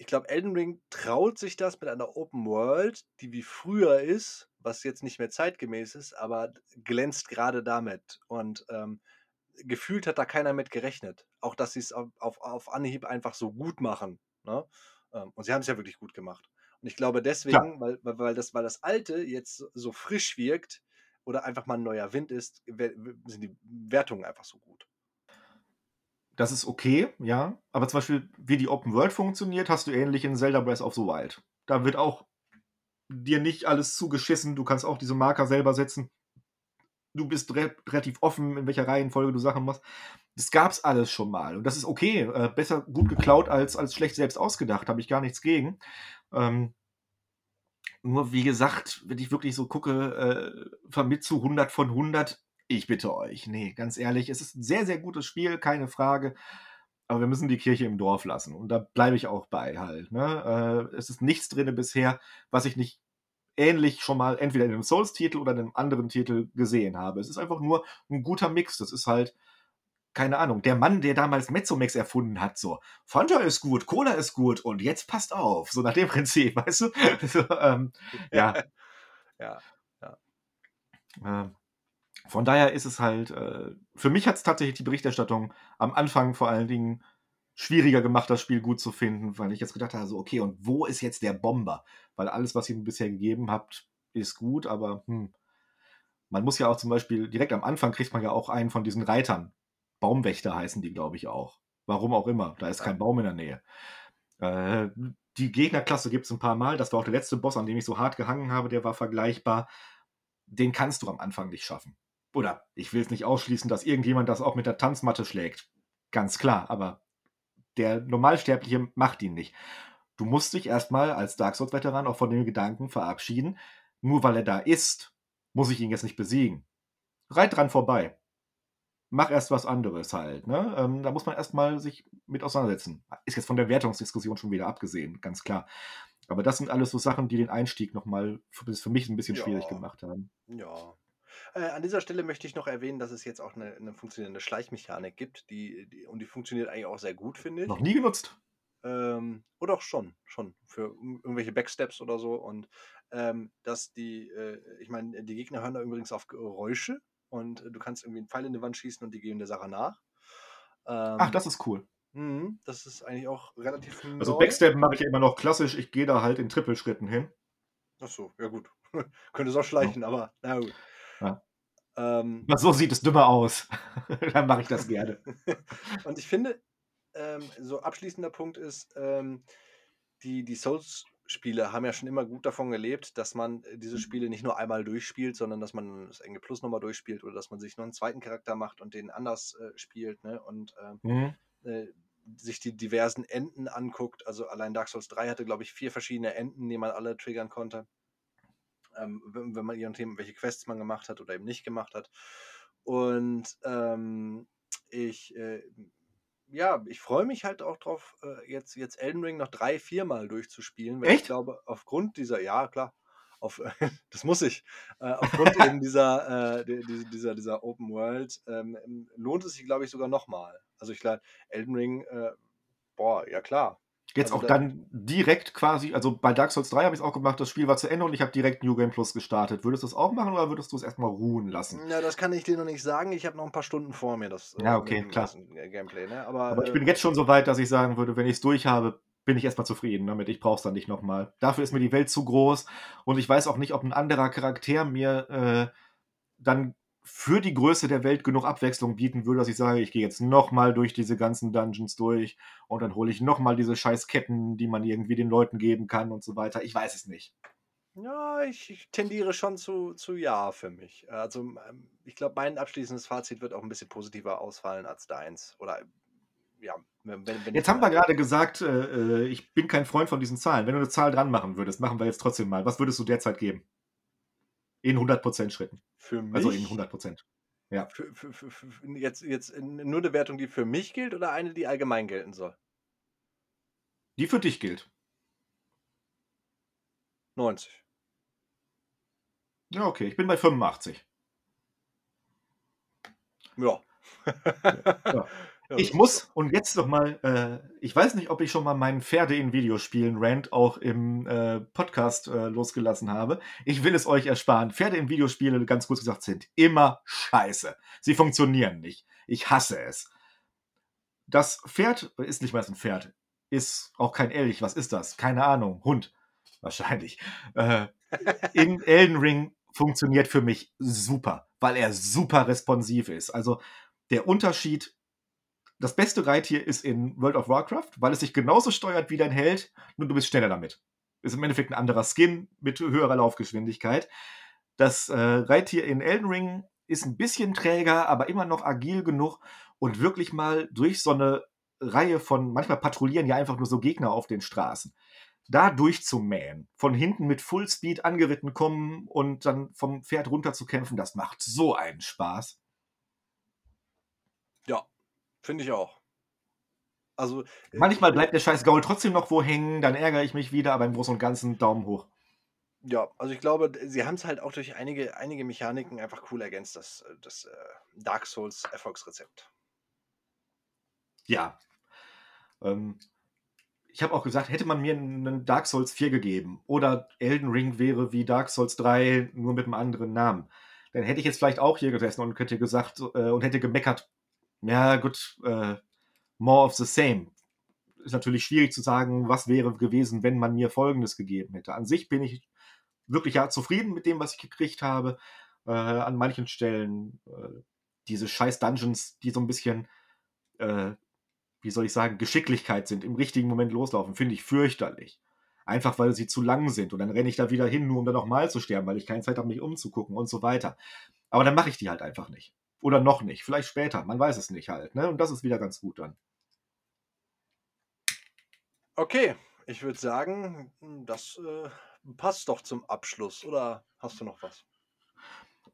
ich glaube, Elden Ring traut sich das mit einer Open World, die wie früher ist, was jetzt nicht mehr zeitgemäß ist, aber glänzt gerade damit. Und ähm, gefühlt hat da keiner mit gerechnet. Auch, dass sie es auf, auf, auf, Anhieb einfach so gut machen. Ne? Ähm, und sie haben es ja wirklich gut gemacht. Und ich glaube deswegen, weil, weil, weil, das, weil das Alte jetzt so frisch wirkt oder einfach mal ein neuer Wind ist, sind die Wertungen einfach so gut. Das ist okay, ja. Aber zum Beispiel, wie die Open World funktioniert, hast du ähnlich in Zelda Breath of the Wild. Da wird auch dir nicht alles zugeschissen. Du kannst auch diese Marker selber setzen. Du bist re relativ offen, in welcher Reihenfolge du Sachen machst. Das gab's alles schon mal. Und das ist okay. Äh, besser gut geklaut als, als schlecht selbst ausgedacht. Habe ich gar nichts gegen. Ähm, nur wie gesagt, wenn ich wirklich so gucke, äh, mit zu 100 von 100, ich bitte euch. Nee, ganz ehrlich, es ist ein sehr, sehr gutes Spiel, keine Frage. Aber wir müssen die Kirche im Dorf lassen. Und da bleibe ich auch bei halt. Ne? Äh, es ist nichts drin bisher, was ich nicht ähnlich schon mal entweder in einem Souls-Titel oder in einem anderen Titel gesehen habe. Es ist einfach nur ein guter Mix. Das ist halt, keine Ahnung, der Mann, der damals Mezzomex erfunden hat, so, Fanta ist gut, Cola ist gut und jetzt passt auf. So nach dem Prinzip, weißt du? so, ähm, ja. ja. ja. Ähm, von daher ist es halt, äh, für mich hat es tatsächlich die Berichterstattung am Anfang vor allen Dingen schwieriger gemacht, das Spiel gut zu finden, weil ich jetzt gedacht habe, so, okay, und wo ist jetzt der Bomber? Weil alles, was ihr mir bisher gegeben habt, ist gut, aber hm, man muss ja auch zum Beispiel, direkt am Anfang kriegt man ja auch einen von diesen Reitern. Baumwächter heißen die, glaube ich, auch. Warum auch immer, da ist kein Baum in der Nähe. Äh, die Gegnerklasse gibt es ein paar Mal. Das war auch der letzte Boss, an dem ich so hart gehangen habe, der war vergleichbar. Den kannst du am Anfang nicht schaffen. Oder ich will es nicht ausschließen, dass irgendjemand das auch mit der Tanzmatte schlägt. Ganz klar, aber der Normalsterbliche macht ihn nicht. Du musst dich erstmal als Dark Souls-Veteran auch von dem Gedanken verabschieden, nur weil er da ist, muss ich ihn jetzt nicht besiegen. Reit dran vorbei. Mach erst was anderes halt. Ne? Ähm, da muss man erstmal sich mit auseinandersetzen. Ist jetzt von der Wertungsdiskussion schon wieder abgesehen, ganz klar. Aber das sind alles so Sachen, die den Einstieg nochmal für, für mich ein bisschen ja. schwierig gemacht haben. Ja, äh, an dieser Stelle möchte ich noch erwähnen, dass es jetzt auch eine, eine funktionierende Schleichmechanik gibt, die, die, und die funktioniert eigentlich auch sehr gut, finde ich. Noch nie genutzt. Ähm, oder auch schon, schon für irgendwelche Backsteps oder so. Und ähm, dass die, äh, ich meine, die Gegner hören da übrigens auf Geräusche und du kannst irgendwie einen Pfeil in die Wand schießen und die gehen der Sache nach. Ähm, Ach, das ist cool. Mh, das ist eigentlich auch relativ. Also Backstep mache ich ja immer noch klassisch. Ich gehe da halt in Trippelschritten hin. Ach so, ja gut. Könnte es auch schleichen, ja. aber na gut. Ja. Ähm, so sieht es dümmer aus. Dann mache ich das gerne. und ich finde, ähm, so abschließender Punkt ist, ähm, die, die Souls-Spiele haben ja schon immer gut davon gelebt, dass man äh, diese Spiele nicht nur einmal durchspielt, sondern dass man das Enge Plus nochmal durchspielt oder dass man sich noch einen zweiten Charakter macht und den anders äh, spielt. Ne? Und ähm, mhm. äh, sich die diversen Enden anguckt. Also allein Dark Souls 3 hatte, glaube ich, vier verschiedene Enden, die man alle triggern konnte ähm, wenn, wenn man je nachdem, welche Quests man gemacht hat oder eben nicht gemacht hat. Und ähm, ich, äh, ja, ich freue mich halt auch drauf, äh, jetzt, jetzt Elden Ring noch drei, viermal durchzuspielen. Weil Echt? ich glaube, aufgrund dieser, ja, klar, auf, das muss ich. Äh, aufgrund eben dieser, äh, dieser, dieser Open World ähm, lohnt es sich, glaube ich, sogar nochmal. Also ich glaube, Elden Ring, äh, boah, ja klar, Jetzt also auch dann direkt quasi, also bei Dark Souls 3 habe ich es auch gemacht, das Spiel war zu Ende und ich habe direkt New Game Plus gestartet. Würdest du es auch machen oder würdest du es erstmal ruhen lassen? Ja, das kann ich dir noch nicht sagen. Ich habe noch ein paar Stunden vor mir, das ja, okay, klar. Äh, Gameplay. Ne? Aber, Aber, ich bin jetzt schon so weit, dass ich sagen würde, wenn ich es durch habe, bin ich erstmal zufrieden damit. Ich brauche es dann nicht nochmal. Dafür ist mir die Welt zu groß und ich weiß auch nicht, ob ein anderer Charakter mir äh, dann für die Größe der Welt genug Abwechslung bieten würde, dass ich sage, ich gehe jetzt nochmal durch diese ganzen Dungeons durch und dann hole ich nochmal diese scheiß Ketten, die man irgendwie den Leuten geben kann und so weiter. Ich weiß es nicht. Ja, ich, ich tendiere schon zu, zu ja für mich. Also ähm, ich glaube, mein abschließendes Fazit wird auch ein bisschen positiver ausfallen als deins. Oder ja, wenn, wenn Jetzt haben wir gerade gesagt, äh, äh, ich bin kein Freund von diesen Zahlen. Wenn du eine Zahl dran machen würdest, machen wir jetzt trotzdem mal. Was würdest du derzeit geben? In 100% Schritten. Für mich? Also in 100%. Ja. Für, für, für, jetzt, jetzt nur eine Wertung, die für mich gilt oder eine, die allgemein gelten soll? die für dich gilt. 90. Ja, okay, ich bin bei 85. Ja. Ja. Ich muss, und jetzt noch mal, äh, ich weiß nicht, ob ich schon mal meinen Pferde in Videospielen Rant auch im äh, Podcast äh, losgelassen habe. Ich will es euch ersparen. Pferde in Videospielen, ganz kurz gesagt, sind immer scheiße. Sie funktionieren nicht. Ich hasse es. Das Pferd ist nicht mehr ein Pferd. Ist auch kein Elch. Was ist das? Keine Ahnung. Hund. Wahrscheinlich. Äh, in Elden Ring funktioniert für mich super, weil er super responsiv ist. Also der Unterschied das beste Reittier ist in World of Warcraft, weil es sich genauso steuert wie dein Held, nur du bist schneller damit. Ist im Endeffekt ein anderer Skin mit höherer Laufgeschwindigkeit. Das äh, Reittier in Elden Ring ist ein bisschen träger, aber immer noch agil genug und wirklich mal durch so eine Reihe von, manchmal patrouillieren ja einfach nur so Gegner auf den Straßen. Da durchzumähen, von hinten mit Fullspeed angeritten kommen und dann vom Pferd runterzukämpfen, das macht so einen Spaß. Ja, Finde ich auch. Also, äh, Manchmal bleibt der scheiß Gaul trotzdem noch wo hängen, dann ärgere ich mich wieder, aber im Großen und Ganzen Daumen hoch. Ja, also ich glaube, sie haben es halt auch durch einige, einige Mechaniken einfach cool ergänzt, das, äh, das äh, Dark Souls Erfolgsrezept. Ja. Ähm, ich habe auch gesagt, hätte man mir einen Dark Souls 4 gegeben oder Elden Ring wäre wie Dark Souls 3, nur mit einem anderen Namen, dann hätte ich jetzt vielleicht auch hier gesessen und hätte gesagt äh, und hätte gemeckert, ja, gut, äh, more of the same. Ist natürlich schwierig zu sagen, was wäre gewesen, wenn man mir Folgendes gegeben hätte. An sich bin ich wirklich ja zufrieden mit dem, was ich gekriegt habe. Äh, an manchen Stellen äh, diese scheiß Dungeons, die so ein bisschen, äh, wie soll ich sagen, Geschicklichkeit sind, im richtigen Moment loslaufen, finde ich fürchterlich. Einfach weil sie zu lang sind und dann renne ich da wieder hin, nur um dann nochmal zu sterben, weil ich keine Zeit habe, mich umzugucken und so weiter. Aber dann mache ich die halt einfach nicht. Oder noch nicht. Vielleicht später. Man weiß es nicht halt. Ne? Und das ist wieder ganz gut dann. Okay, ich würde sagen, das äh, passt doch zum Abschluss. Oder hast du noch was?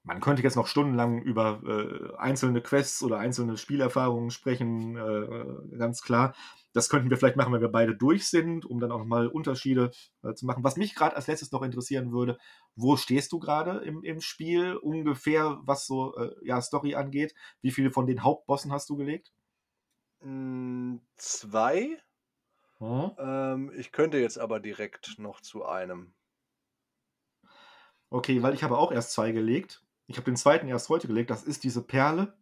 Man könnte jetzt noch stundenlang über äh, einzelne Quests oder einzelne Spielerfahrungen sprechen, äh, ganz klar. Das könnten wir vielleicht machen, wenn wir beide durch sind, um dann auch nochmal Unterschiede äh, zu machen. Was mich gerade als letztes noch interessieren würde, wo stehst du gerade im, im Spiel ungefähr, was so äh, ja, Story angeht? Wie viele von den Hauptbossen hast du gelegt? Mm, zwei. Hm? Ähm, ich könnte jetzt aber direkt noch zu einem. Okay, weil ich habe auch erst zwei gelegt. Ich habe den zweiten erst heute gelegt. Das ist diese Perle,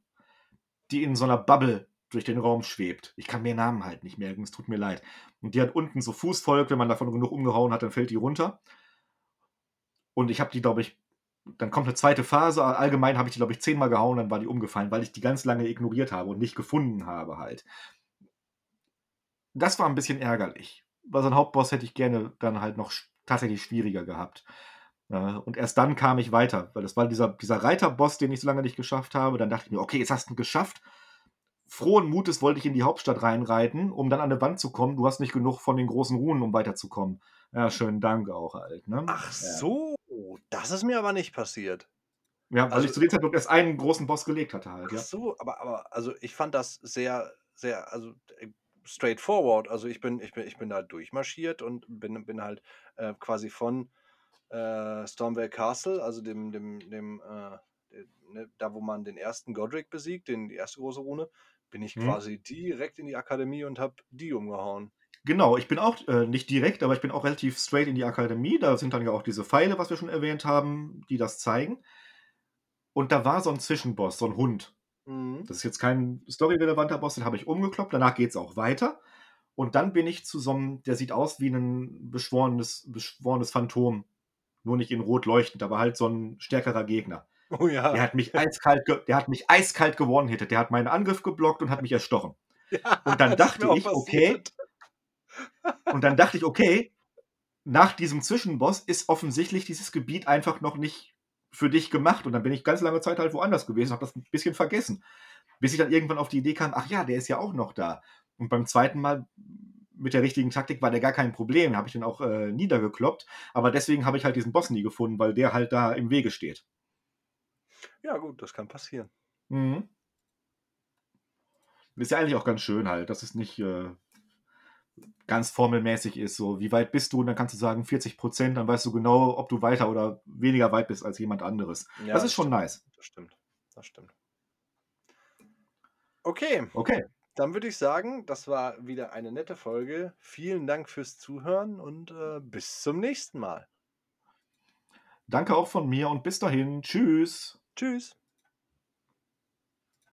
die in so einer Bubble durch den Raum schwebt. Ich kann mir Namen halt nicht merken, es tut mir leid. Und die hat unten so Fußvolk, wenn man davon genug umgehauen hat, dann fällt die runter. Und ich habe die, glaube ich, dann kommt eine zweite Phase. Allgemein habe ich die, glaube ich, zehnmal gehauen, dann war die umgefallen, weil ich die ganz lange ignoriert habe und nicht gefunden habe halt. Das war ein bisschen ärgerlich. Weil so ein Hauptboss hätte ich gerne dann halt noch tatsächlich schwieriger gehabt. Und erst dann kam ich weiter, weil das war dieser, dieser Reiterboss, den ich so lange nicht geschafft habe. Dann dachte ich mir, okay, jetzt hast du ihn geschafft frohen Mutes wollte ich in die Hauptstadt reinreiten, um dann an eine Wand zu kommen. Du hast nicht genug von den großen Runen, um weiterzukommen. Ja, schönen Dank auch halt. Ne? Ach so, das ist mir aber nicht passiert. Ja, weil also, ich zu dem Zeitpunkt erst einen großen Boss gelegt hatte halt. Ach so, aber, aber also ich fand das sehr, sehr, also äh, straightforward. Also ich bin, ich bin, ich bin da durchmarschiert und bin, bin halt äh, quasi von äh, Stormwell Castle, also dem, dem, dem, äh, ne, da wo man den ersten Godric besiegt, den, die erste große Rune, bin ich mhm. quasi direkt in die Akademie und habe die umgehauen. Genau, ich bin auch äh, nicht direkt, aber ich bin auch relativ straight in die Akademie. Da sind dann ja auch diese Pfeile, was wir schon erwähnt haben, die das zeigen. Und da war so ein Zwischenboss, so ein Hund. Mhm. Das ist jetzt kein storyrelevanter Boss, den habe ich umgekloppt. Danach geht es auch weiter. Und dann bin ich zu so einem, der sieht aus wie ein beschworenes, beschworenes Phantom. Nur nicht in rot leuchtend, aber halt so ein stärkerer Gegner. Oh ja. Der hat mich eiskalt, der hat mich eiskalt gewonnen hätte. Der hat meinen Angriff geblockt und hat mich erstochen. Ja, und dann dachte ich, okay. Und dann dachte ich, okay, nach diesem Zwischenboss ist offensichtlich dieses Gebiet einfach noch nicht für dich gemacht. Und dann bin ich ganz lange Zeit halt woanders gewesen, habe das ein bisschen vergessen. Bis ich dann irgendwann auf die Idee kam, ach ja, der ist ja auch noch da. Und beim zweiten Mal mit der richtigen Taktik war der gar kein Problem. Habe ich den auch äh, niedergekloppt. Aber deswegen habe ich halt diesen Boss nie gefunden, weil der halt da im Wege steht. Ja, gut, das kann passieren. Mhm. Ist ja eigentlich auch ganz schön halt, dass es nicht, äh, ganz formelmäßig ist. So, wie weit bist du? Und dann kannst du sagen 40 Prozent, dann weißt du genau, ob du weiter oder weniger weit bist als jemand anderes. Ja, das ist schon stimmt. nice. Das stimmt. Das stimmt. Okay, Okay. dann würde ich sagen, das war wieder eine nette Folge. Vielen Dank fürs Zuhören und äh, bis zum nächsten Mal. Danke auch von mir und bis dahin. Tschüss. Tschüss.